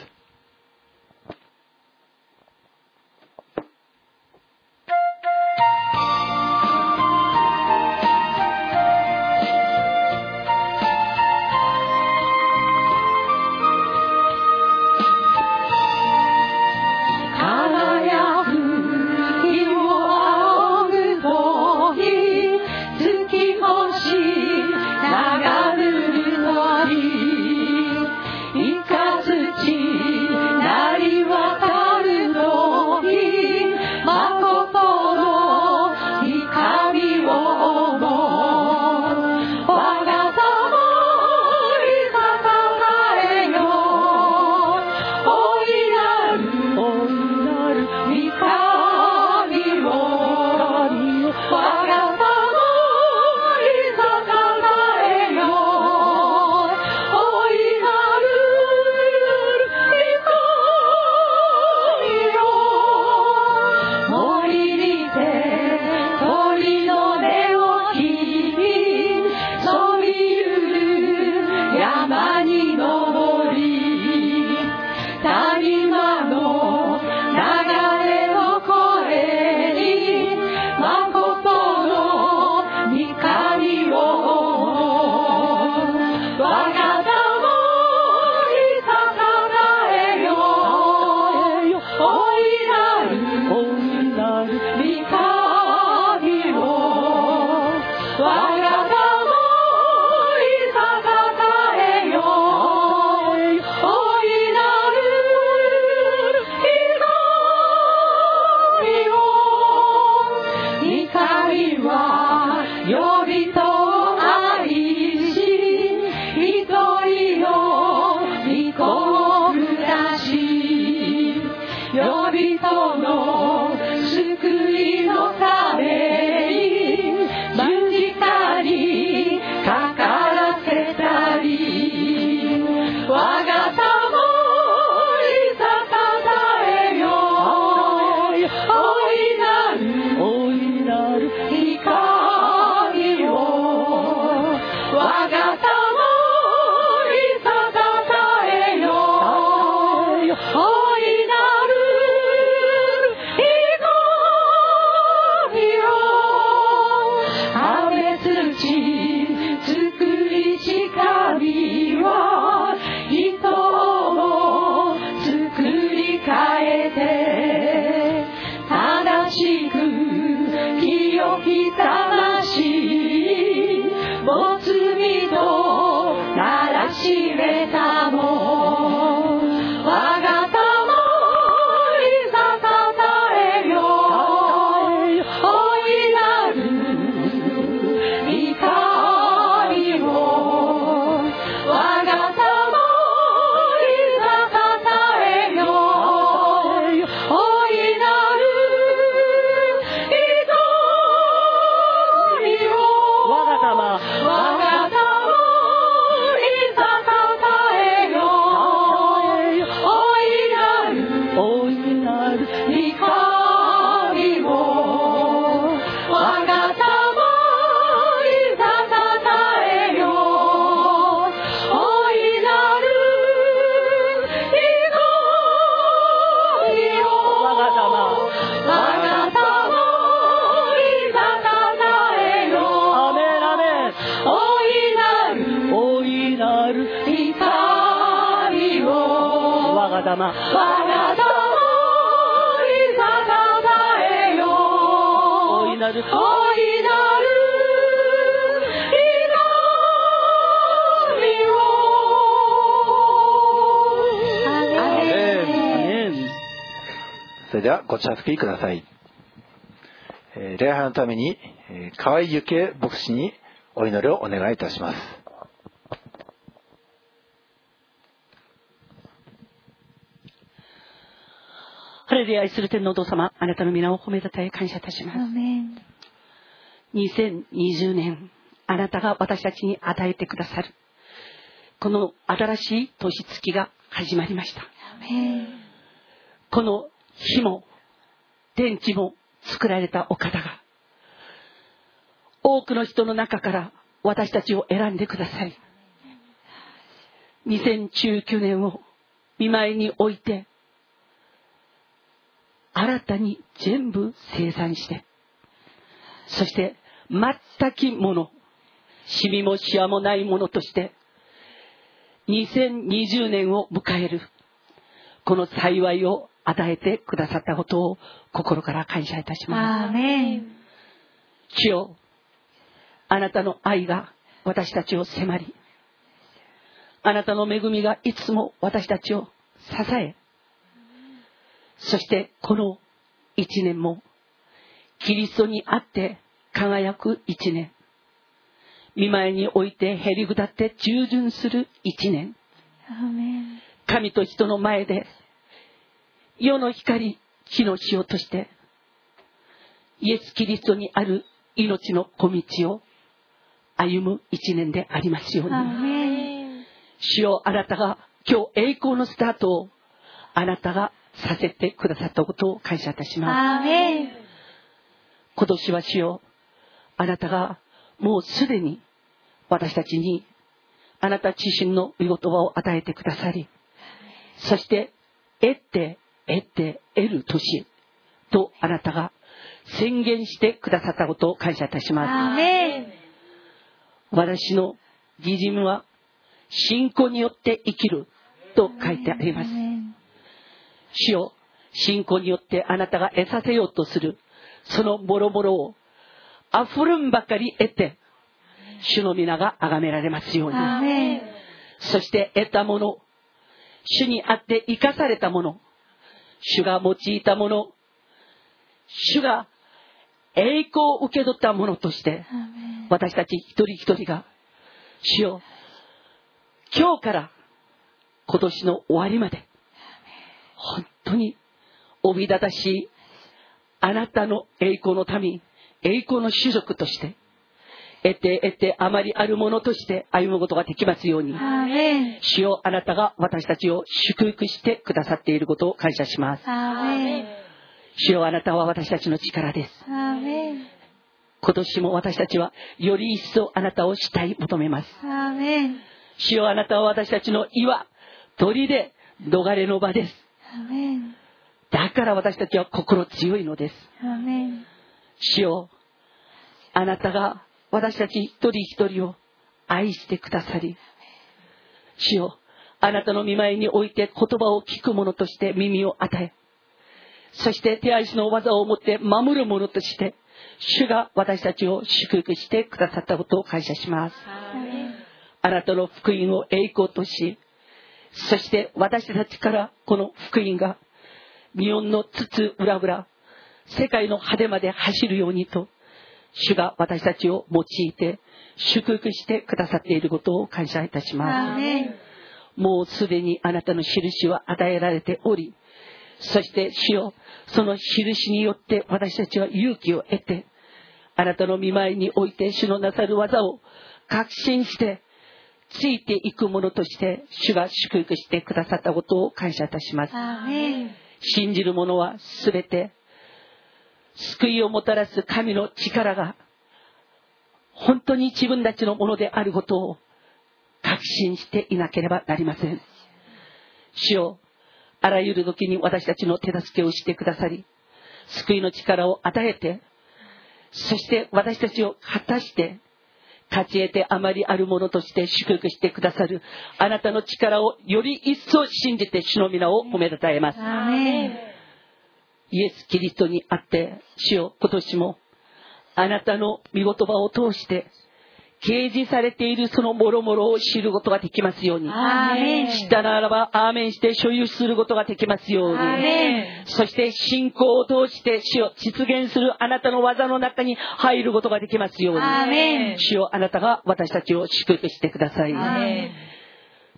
ではご着席ください、えー、礼拝のために、えー、河合ゆけ牧師にお祈りをお願いいたしますハレルヤ愛する天皇堂様、あなたの皆を褒めたたえ感謝いたします。2020年、あなたが私たちに与えてくださる、この新しい年月が始まりました。この日も、天地も作られたお方が、多くの人の中から私たちを選んでください。2019年を見舞いに置いて、新たに全部生産して、そして全きもの、シミもシワもないものとして、2020年を迎える、この幸いを与えてくださったことを心から感謝いたします。主よ、あなたの愛が私たちを迫り、あなたの恵みがいつも私たちを支え、そしてこの一年もキリストにあって輝く一年見舞いにおいてへり下って従順する一年神と人の前で世の光火の塩としてイエス・キリストにある命の小道を歩む一年でありますように。主よあなたが今日栄光のスタートをあなたがさせてくださったことを感謝いたします。今年は主よあなたがもうすでに私たちにあなた自身の御言葉を与えてくださり、そして得て得て得る年とあなたが宣言してくださったことを感謝いたします。私の義人は信仰によって生きると書いてあります。主よ、信仰によってあなたが得させようとする、そのもろもろを、溢るんばかり得て、主の皆が崇められますように。そして得たもの、主にあって生かされたもの、主が用いたもの、主が栄光を受け取ったものとして、私たち一人一人が、主よ、今日から今年の終わりまで、本当におびだたしいあなたの栄光の民、栄光の種族として、得て得てあまりあるものとして歩むことができますように、主よあなたが私たちを祝福してくださっていることを感謝します。主よあなたは私たちの力です。今年も私たちはより一層あなたを慕い求めます。主よあなたは私たちの岩、鳥で逃れの場です。だから私たちは心強いのです。主よあなたが私たち一人一人を愛してくださり、主よあなたの見舞いにおいて言葉を聞く者として耳を与え、そして手足の技を持って守る者として、主が私たちを祝福してくださったことを感謝します。あなたの福音を栄光とし、そして私たちからこの福音が日本のつつ裏裏世界の果てまで走るようにと主が私たちを用いて祝福してくださっていることを感謝いたします。もうすでにあなたの印は与えられておりそして主よその印によって私たちは勇気を得てあなたの見舞いにおいて主のなさる技を確信してついていくものとして主が祝福してくださったことを感謝いたします。信じる者は全て救いをもたらす神の力が本当に自分たちのものであることを確信していなければなりません。主よあらゆる時に私たちの手助けをしてくださり救いの力を与えてそして私たちを果たして立ち得てあまりあるものとして祝福してくださるあなたの力をより一層信じて主の皆を褒めたたえます。イエス・キリストにあって主よ今年もあなたの御言葉を通して掲示されているその諸々を知ることができますように。知ったならば、アーメンして所有することができますように。そして信仰を通して主を実現するあなたの技の中に入ることができますように。主よあなたが私たちを祝福してください。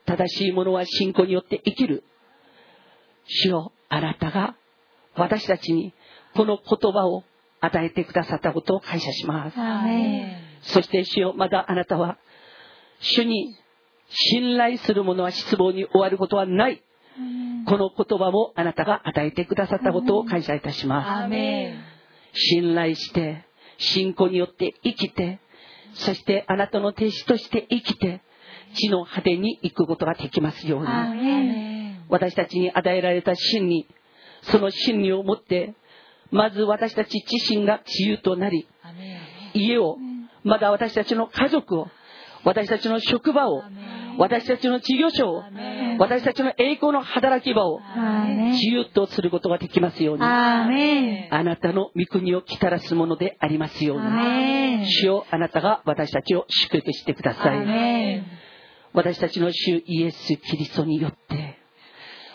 正しいものは信仰によって生きる。主よあなたが私たちにこの言葉を与えてくださったことを感謝します。そして主よまだあなたは主に信頼する者は失望に終わることはない。この言葉もあなたが与えてくださったことを感謝いたしンます。信頼して、信仰によって生きて、そしてあなたの弟子として生きて、地の果てに行くことができますように。私たちに与えられた真理、その真理をもって、まず私たち自身が自由となり、家を、また私たちの家族を、私たちの職場を、私たちの事業所を、私たちの栄光の働き場を、自由とすることができますように。あなたの御国をきたらすものでありますように。主よあなたが私たちを祝福してくだアさい。ン私たちの主イエス・キリストによって、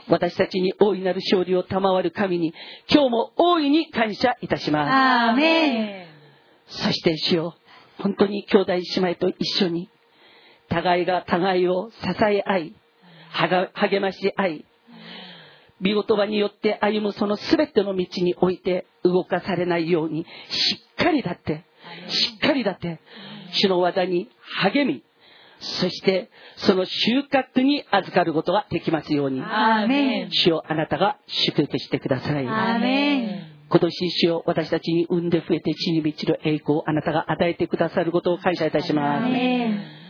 私たちに大いなる勝利を賜る神に、今日も大いに感謝いたしまアーメンす。そして主よ本当に兄弟姉妹と一緒に、互いが互いを支え合い、励まし合い、見言葉によって歩むその全ての道において動かされないように、しっかりだって、しっかりだって、主の技に励み、そしてその収穫に預かることができますように、主よあなたが祝福してください。今年主よ私たちに産んで増えて地に満ちる栄光をあなたが与えてくださることを感謝いたしアます。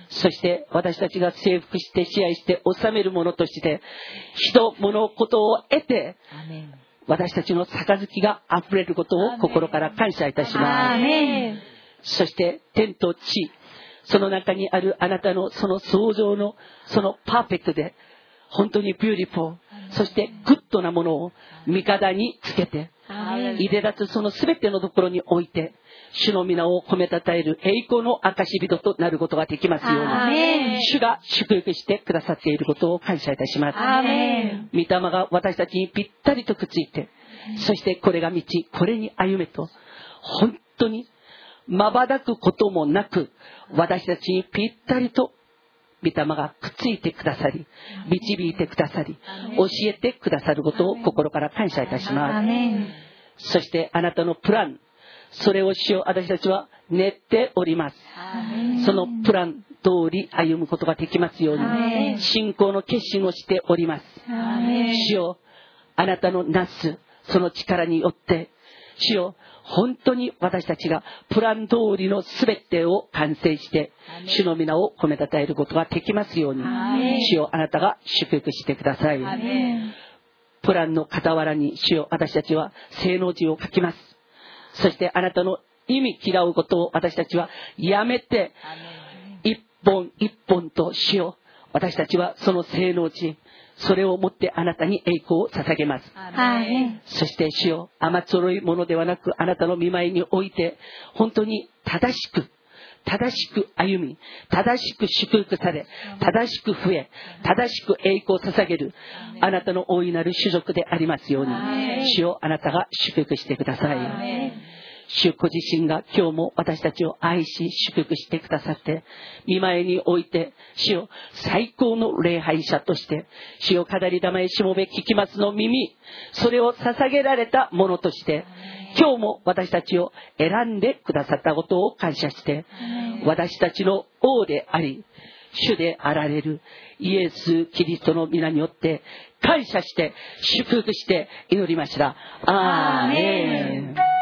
そして私たちが征服して支配して治めるものとして人物事を得て私たちの杯が溢れることを心から感謝いたします。そして天と地、その中にあるあなたのその創造のそのパーフェクトで本当に beautiful、そしてグッドなものを味方につけて、いで立つその全てのところにおいて、主の御名を褒めたたえる栄光の証人となることができますように、主が祝福してくださっていることを感謝いたします。御霊が私たちにぴったりとくっついて、そしてこれが道、これに歩めと、本当に瞬くこともなく、私たちにぴったりと御霊がくっついてくださり、導いてくださり、教えてくださることを心から感謝いたしアます。そしてあなたのプラン、それをしよう私たちは練っております。そのプラン通り歩むことができますように、信仰の決心をしております。主よあなたのなすその力によって主よ本当に私たちがプラン通りの全てを完成して主の皆を褒めたたえることができますように主よあなたが祝福してください。プランの傍らに主よ私たちは聖の字を書きます。そしてあなたの意味嫌うことを私たちはやめて一本一本と主よ私たちはその聖の字それをもってあなたに栄光を捧げます。そして主よ甘っちょろいものではなくあなたの見舞いにおいて本当に正しく正しく歩み正しく祝福され正しく増え正しく栄光を捧げるあなたの大いなる種族でありますように。主よあなたが祝福してください主ご自身が今日も私たちを愛し祝福してくださって見舞いにおいて主を最高の礼拝者として主を語り玉へしもべ聞きますの耳それを捧げられたものとして今日も私たちを選んでくださったことを感謝して私たちの王であり主であられるイエス・キリストの皆によって感謝して祝福して祈りました。アーメン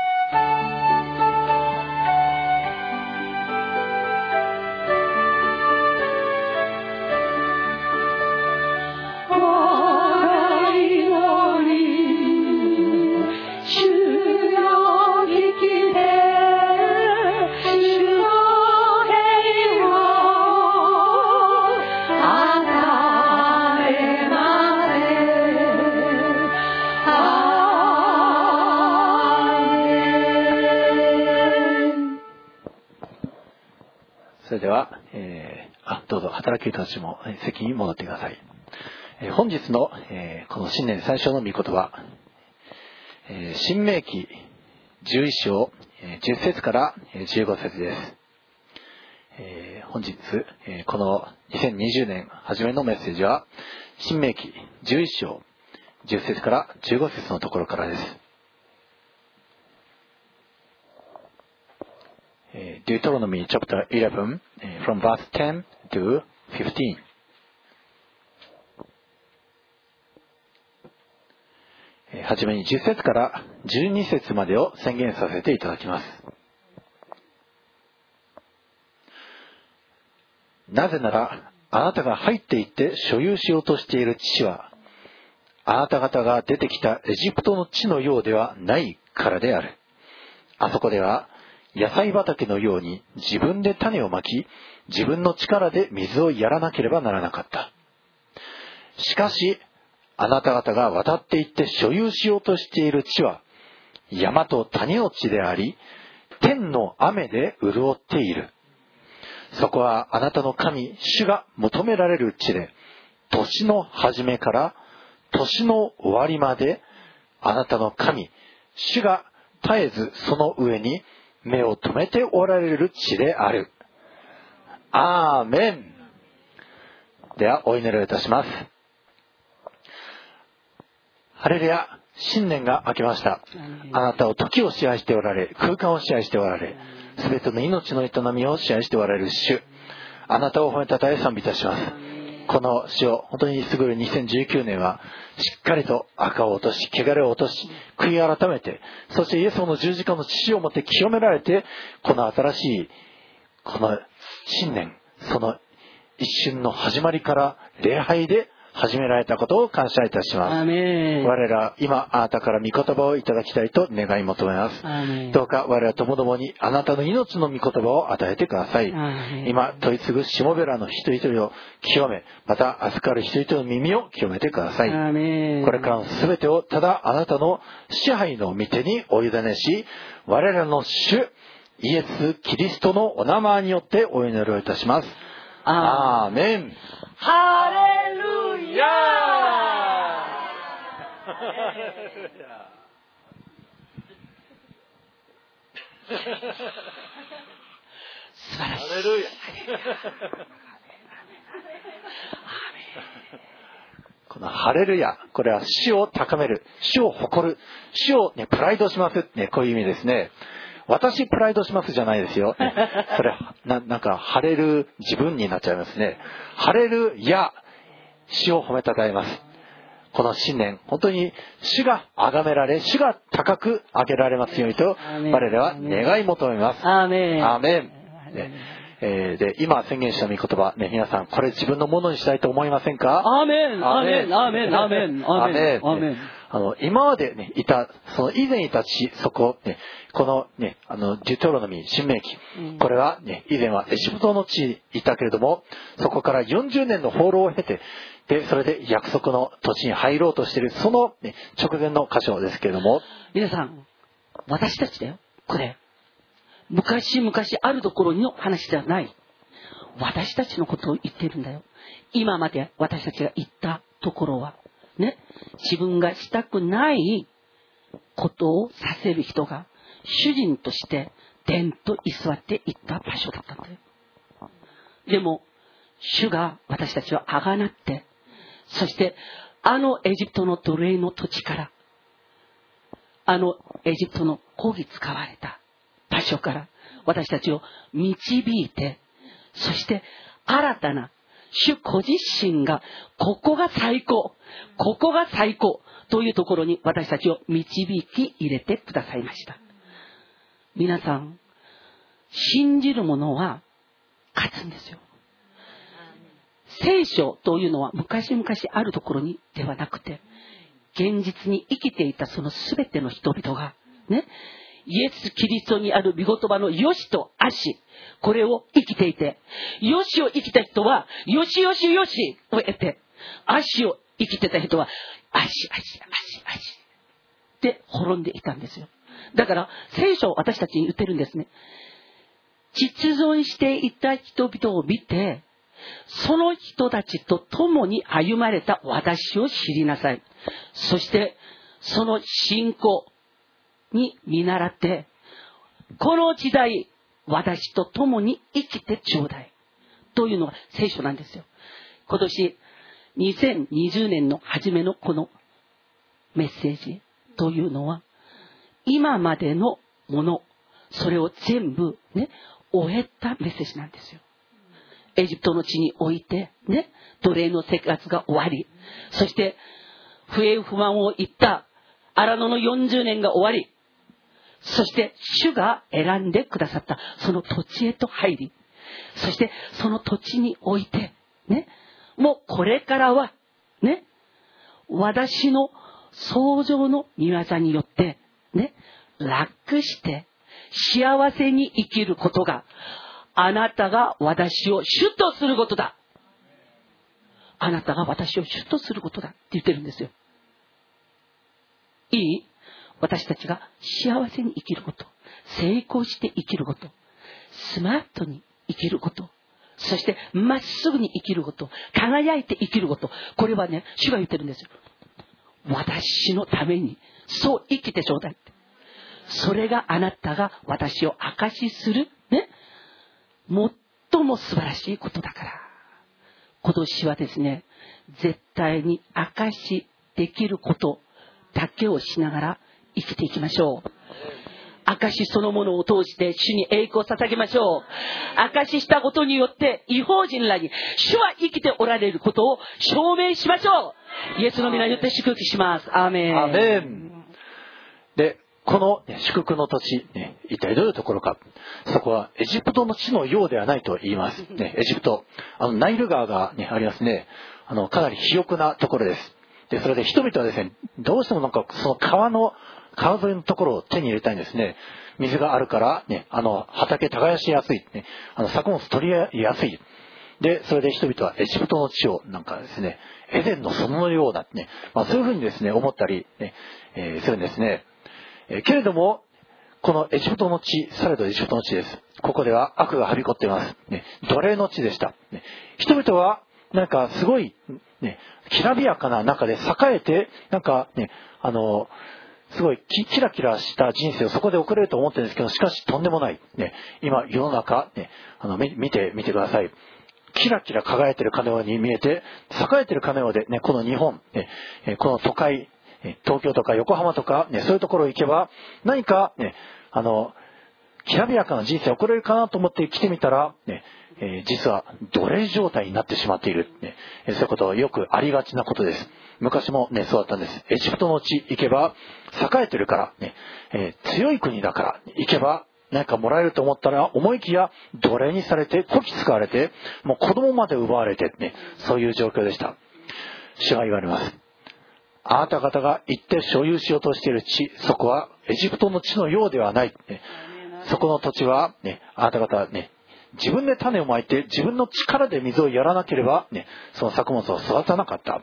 では、えー、あ、どうぞ、働き人たちも席に戻ってください。えー、本日の、えー、この新年最初の御言葉、えー、新明記11章、えー、10節から15節です。えー、本日、えー、この2020年初めのメッセージは、新明記11章、10節から15節のところからです。Deuteronomy chapter 11 from verse 10 to 15. はじめに10節から12節までを宣言させていただきます。なぜなら、あなたが入っていって所有しようとしている地は、あなた方が出てきたエジプトの地のようではないからである。あそこでは、野菜畑のように自分で種をまき、自分の力で水をやらなければならなかった。しかし、あなた方が渡っていって所有しようとしている地は、山と谷の地であり、天の雨で潤っている。そこはあなたの神、主が求められる地で、年の初めから年の終わりまで、あなたの神、主が絶えずその上に目を留めておられる地である。アーメン。では、お祈りをいたします。ハレルヤ、新年が明けました。あなたを時を支配しておられ、空間を支配しておられ、すべての命の営みを支配しておられる主。あなたを褒めたたえ賛美いたします。この死を本当にすぐる2019年はしっかりと赤を落とし汚れを落とし悔い改めてそしてイエス様の十字架の父をもって清められてこの新しいこの新年その一瞬の始まりから礼拝で始められたことを感謝いたします。我ら、今、あなたから御言葉をいただきたいと願い求めます。どうか我らともどもにあなたの命の御言葉を与えてください。今、問い継ぐしもべらの人々を清め、また預かる人々の耳を清めてください。これからの全てをただあなたの支配の御手にお委ねし、我らの主、イエス・キリストのお名前によってお祈りをいたします。アーメン。ハレルヤ素晴らしい。ハレルヤ。このハレルヤ、これは死を高める、死を誇る、死を、ね、プライドします、ね、こういう意味ですね。私プライドしますじゃないですよ。それ、な、なんか、晴れる自分になっちゃいますね。晴れるや、死を褒めたたえます。この新年、本当に主が崇められ、主が高く上げられますようにと、我らは願い求めます。アーメン。アーメン。ねえー、で、今宣言した御言葉、ね、皆さん、これ自分のものにしたいと思いませんか？アーメンアーメンアーメンアーメンアーメンアーメンあの、今までね、いた、その以前いた地、そこ、ね、このね、あの、デュトロノミー、新明記、これはね、以前はエジプトの地にいたけれども、そこから40年の放浪を経て、で、それで約束の土地に入ろうとしている、その、ね、直前の箇所ですけれども。皆さん、私たちだよ。これ。昔々あるところの話じゃない。私たちのことを言ってるんだよ。今まで私たちが言ったところは、ね、自分がしたくないことをさせる人が主人として伝と居座っていった場所だったんだよ。でも、主が私たちをあがなって、そしてあのエジプトの奴隷の土地から、あのエジプトの抗議使われた場所から私たちを導いて、そして新たな主ご自身が、ここが最高、ここが最高というところに私たちを導き入れてくださいました。皆さん、信じる者は勝つんですよ。聖書というのは昔々あるところにではなくて、現実に生きていたその全ての人々が、ね、イエス・キリストにある御言葉の良しと悪し、これを生きていて、良しを生きた人は、よしよしよしを得て、悪しを生きてた人は、悪し悪し悪し悪しで滅んでいたんですよ。だから、聖書を私たちに言ってるんですね。実存していた人々を見て、その人たちと共に歩まれた私を知りなさい。そして、その信仰に見習って、この時代、私と共に生きてちょうだい。というのが聖書なんですよ。今年、2020年の初めのこのメッセージというのは、今までのもの、それを全部ね、終えたメッセージなんですよ。エジプトの地において、ね、奴隷の生活が終わり、そして、不平不満を言った荒野の40年が終わり、そして主が選んでくださった。その土地へと入り、そしてその土地において、ね、もうこれからは、ね、私の創造の見業によって、ね、楽して幸せに生きることが、あなたが私を主とすることだ。あなたが私を主とすることだって言ってるんですよ。いい？私たちが幸せに生きること、成功して生きること、スマートに生きること、そしてまっすぐに生きること、輝いて生きること、これはね、主が言ってるんですよ。私のために、そう生きてちょうだいって。それがあなたが私を証しする、ね、最も素晴らしいことだから。今年はですね、絶対に証しできることだけをしながら生きていきましょう。証そのものを通して主に栄光を捧げましょう。証したことによって違法人らに主は生きておられることを証明しましょう。イエスの皆によって祝福します。アーメン。アーメン。で、この、祝福の土地、ね、一体どういうところか。そこはエジプトの地のようではないと言います。ね、エジプト。あの、ナイル川が、ね、ありますね。あの、かなり肥沃なところです。で、それで人々はですね、どうしてもなんかその川の川沿いのところを手に入れたいんですね。水があるから、ね、あの、畑耕しやすい、ね、あの、作物取りやすい。で、それで人々はエジプトの地をなんかですね、エデンの園のようだね、まあ、そういうふうにですね、思ったり、ね、えー、するんですね。えー、けれども、このエジプトの地、されどエジプトの地です。ここでは悪がはびこっています。ね、奴隷の地でした。ね、人々は、なんかすごい、ね、きらびやかな中で栄えて、なんかね、あの、すごいキラキラした人生をそこで送れると思ってるんですけど、しかしとんでもない。ね、今、世の中、ね、あの、見てみてください。キラキラ輝いてるかのように見えて、栄えてるかのようで、ね、この日本、ね、この都会、東京とか横浜とか、ね、そういうところ行けば、何か、ね、あの、きらびやかな人生を送れるかなと思って来てみたら、ね、えー、実は奴隷状態になってしまっている、ね、そういうことはよくありがちなことです。昔もね、そうだったんです。エジプトの地行けば、栄えてるから、ね、えー、強い国だから、行けば、何かもらえると思ったら、思いきや奴隷にされて、こき使われて、もう子供まで奪われて、ね、そういう状況でした。主が言われます。あなた方が行って所有しようとしている地、そこはエジプトの地のようではない。ね、そこの土地は、ね、あなた方はね、自分で種をまいて自分の力で水をやらなければ、ね、その作物を育たなかった。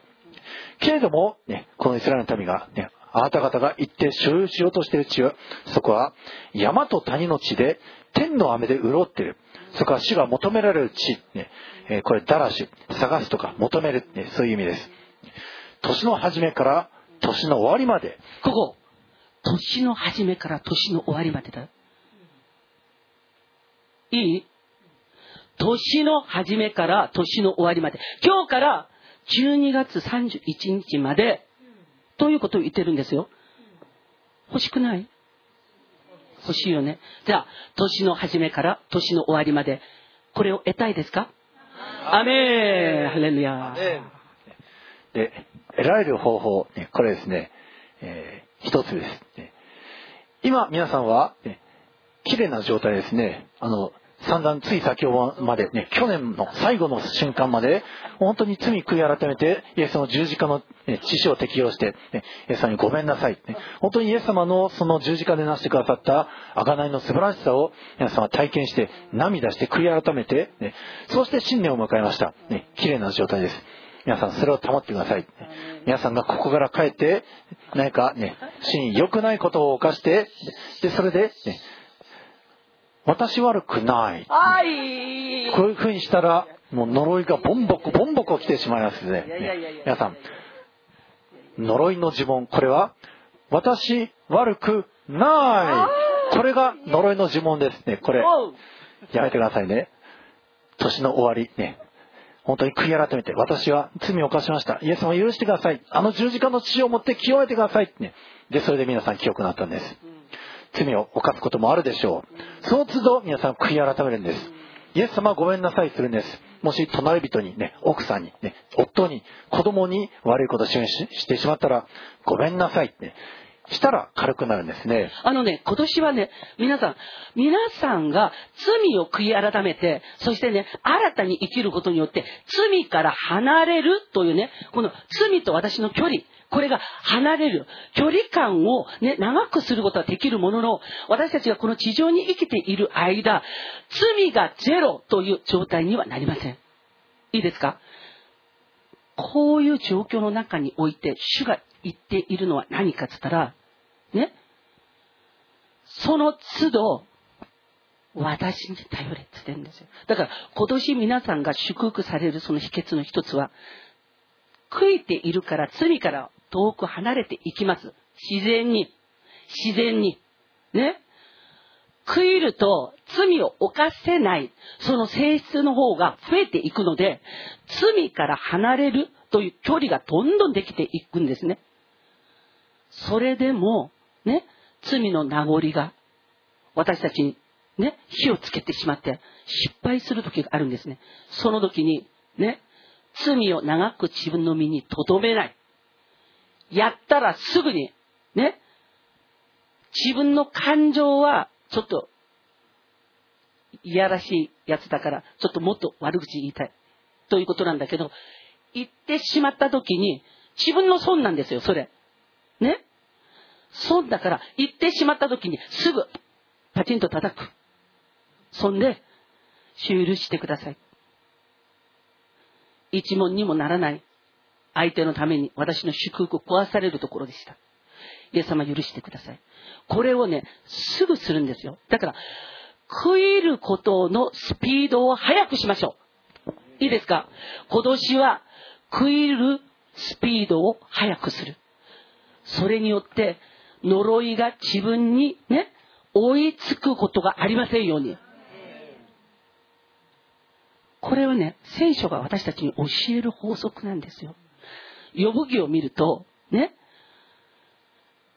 けれども、ね、このイスラエルの民が、ね、あなた方が行って所有しようとしている地は、そこは山と谷の地で天の雨で潤っている。そこは主が求められる地。ね、え、これ、ダラシュ、探すとか求める、ね、そういう意味です。年の初めから年の終わりまで。ここ、年の初めから年の終わりまでだ。いい？年の初めから年の終わりまで。今日から12月31日まで、ということを言ってるんですよ。欲しくない？欲しいよね。じゃあ、年の初めから年の終わりまで、これを得たいですか？アメーハレルヤで、得られる方法、ね、これですね、えー、一つです、ね。今、皆さんは、ね、綺麗な状態ですね。あの、散々つい先ほどまでね、去年の最後の瞬間まで、本当に罪悔い改めて、イエスの十字架の、知識を適用して、ね、イエス様にごめんなさい、ね。本当にイエス様のその十字架でなしてくださった贖いの素晴らしさを皆様体験して、涙して悔い改めて、ね、そして新年を迎えました。ね、綺麗な状態です。皆さんそれを保ってください。皆さんがここから帰って、何かね、真に良くないことを犯して、で、それで、ね、私悪くない。はい。こういう風にしたら、もう呪いがボンボコボンボコ来てしまいますね。皆さん、呪いの呪文、これは、私悪くない。これが呪いの呪文ですね。これ、やめてくださいね。年の終わり、ね。本当に悔い改めて、私は罪を犯しました。イエス様を許してください。あの十字架の血を持って清めてください。ね。で、それで皆さん清くなったんです。罪を犯すこともあるでしょう。その都度皆さん悔い改めるんです。イエス様はごめんなさいするんです。もし隣人にね、奥さんにね、夫に、子供に悪いことをししてしまったら、ごめんなさいって、したら軽くなるんですね。あのね、今年はね、皆さん、皆さんが罪を悔い改めて、そしてね、新たに生きることによって、罪から離れるというね、この罪と私の距離、これが離れる。距離感をね、長くすることはできるものの、私たちがこの地上に生きている間、罪がゼロという状態にはなりません。いいですか？こういう状況の中において、主が言っているのは何かっつったら、ね。その都度、私に頼れって言ってるんですよ。だから、今年皆さんが祝福されるその秘訣の一つは、悔いているから罪から遠く離れていきます。自然に。自然に。ね。悔いると罪を犯せない、その性質の方が増えていくので、罪から離れるという距離がどんどんできていくんですね。それでも、ね、罪の名残が私たちにね、火をつけてしまって失敗する時があるんですね。その時に、ね、罪を長く自分の身に留めない。やったらすぐに、ね、自分の感情はちょっと、いやらしいやつだから、ちょっともっと悪口言いたい。ということなんだけど、言ってしまった時に、自分の損なんですよ、それ。ね損だから、言ってしまった時に、すぐ、パチンと叩く。そんで、主許してください。一問にもならない相手のために私の祝福を壊されるところでした。イエス様許してください。これをね、すぐするんですよ。だから、悔いることのスピードを速くしましょう。いいですか？今年は悔いるスピードを速くする。それによって呪いが自分にね、追いつくことがありませんように。これはね、聖書が私たちに教える法則なんですよ。呼ぶ記を見ると、ね、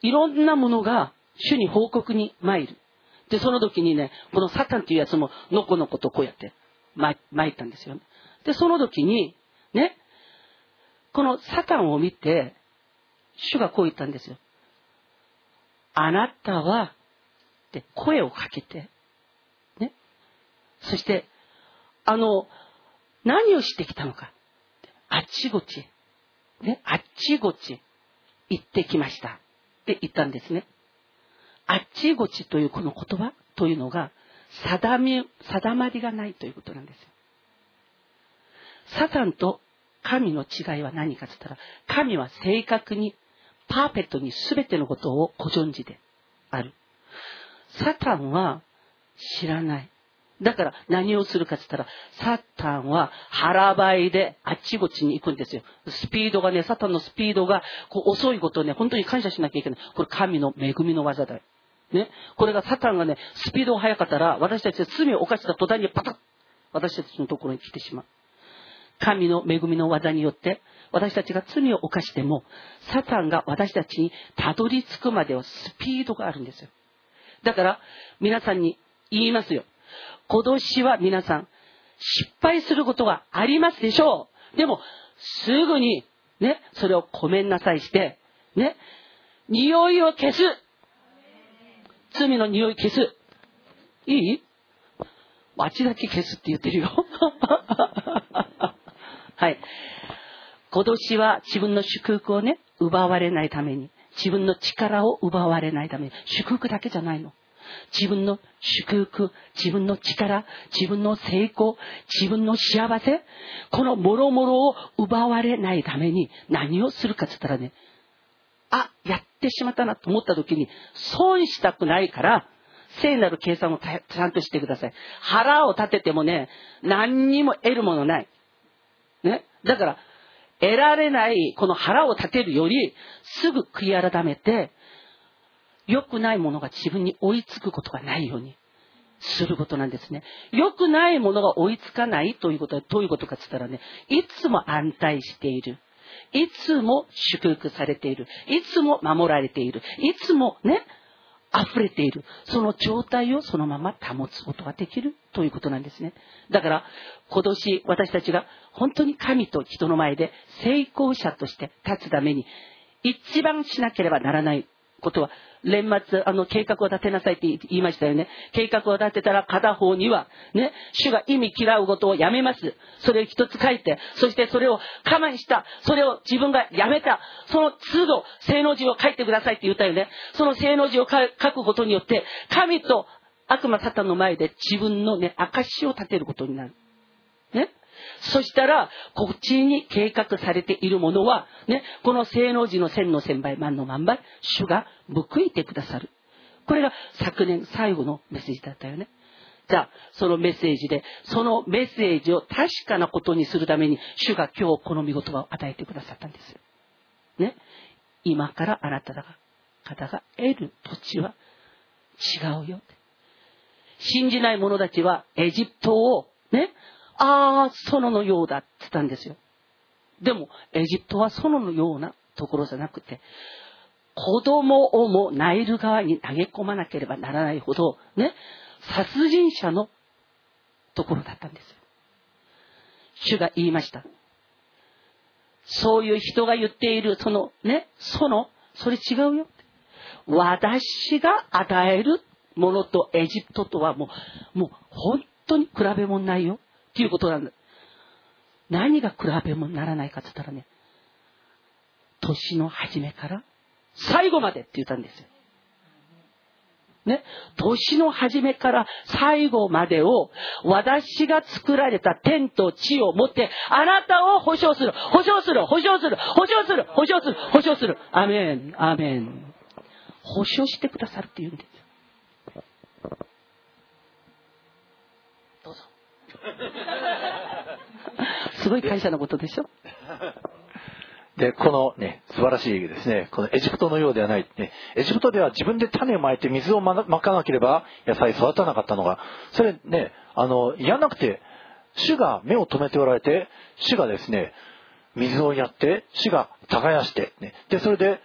いろんなものが主に報告に参る。で、その時にね、このサタンっていうやつものこのことこうやって参ったんですよ。で、その時に、ね、このサタンを見て、主がこう言ったんですよ。あなたは、で、声をかけて、ね。そして、あの、何をしてきたのか。あっちこっち、ね、あっちこっち行ってきました。って言ったんですね。あっちこっちというこの言葉というのが、定め、定まりがないということなんですよ。サタンと神の違いは何かと言ったら、神は正確に、パーフェクトに全てのことをご存知である。サタンは知らない。だから何をするかって言ったら、サタンは腹ばいであっちこっちに行くんですよ。スピードがね、サタンのスピードがこう遅いことをね、本当に感謝しなきゃいけない。これ神の恵みの技だよ。ね。これがサタンがね、スピードが速かったら、私たちは罪を犯した途端にパタッ私たちのところに来てしまう。神の恵みの技によって、私たちが罪を犯しても、サタンが私たちにたどり着くまではスピードがあるんですよ。だから、皆さんに言いますよ。今年は皆さん、失敗することがありますでしょう。でも、すぐに、ね、それをごめんなさいして、ね、匂いを消す。罪の匂い消す。いい？街だけ消すって言ってるよ。はい。今年は自分の祝福をね、奪われないために、自分の力を奪われないために、祝福だけじゃないの。自分の祝福、自分の力、自分の成功、自分の幸せ、この諸々を奪われないために何をするかって言ったらね、あ、やってしまったなと思った時に損したくないから、聖なる計算をちゃんとしてください。腹を立ててもね、何にも得るものない。ね？だから、得られないこの腹を立てるより、すぐ悔い改めて、良くないものが自分に追いつくことがないようにすることなんですね。良くないものが追いつかないということはどういうことかって言ったらね、いつも安泰している。いつも祝福されている。いつも守られている。いつもね、溢れている。その状態をそのまま保つことができるということなんですね。だから、今年私たちが本当に神と人の前で成功者として立つために、一番しなければならないことは、年末、あの、計画を立てなさいって言いましたよね。計画を立てたら片方には、ね、主が意味嫌うことをやめます。それを一つ書いて、そしてそれを我慢した、それを自分がやめた、その都度、正の字を書いてくださいって言ったよね。その正の字を書くことによって、神と悪魔サタンの前で自分のね、証を立てることになる。ね。そしたら、こっちに計画されているものは、ね、この性能時の千の千倍、万の万倍、主が報いてくださる。これが昨年最後のメッセージだったよね。じゃあ、そのメッセージで、そのメッセージを確かなことにするために、主が今日この見言葉を与えてくださったんですよ。ね。今からあなたが、方が得る土地は違うよ。信じない者たちはエジプトをね、ああ、園のようだって言ったんですよ。でも、エジプトは園のようなところじゃなくて、子供をもナイル川に投げ込まなければならないほど、ね、殺人者のところだったんですよ。主が言いました。そういう人が言っている、そのね、園、それ違うよ。私が与えるものとエジプトとはもう、もう本当に比べ物ないよ。っていうことなんだ。何が比べもならないかって言ったらね、年の初めから最後までって言ったんですよ。ね、年の初めから最後までを私が作られた天と地を持ってあなたを保証する、保証する、保証する、保証する、保証する、保証する。アメン、アメン。保証してくださるって言うんです。すごい会社のことでしょ？で、このね、素晴らしいですね、このエジプトのようではない。ね、エジプトでは自分で種をまいて水をまかなければ野菜育たなかったのが、それね、あの、やんなくて、主が目を留めておられて、主がですね、水をやって、主が耕して、ね、で、それで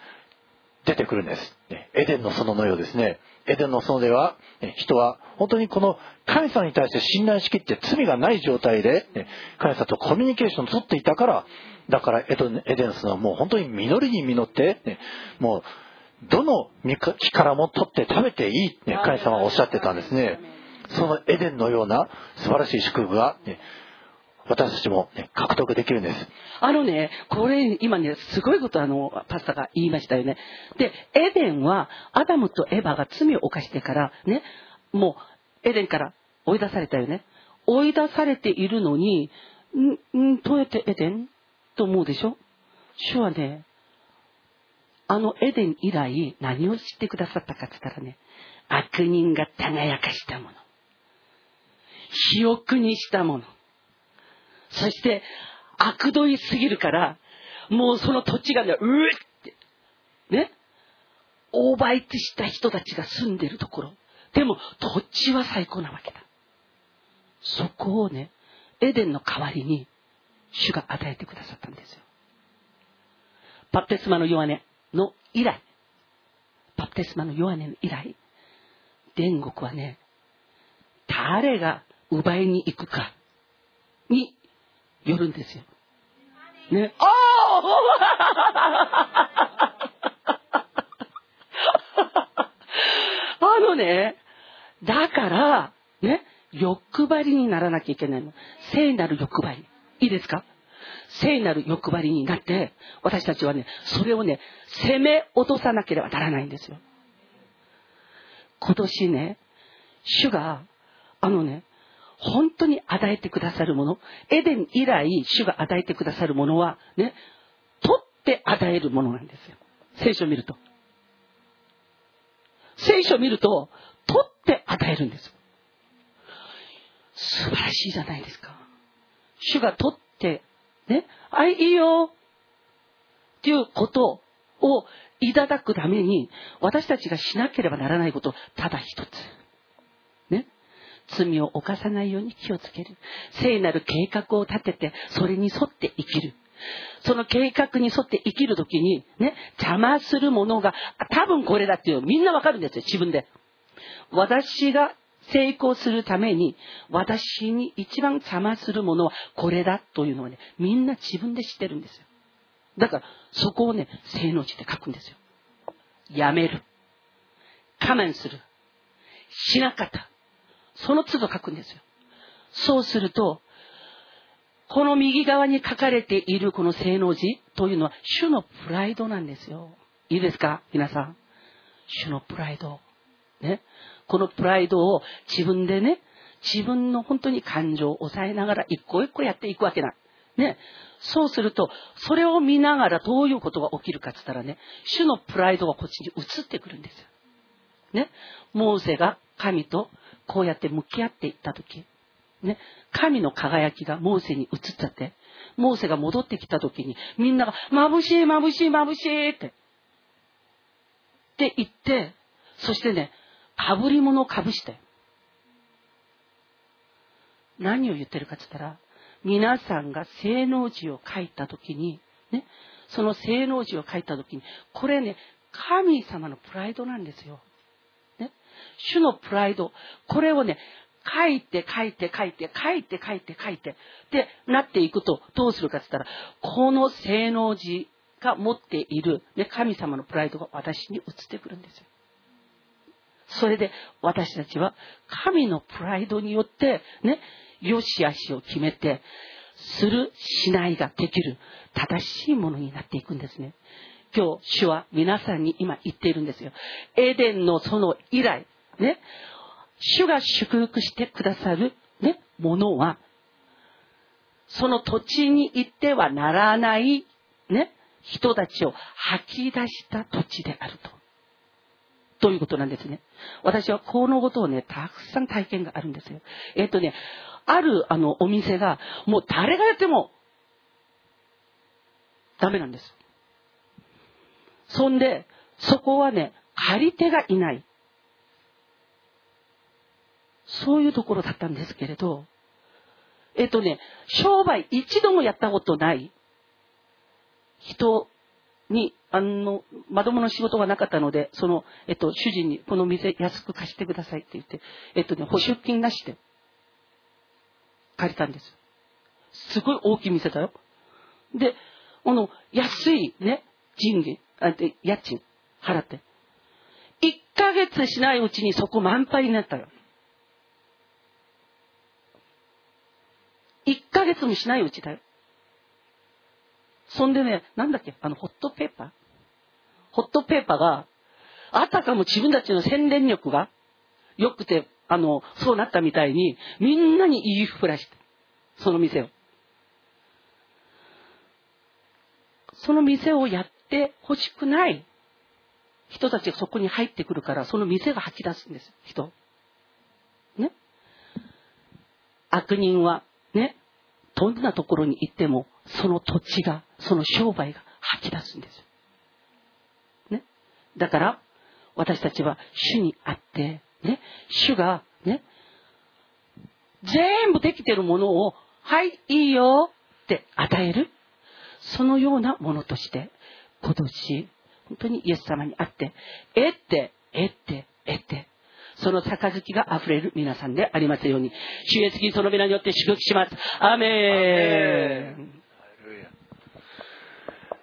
出てくるんです。エデンの園のようですね。エデンの園では、人は本当にこの神様に対して信頼しきって罪がない状態で、神様とコミュニケーションを取っていたから、だからエデンスはもう本当に実りに実って、もうどの木からも取って食べていい、ね、神様はおっしゃってたんですね。そのエデンのような素晴らしい祝福が、ね、私たちも、ね、獲得できるんです。あのね、これ、今ね、すごいことあの、パスタが言いましたよね。で、エデンは、アダムとエヴァが罪を犯してから、ね、もう、エデンから追い出されたよね。追い出されているのに、ん、ん、どうやってエデンと思うでしょ？主はね、あのエデン以来何を知ってくださったかって言ったらね、悪人が輝かしたもの。肥沃にしたもの。そして、悪どいすぎるから、もうその土地がね、うえって、ね、オーバーイトした人たちが住んでるところ。でも、土地は最高なわけだ。そこをね、エデンの代わりに、主が与えてくださったんですよ。バプテスマの弱音の以来、バプテスマの弱音の以来、天国はね、誰が奪いに行くかによるんですよ。ね。あ あのね、だから、ね、欲張りにならなきゃいけないの。聖なる欲張り。いいですか？聖なる欲張りになって、私たちはね、それをね、攻め落とさなければならないんですよ。今年ね、主が、あのね、本当に与えてくださるもの、エデン以来主が与えてくださるものは、ね、取って与えるものなんですよ。聖書を見ると。聖書を見ると、取って与えるんです。素晴らしいじゃないですか。主が取って、ね、あ、いいよっていうことをいただくために、私たちがしなければならないこと、ただ一つ。罪を犯さないように気をつける。聖なる計画を立てて、それに沿って生きる。その計画に沿って生きるときに、ね、邪魔するものが、多分これだっていうみんなわかるんですよ、自分で。私が成功するために、私に一番邪魔するものはこれだというのはね、みんな自分で知ってるんですよ。だから、そこをね、正の字で書くんですよ。やめる。我慢する。しなかった。その都度書くんですよ。そうすると、この右側に書かれているこの正の字というのは主のプライドなんですよ。いいですか？皆さん。主のプライド。ね。このプライドを自分でね、自分の本当に感情を抑えながら一個一個やっていくわけだ。ね。そうすると、それを見ながらどういうことが起きるかって言ったらね、主のプライドがこっちに移ってくるんですよ。ね。モーセが神とこうやって向き合っていったとき、ね。神の輝きがモーセに移っちゃって、モーセが戻ってきたときに、みんなが、眩しい眩しい眩しいって、って言って、そしてね、かぶり物をかぶして、何を言ってるかって言ったら、皆さんが聖能字を書いたときに、ね、その聖能字を書いたときに、これね、神様のプライドなんですよ。主のプライド。これをね、書いて書いて書いて書いて書いて書いてってなっていくとどうするかって言ったら、この聖能字が持っている、ね、神様のプライドが私に移ってくるんですよ。それで私たちは神のプライドによってね、良し悪しを決めて、する、しないができる、正しいものになっていくんですね。今日、主は皆さんに今言っているんですよ。エデンのその以来、ね、主が祝福してくださる、ね、ものは、その土地に行ってはならない、ね、人たちを吐き出した土地であると。ということなんですね。私はこのことをね、たくさん体験があるんですよ。えっ、とね、あるあのお店が、もう誰がやっても、ダメなんです。そんで、そこはね、借り手がいない。そういうところだったんですけれど、えっとね、商売一度もやったことない人に、あの、まともな仕事がなかったので、その、えっと、主人にこの店安く貸してくださいって言って、えっとね、保証金なしで借りたんです。すごい大きい店だよ。で、あの、安いね、賃金、あで家賃払って。1ヶ月しないうちにそこ満杯になったよ。1ヶ月もしないうちだよ。そんでね、なんだっけ、あの、ホットペーパー？ホットペーパーが、あたかも自分たちの宣伝力が良くて、あの、そうなったみたいに、みんなに言いふらして、その店を。その店をやってほしくない人たちがそこに入ってくるから、その店が吐き出すんです、人。ね。悪人は、ね、どんなところに行っても、その土地が、その商売が吐き出すんです。ね。だから、私たちは主にあって、ね、主が、ね、全部できてるものを、はい、いいよって与える。そのようなものとして、今年、本当にイエス様に会って、えって、えって、えって、その杯が溢れる皆さんでありますように、主イエスキリストの皆によって祝福します。アーメン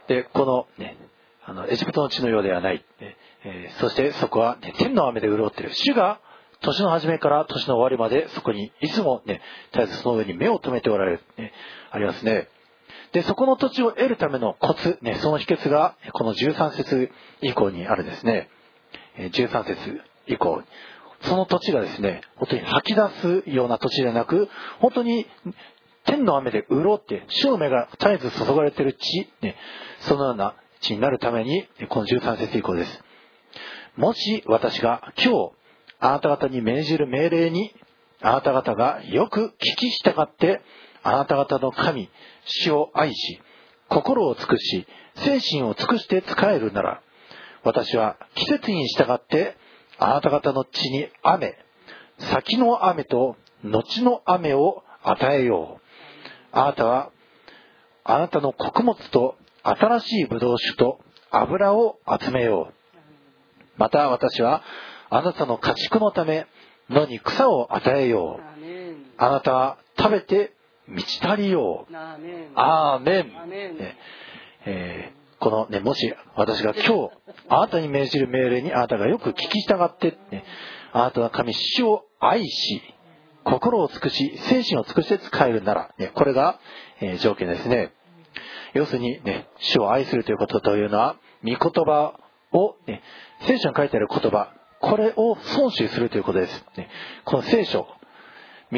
で、このね、あの、エジプトの地のようではない。ねえー、そしてそこは、ね、天の雨で潤っている。主が年の初めから年の終わりまでそこにいつもね、絶えずその上に目を留めておられる、ね、ありますね。で、そこの土地を得るためのコツ、ね、その秘訣が、この13節以降にあるですね。13節以降。その土地がですね、本当に吐き出すような土地ではなく、本当に天の雨で潤って、主の目が絶えず注がれてる地、ね、そのような地になるために、この13節以降です。もし私が今日、あなた方に命じる命令にあなた方がよく聞き従ってあなた方の神死を愛し心を尽くし精神を尽くして仕えるなら私は季節に従ってあなた方の地に雨先の雨と後の雨を与えよう。あなたはあなたの穀物と新しいブドウ酒と油を集めよう。また私はあなたの家畜のため野に草を与えよう。あなたは食べて満ち足りようアーメンねえーこのね、もし私が今日、あなたに命じる命令にあなたがよく聞き従って、ね、あなたは神、主を愛し、心を尽くし、精神を尽くして使えるなら、ね、これが、えー、条件ですね。要するにね、主を愛するということというのは、御言葉を、ね、聖書に書いてある言葉、これを尊守するということです。ね、この聖書、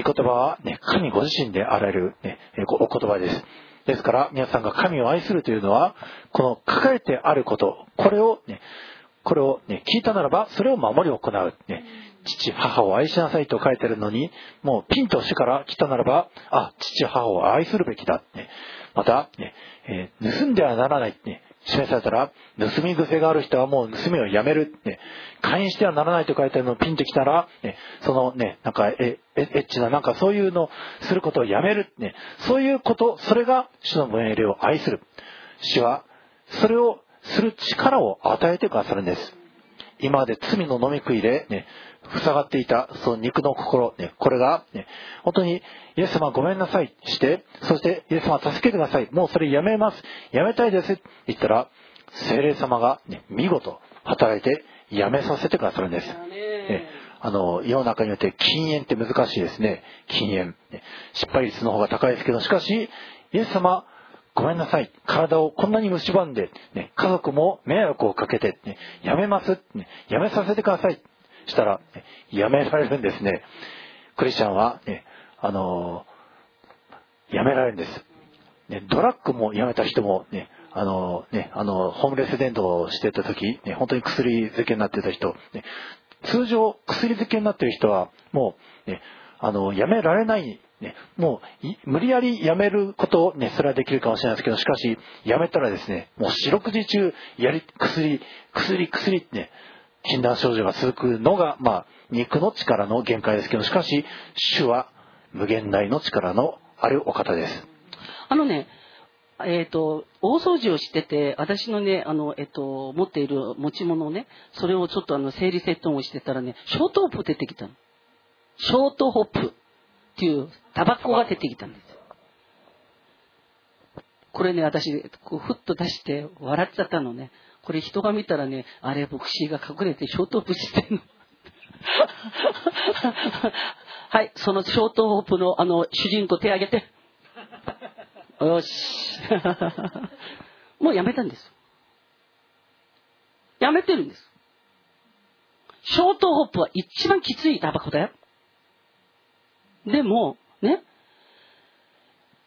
御言葉は、ね、神ご自身であられる、ね、お言葉です。ですから、皆さんが神を愛するというのは、この書かれてあること、これをね、これをね、聞いたならば、それを守り行う。ね、父、母を愛しなさいと書いてるのに、もうピンと主から来たならば、あ、父、母を愛するべきだ。ね、また、ねえー、盗んではならない。ね、示されたら、盗み癖がある人はもう盗みをやめる。ね、会員してはならないと書いてあるのをピンときたら、ね、そのね、なんかえ、エッチな、なんかそういうのすることをやめる。ね、そういうこと、それが主の命令を愛する。主は、それをする力を与えてくださるんです。今まで罪の飲み食いで、ね、塞がっていた、その肉の心、ね、これが、ね、本当に、イエス様ごめんなさいして、そしてイエス様助けてください。もうそれやめます。やめたいです。って言ったら、精霊様が、ね、見事働いてやめさせてくださるんです。ね、あの、世の中によって禁煙って難しいですね。禁煙。ね、失敗率の方が高いですけど、しかし、イエス様、ごめんなさい。体をこんなに蝕んで、ね、家族も迷惑をかけて、ね、やめます、ね。やめさせてください。したら、ね、やめられるんですね。クリスチャンは、ね、あのー、やめられるんです。ね、ドラッグもやめた人もね、あのね、あの、ホームレス伝道をしてた時、ね、本当に薬漬けになってた人、ね、通常薬漬けになってる人は、もう、ね、あの、やめられない、ね、もう、無理やりやめることをね、それはできるかもしれないですけど、しかし、やめたらですね、もう四六時中、やり、薬、薬、薬ってね、禁断症状が続くのが、まあ、肉の力の限界ですけど、しかし、主は無限大の力のあるお方です。あのね、えっ、ー、と、大掃除をしてて、私のね、あの、えっ、ー、と、持っている持ち物をね、それをちょっとあの、整理整頓をしてたらね、ショートホップ出てきたの。ショートホップっていうタバコが出てきたんです。これね、私、こうふっと出して笑っちゃったのね。これ人が見たらね、あれ牧師が隠れてショートホップしてんの。はい、そのショートホップのあの主人公手挙げて。よし。もうやめたんです。やめてるんです。ショートホップは一番きついタバコだよ。でも、ね、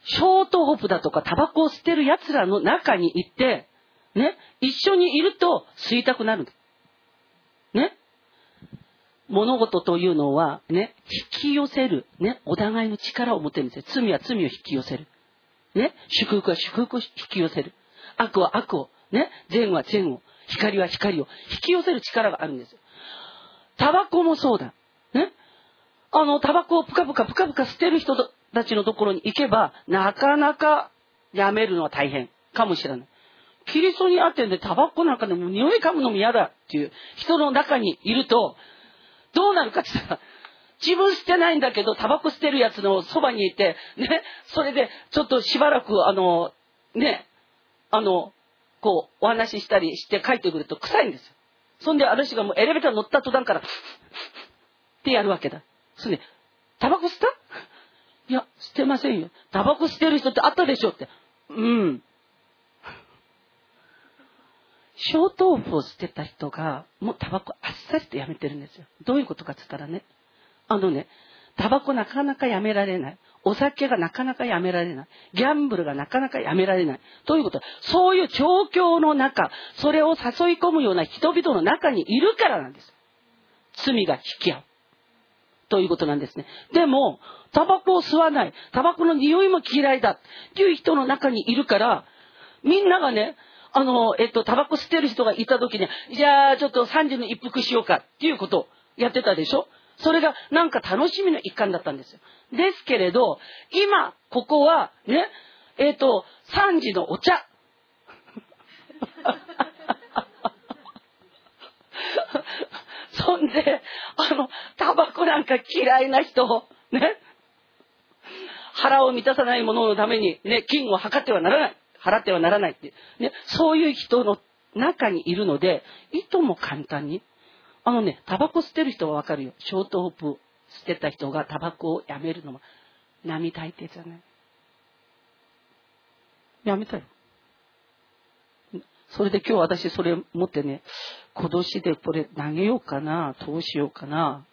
ショートホップだとかタバコを捨てる奴らの中に行って、ね、一緒にいると吸いたくなる。ね。物事というのは、ね、引き寄せる、ね、お互いの力を持ってるんですよ。罪は罪を引き寄せる。ね、祝福は祝福を引き寄せる。悪は悪を、ね、善は善を、光は光を引き寄せる力があるんですよ。タバコもそうだ。ね。あの、タバコをぷかぷかぷかぷか捨てる人たちのところに行けば、なかなかやめるのは大変かもしれない。キリストにあってんでタバコなんかでも匂い噛むのも嫌だっていう人の中にいると、どうなるかって言ったら、自分捨てないんだけど、タバコ捨てるやつのそばにいて、ね、それでちょっとしばらく、あの、ね、あの、こう、お話ししたりして帰ってくると臭いんですよ。そんで、私がもうエレベーター乗った途端から、ってやるわけだ。それで、タバコ捨てた？いや、捨てませんよ。タバコ捨てる人ってあったでしょって。うん。ショートオフを捨てた人が、もうタバコあっさりとやめてるんですよ。どういうことかって言ったらね、あのね、タバコなかなかやめられない。お酒がなかなかやめられない。ギャンブルがなかなかやめられない。ということ？は、そういう状況の中、それを誘い込むような人々の中にいるからなんです。罪が引き合う。ということなんですね。でも、タバコを吸わない。タバコの匂いも嫌いだ。っていう人の中にいるから、みんながね、あの、えっと、タバコ吸ってる人がいた時に、じゃあ、ちょっと3時の一服しようかっていうことをやってたでしょ？それがなんか楽しみの一環だったんですよ。ですけれど、今、ここは、ね、えっ、と、3時のお茶。そんで、あの、タバコなんか嫌いな人、ね、腹を満たさないもののために、ね、金を測ってはならない。払ってはならないって。ね、そういう人の中にいるので、いとも簡単に。あのね、タバコ吸ってる人はわかるよ。ショートホップ吸ってた人がタバコをやめるのは並大抵じゃない。やめたよ。それで今日私それ持ってね、今年でこれ投げようかな、どうしようかな、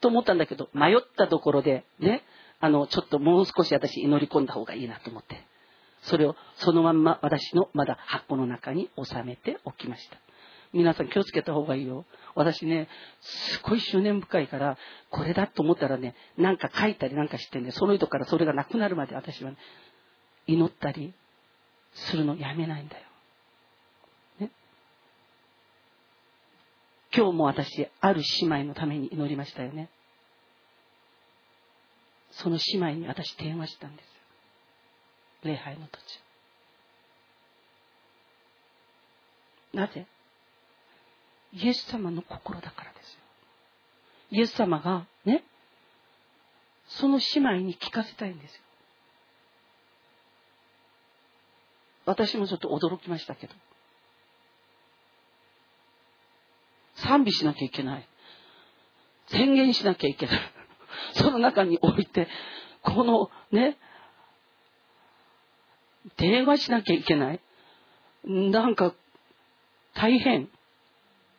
と思ったんだけど、迷ったところで、ね、あの、ちょっともう少し私祈り込んだ方がいいなと思って、それをそのまんま私のまだ箱の中に収めておきました。皆さん気をつけた方がいいよ。私ね、すごい執念深いから、これだと思ったらね、なんか書いたりなんかしてね、その人からそれがなくなるまで私は、ね、祈ったりするのやめないんだよ。今日も私、ある姉妹のために祈りましたよね。その姉妹に私電話したんですよ。礼拝の途中。なぜ？イエス様の心だからですよ。イエス様がね、その姉妹に聞かせたいんですよ。私もちょっと驚きましたけど。賛美しなきゃいけない。宣言しなきゃいけない。その中に置いて、このね、電話しなきゃいけない。なんか、大変。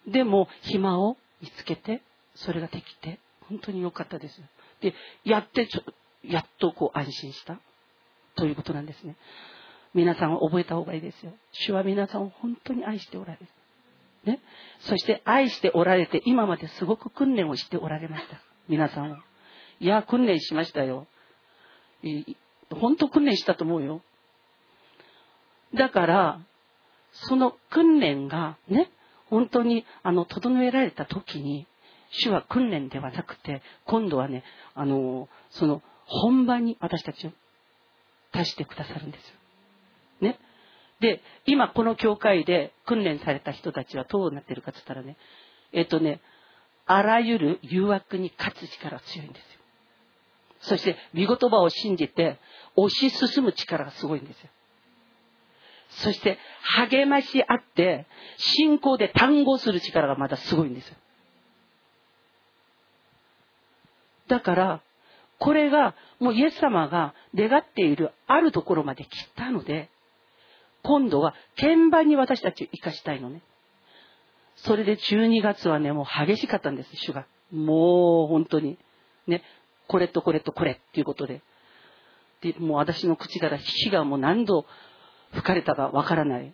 でも、暇を見つけて、それができて、本当に良かったです。で、やってちょ、やっとこう安心した。ということなんですね。皆さんは覚えた方がいいですよ。主は皆さんを本当に愛しておられる。ね。そして愛しておられて、今まですごく訓練をしておられました。皆さんを。いや、訓練しましたよ。本当訓練したと思うよ。だから、その訓練がね、本当に、あの、整えられた時に、主は訓練ではなくて、今度はね、あの、その、本番に私たちを足してくださるんですよ。で、今この教会で訓練された人たちはどうなってるかって言ったらね、えっ、とね、あらゆる誘惑に勝つ力が強いんですよ。そして、見言葉を信じて、推し進む力がすごいんですよ。そして励まし合って信仰で単語する力がまたすごいんですよ。だから、これがもうイエス様が願っているあるところまで来たので、今度は鍵盤に私たちを生かしたいのね。それで12月はね、もう激しかったんです、主が。もう本当に。ね、これとこれとこれっていうことで。で、もう私の口から火がもう何度吹かれたかわからない。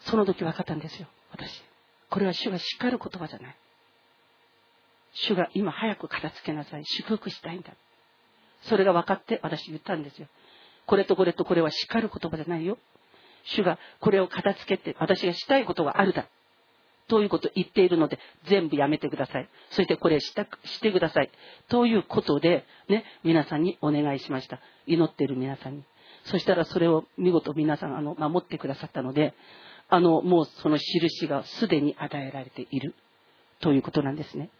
その時分かったんですよ、私。これは主が叱る言葉じゃない。主が今早く片付けなさい。祝福したいんだ。それが分かって私言ったんですよ。これとこれとこれは叱る言葉じゃないよ。主がこれを片付けて私がしたいことがあるだ。ということを言っているので、全部やめてください。そしてこれしたしてください。ということで、ね、皆さんにお願いしました。祈っている皆さんに。そしたらそれを見事皆さん、あの、守ってくださったので、あの、もうその印がすでに与えられている。ということなんですね。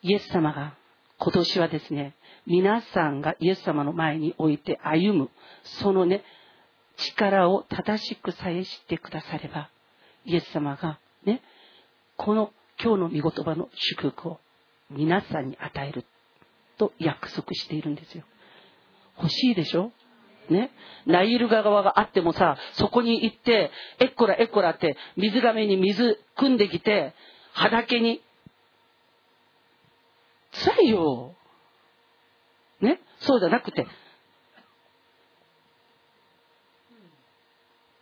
イエス様が今年はですね、皆さんがイエス様の前に置いて歩む、そのね、力を正しくさえ知ってくだされば、イエス様がね、この今日の御言葉の祝福を皆さんに与えると約束しているんですよ。欲しいでしょ？ね？ナイル川があってもさ、そこに行って、えっこらえっこらって水がめに水汲んできて、畑に。辛いよ。ね？そうじゃなくて、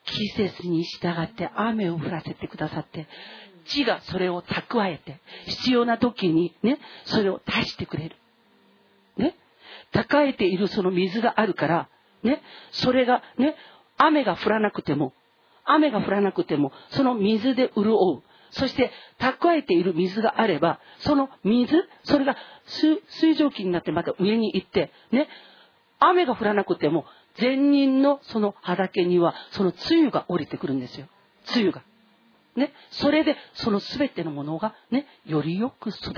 季節に従って雨を降らせてくださって地がそれを蓄えて必要な時にねそれを出してくれるね？蓄えているその水があるからね？それがね雨が降らなくても雨が降らなくてもその水で潤うそして蓄えている水があればその水それが水蒸気になってまた上に行ってね雨が降らなくても善人のその畑にはその梅雨が降りてくるんですよ。梅雨が。ねそれでその全てのものがねよりよく育つ。そ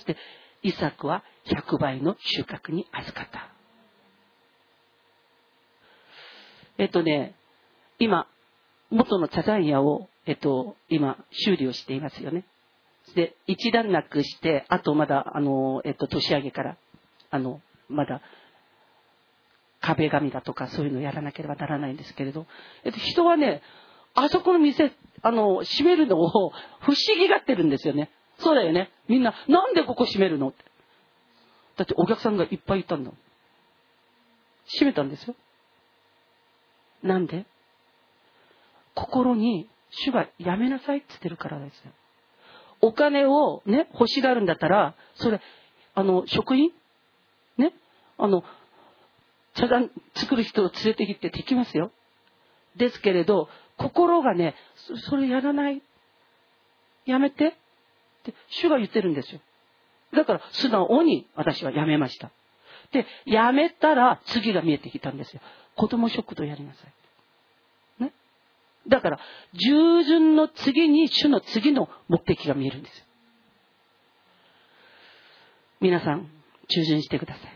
してイサクは100倍の収穫に預かった。えっとね今元の茶山屋を、えっと、今修理をしていますよね。で一段落してあとまだあの、えっと、年上げからあのまだ壁紙だとかそういうのをやらなければならないんですけれど、えっと、人はねあそこの店あの閉めるのを不思議がってるんですよね。そうだよね。みんななんでここ閉めるの？ってだってお客さんがいっぱいいたんだ閉めたんですよ。なんで？心に主がやめなさいって言ってるからですよお金をね欲しがるんだったらそれあの職員？ね？あの茶壇作る人を連れてきてできますよ。ですけれど、心がね、それやらない。やめて。って主が言ってるんですよ。だから素直に私はやめました。で、やめたら次が見えてきたんですよ。子供食堂やりなさい。だから、従順の次に主の次の目的が見えるんです。皆さん、従順してください。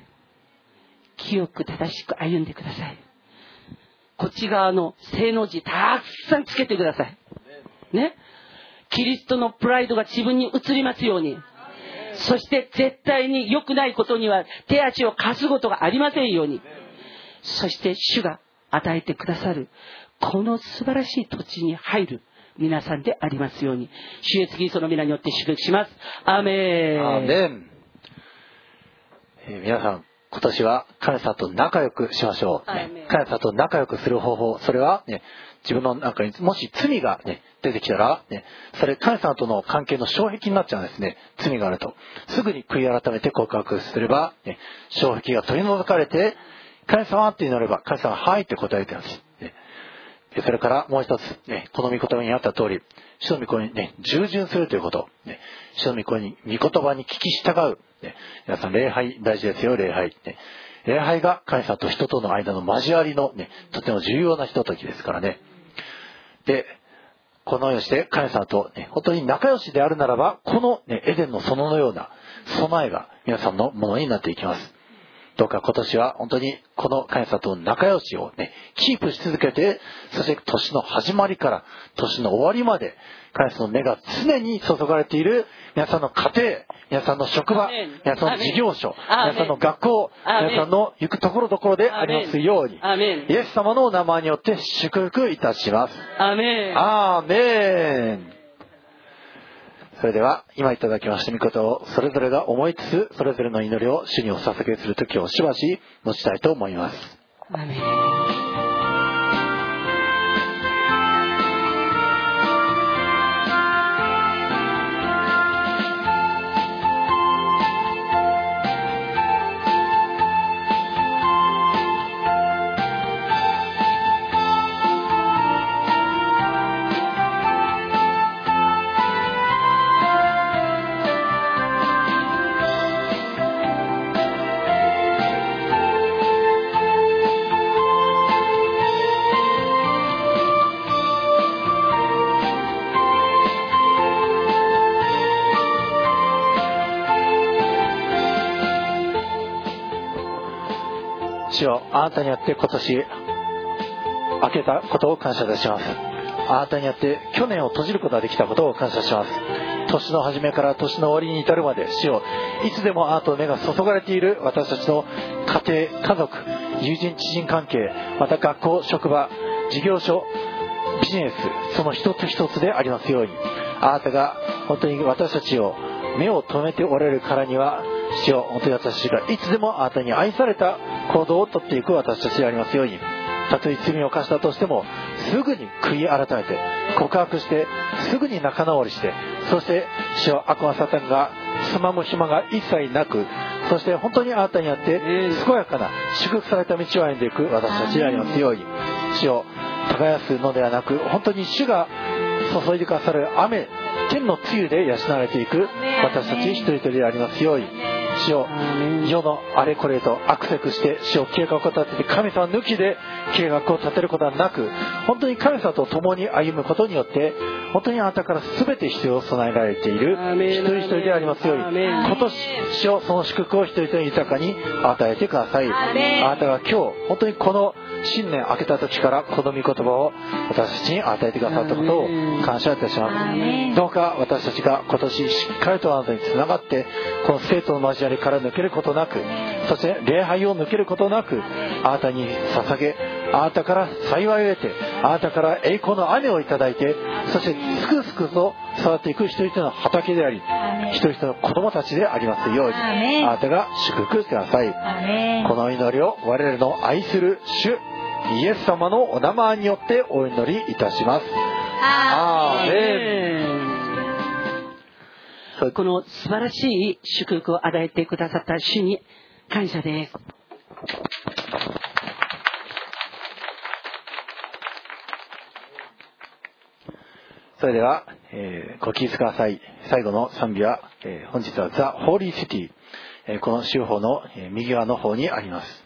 清く正しく歩んでください。こっち側の正の字たくさんつけてください。ね。キリストのプライドが自分に移りますように。そして絶対に良くないことには手足を貸すことがありませんように。そして主が与えてくださる、この素晴らしい土地に入る皆さんでありますように。主イエスキリストの皆によって祝福します。アーメン。アーメン。えー、皆さん、今年は神様と仲良くしましょう。ね、神様と仲良くする方法、それはね、自分の中にもし罪がね、出てきたら、ね、それ神様との関係の障壁になっちゃうんですね。罪があると。すぐに悔い改めて告白すれば、ね、障壁が取り除かれて、神様って祈れば、神様はいって答えてます。ね、それからもう一つ、ね、この御言葉にあった通り、主の御声にね、従順するということ。ね、主の御声に、御言葉に聞き従う。ね、皆さん、礼拝大事ですよ、礼拝。ね、礼拝が神様と人との間の交わりのね、とても重要なひとときですからね。で、このようにして神様と、ね、本当に仲良しであるならば、この、ね、エデンの園のような備えが皆さんのものになっていきます。どうか今年は本当にこの神様と仲良しをね、キープし続けて、そして年の始まりから年の終わりまで、神様の目が常に注がれている皆さんの家庭、皆さんの職場、皆さんの事業所、皆さんの学校、皆さんの行くところどころでありますように、イエス様のお名前によって祝福いたします。アーメン。それでは今いただきました御言をそれぞれが思いつつそれぞれの祈りを主にお捧げする時をしばし持ちたいと思います。あなたによって今年明けたことを感謝いたします。あなたによって去年を閉じることができたことを感謝します。年の初めから年の終わりに至るまで死をいつでもあなたの目が注がれている私たちの家庭家族友人知人関係また学校職場事業所ビジネスその一つ一つでありますようにあなたが本当に私たちを目を留めておられるからには主を本当に私たちがいつでもあなたに愛された行動をとっていく私たちでありますようにたとえ罪を犯したとしてもすぐに悔い改めて告白してすぐに仲直りしてそして主よ悪魔サタンがつまむ暇が一切なくそして本当にあなたにあって健やかな祝福された道を歩んでいく私たちでありますように主を耕すのではなく本当に主が注いでくださる雨天の露で養われていく私たち一人一人でありますように主を世のあれこれとアクセクして主を計画を立てて神様抜きで計画を立てることはなく本当に神様と共に歩むことによって本当にあなたから全て必要を備えられている一人一人でありますように今年主をその祝福を一人一人に豊かに与えてください。あなたが今日本当にこの新年明けた時からこの御言葉を私たちに与えてくださったことを感謝いたします。どうか私たちが今年しっかりとあなたにつながってこの生徒の交わりから抜けることなくそして礼拝を抜けることなくあなたに捧げあなたから幸いを得てあなたから栄光の雨をいただいてそしてすくすくと育っていく一人一人の畑であり一人一人の子供たちでありますようにあなたが祝福してください。この祈りを我々の愛する主イエス様のお名前によってお祈りいたします。アーメン。この素晴らしい祝福を与えてくださった主に感謝です。それでは、えー、ご聞きください。最後の賛美は、えー、本日はザ・ホーリーシティ、えー、この州法の、え右側の方にあります。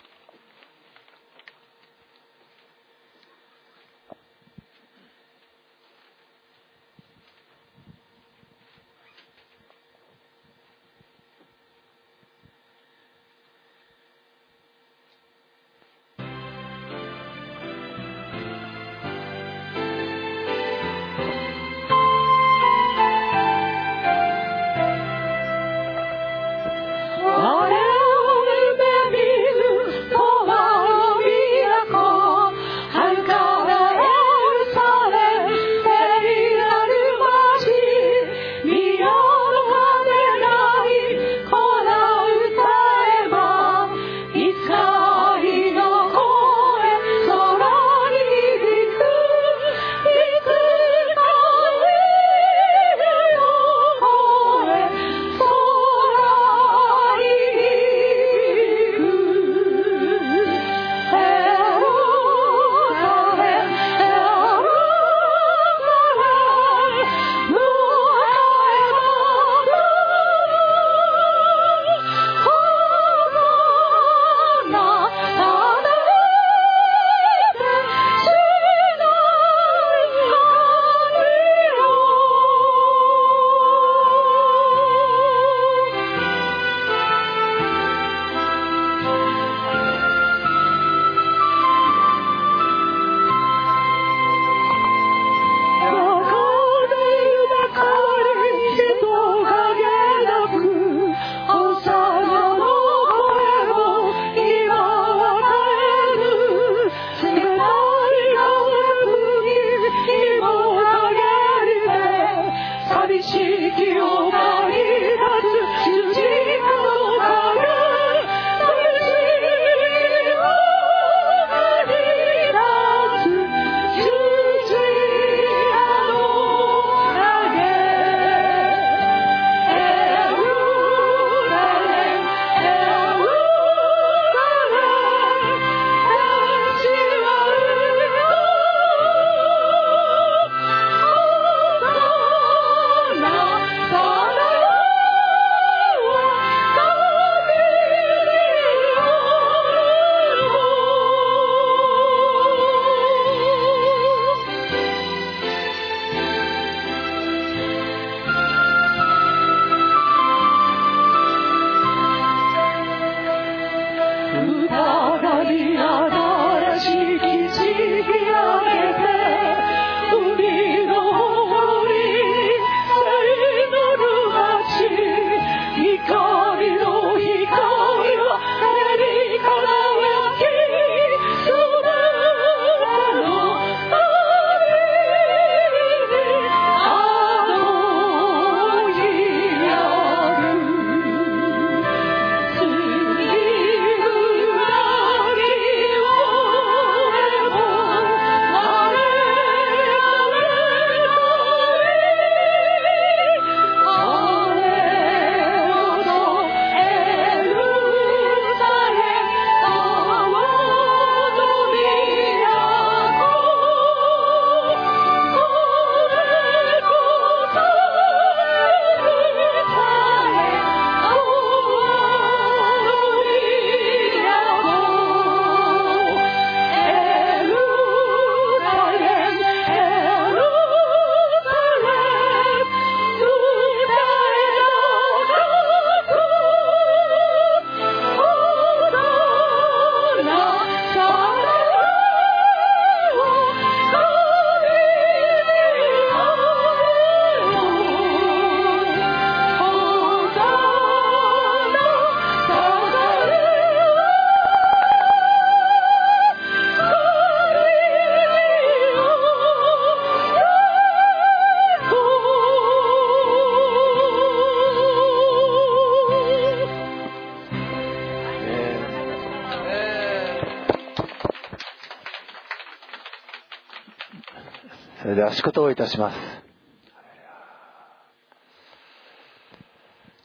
は仕事をいたします。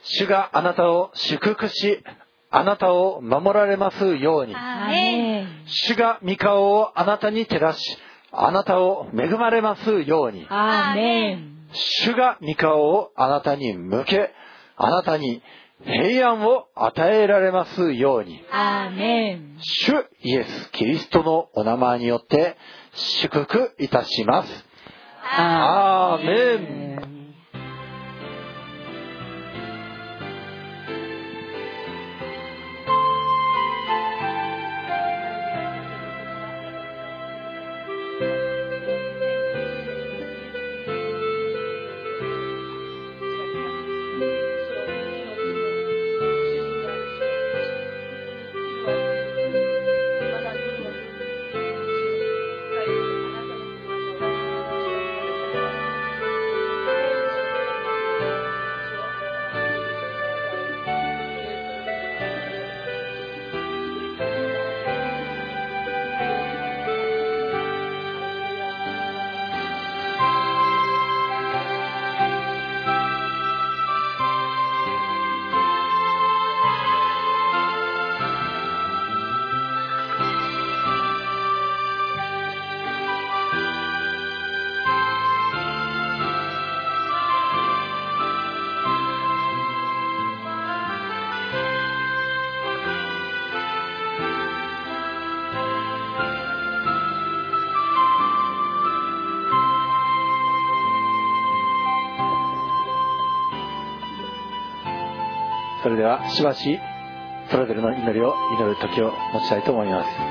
主があなたを祝福しあなたを守られますように。主が御顔をあなたに照らしあなたを恵まれますように。主が御顔をあなたに向けあなたに平安を与えられますように。主イエス・キリストのお名前によって祝福いたします。アーではしばしそれぞれの祈りを祈る時を持ちたいと思います。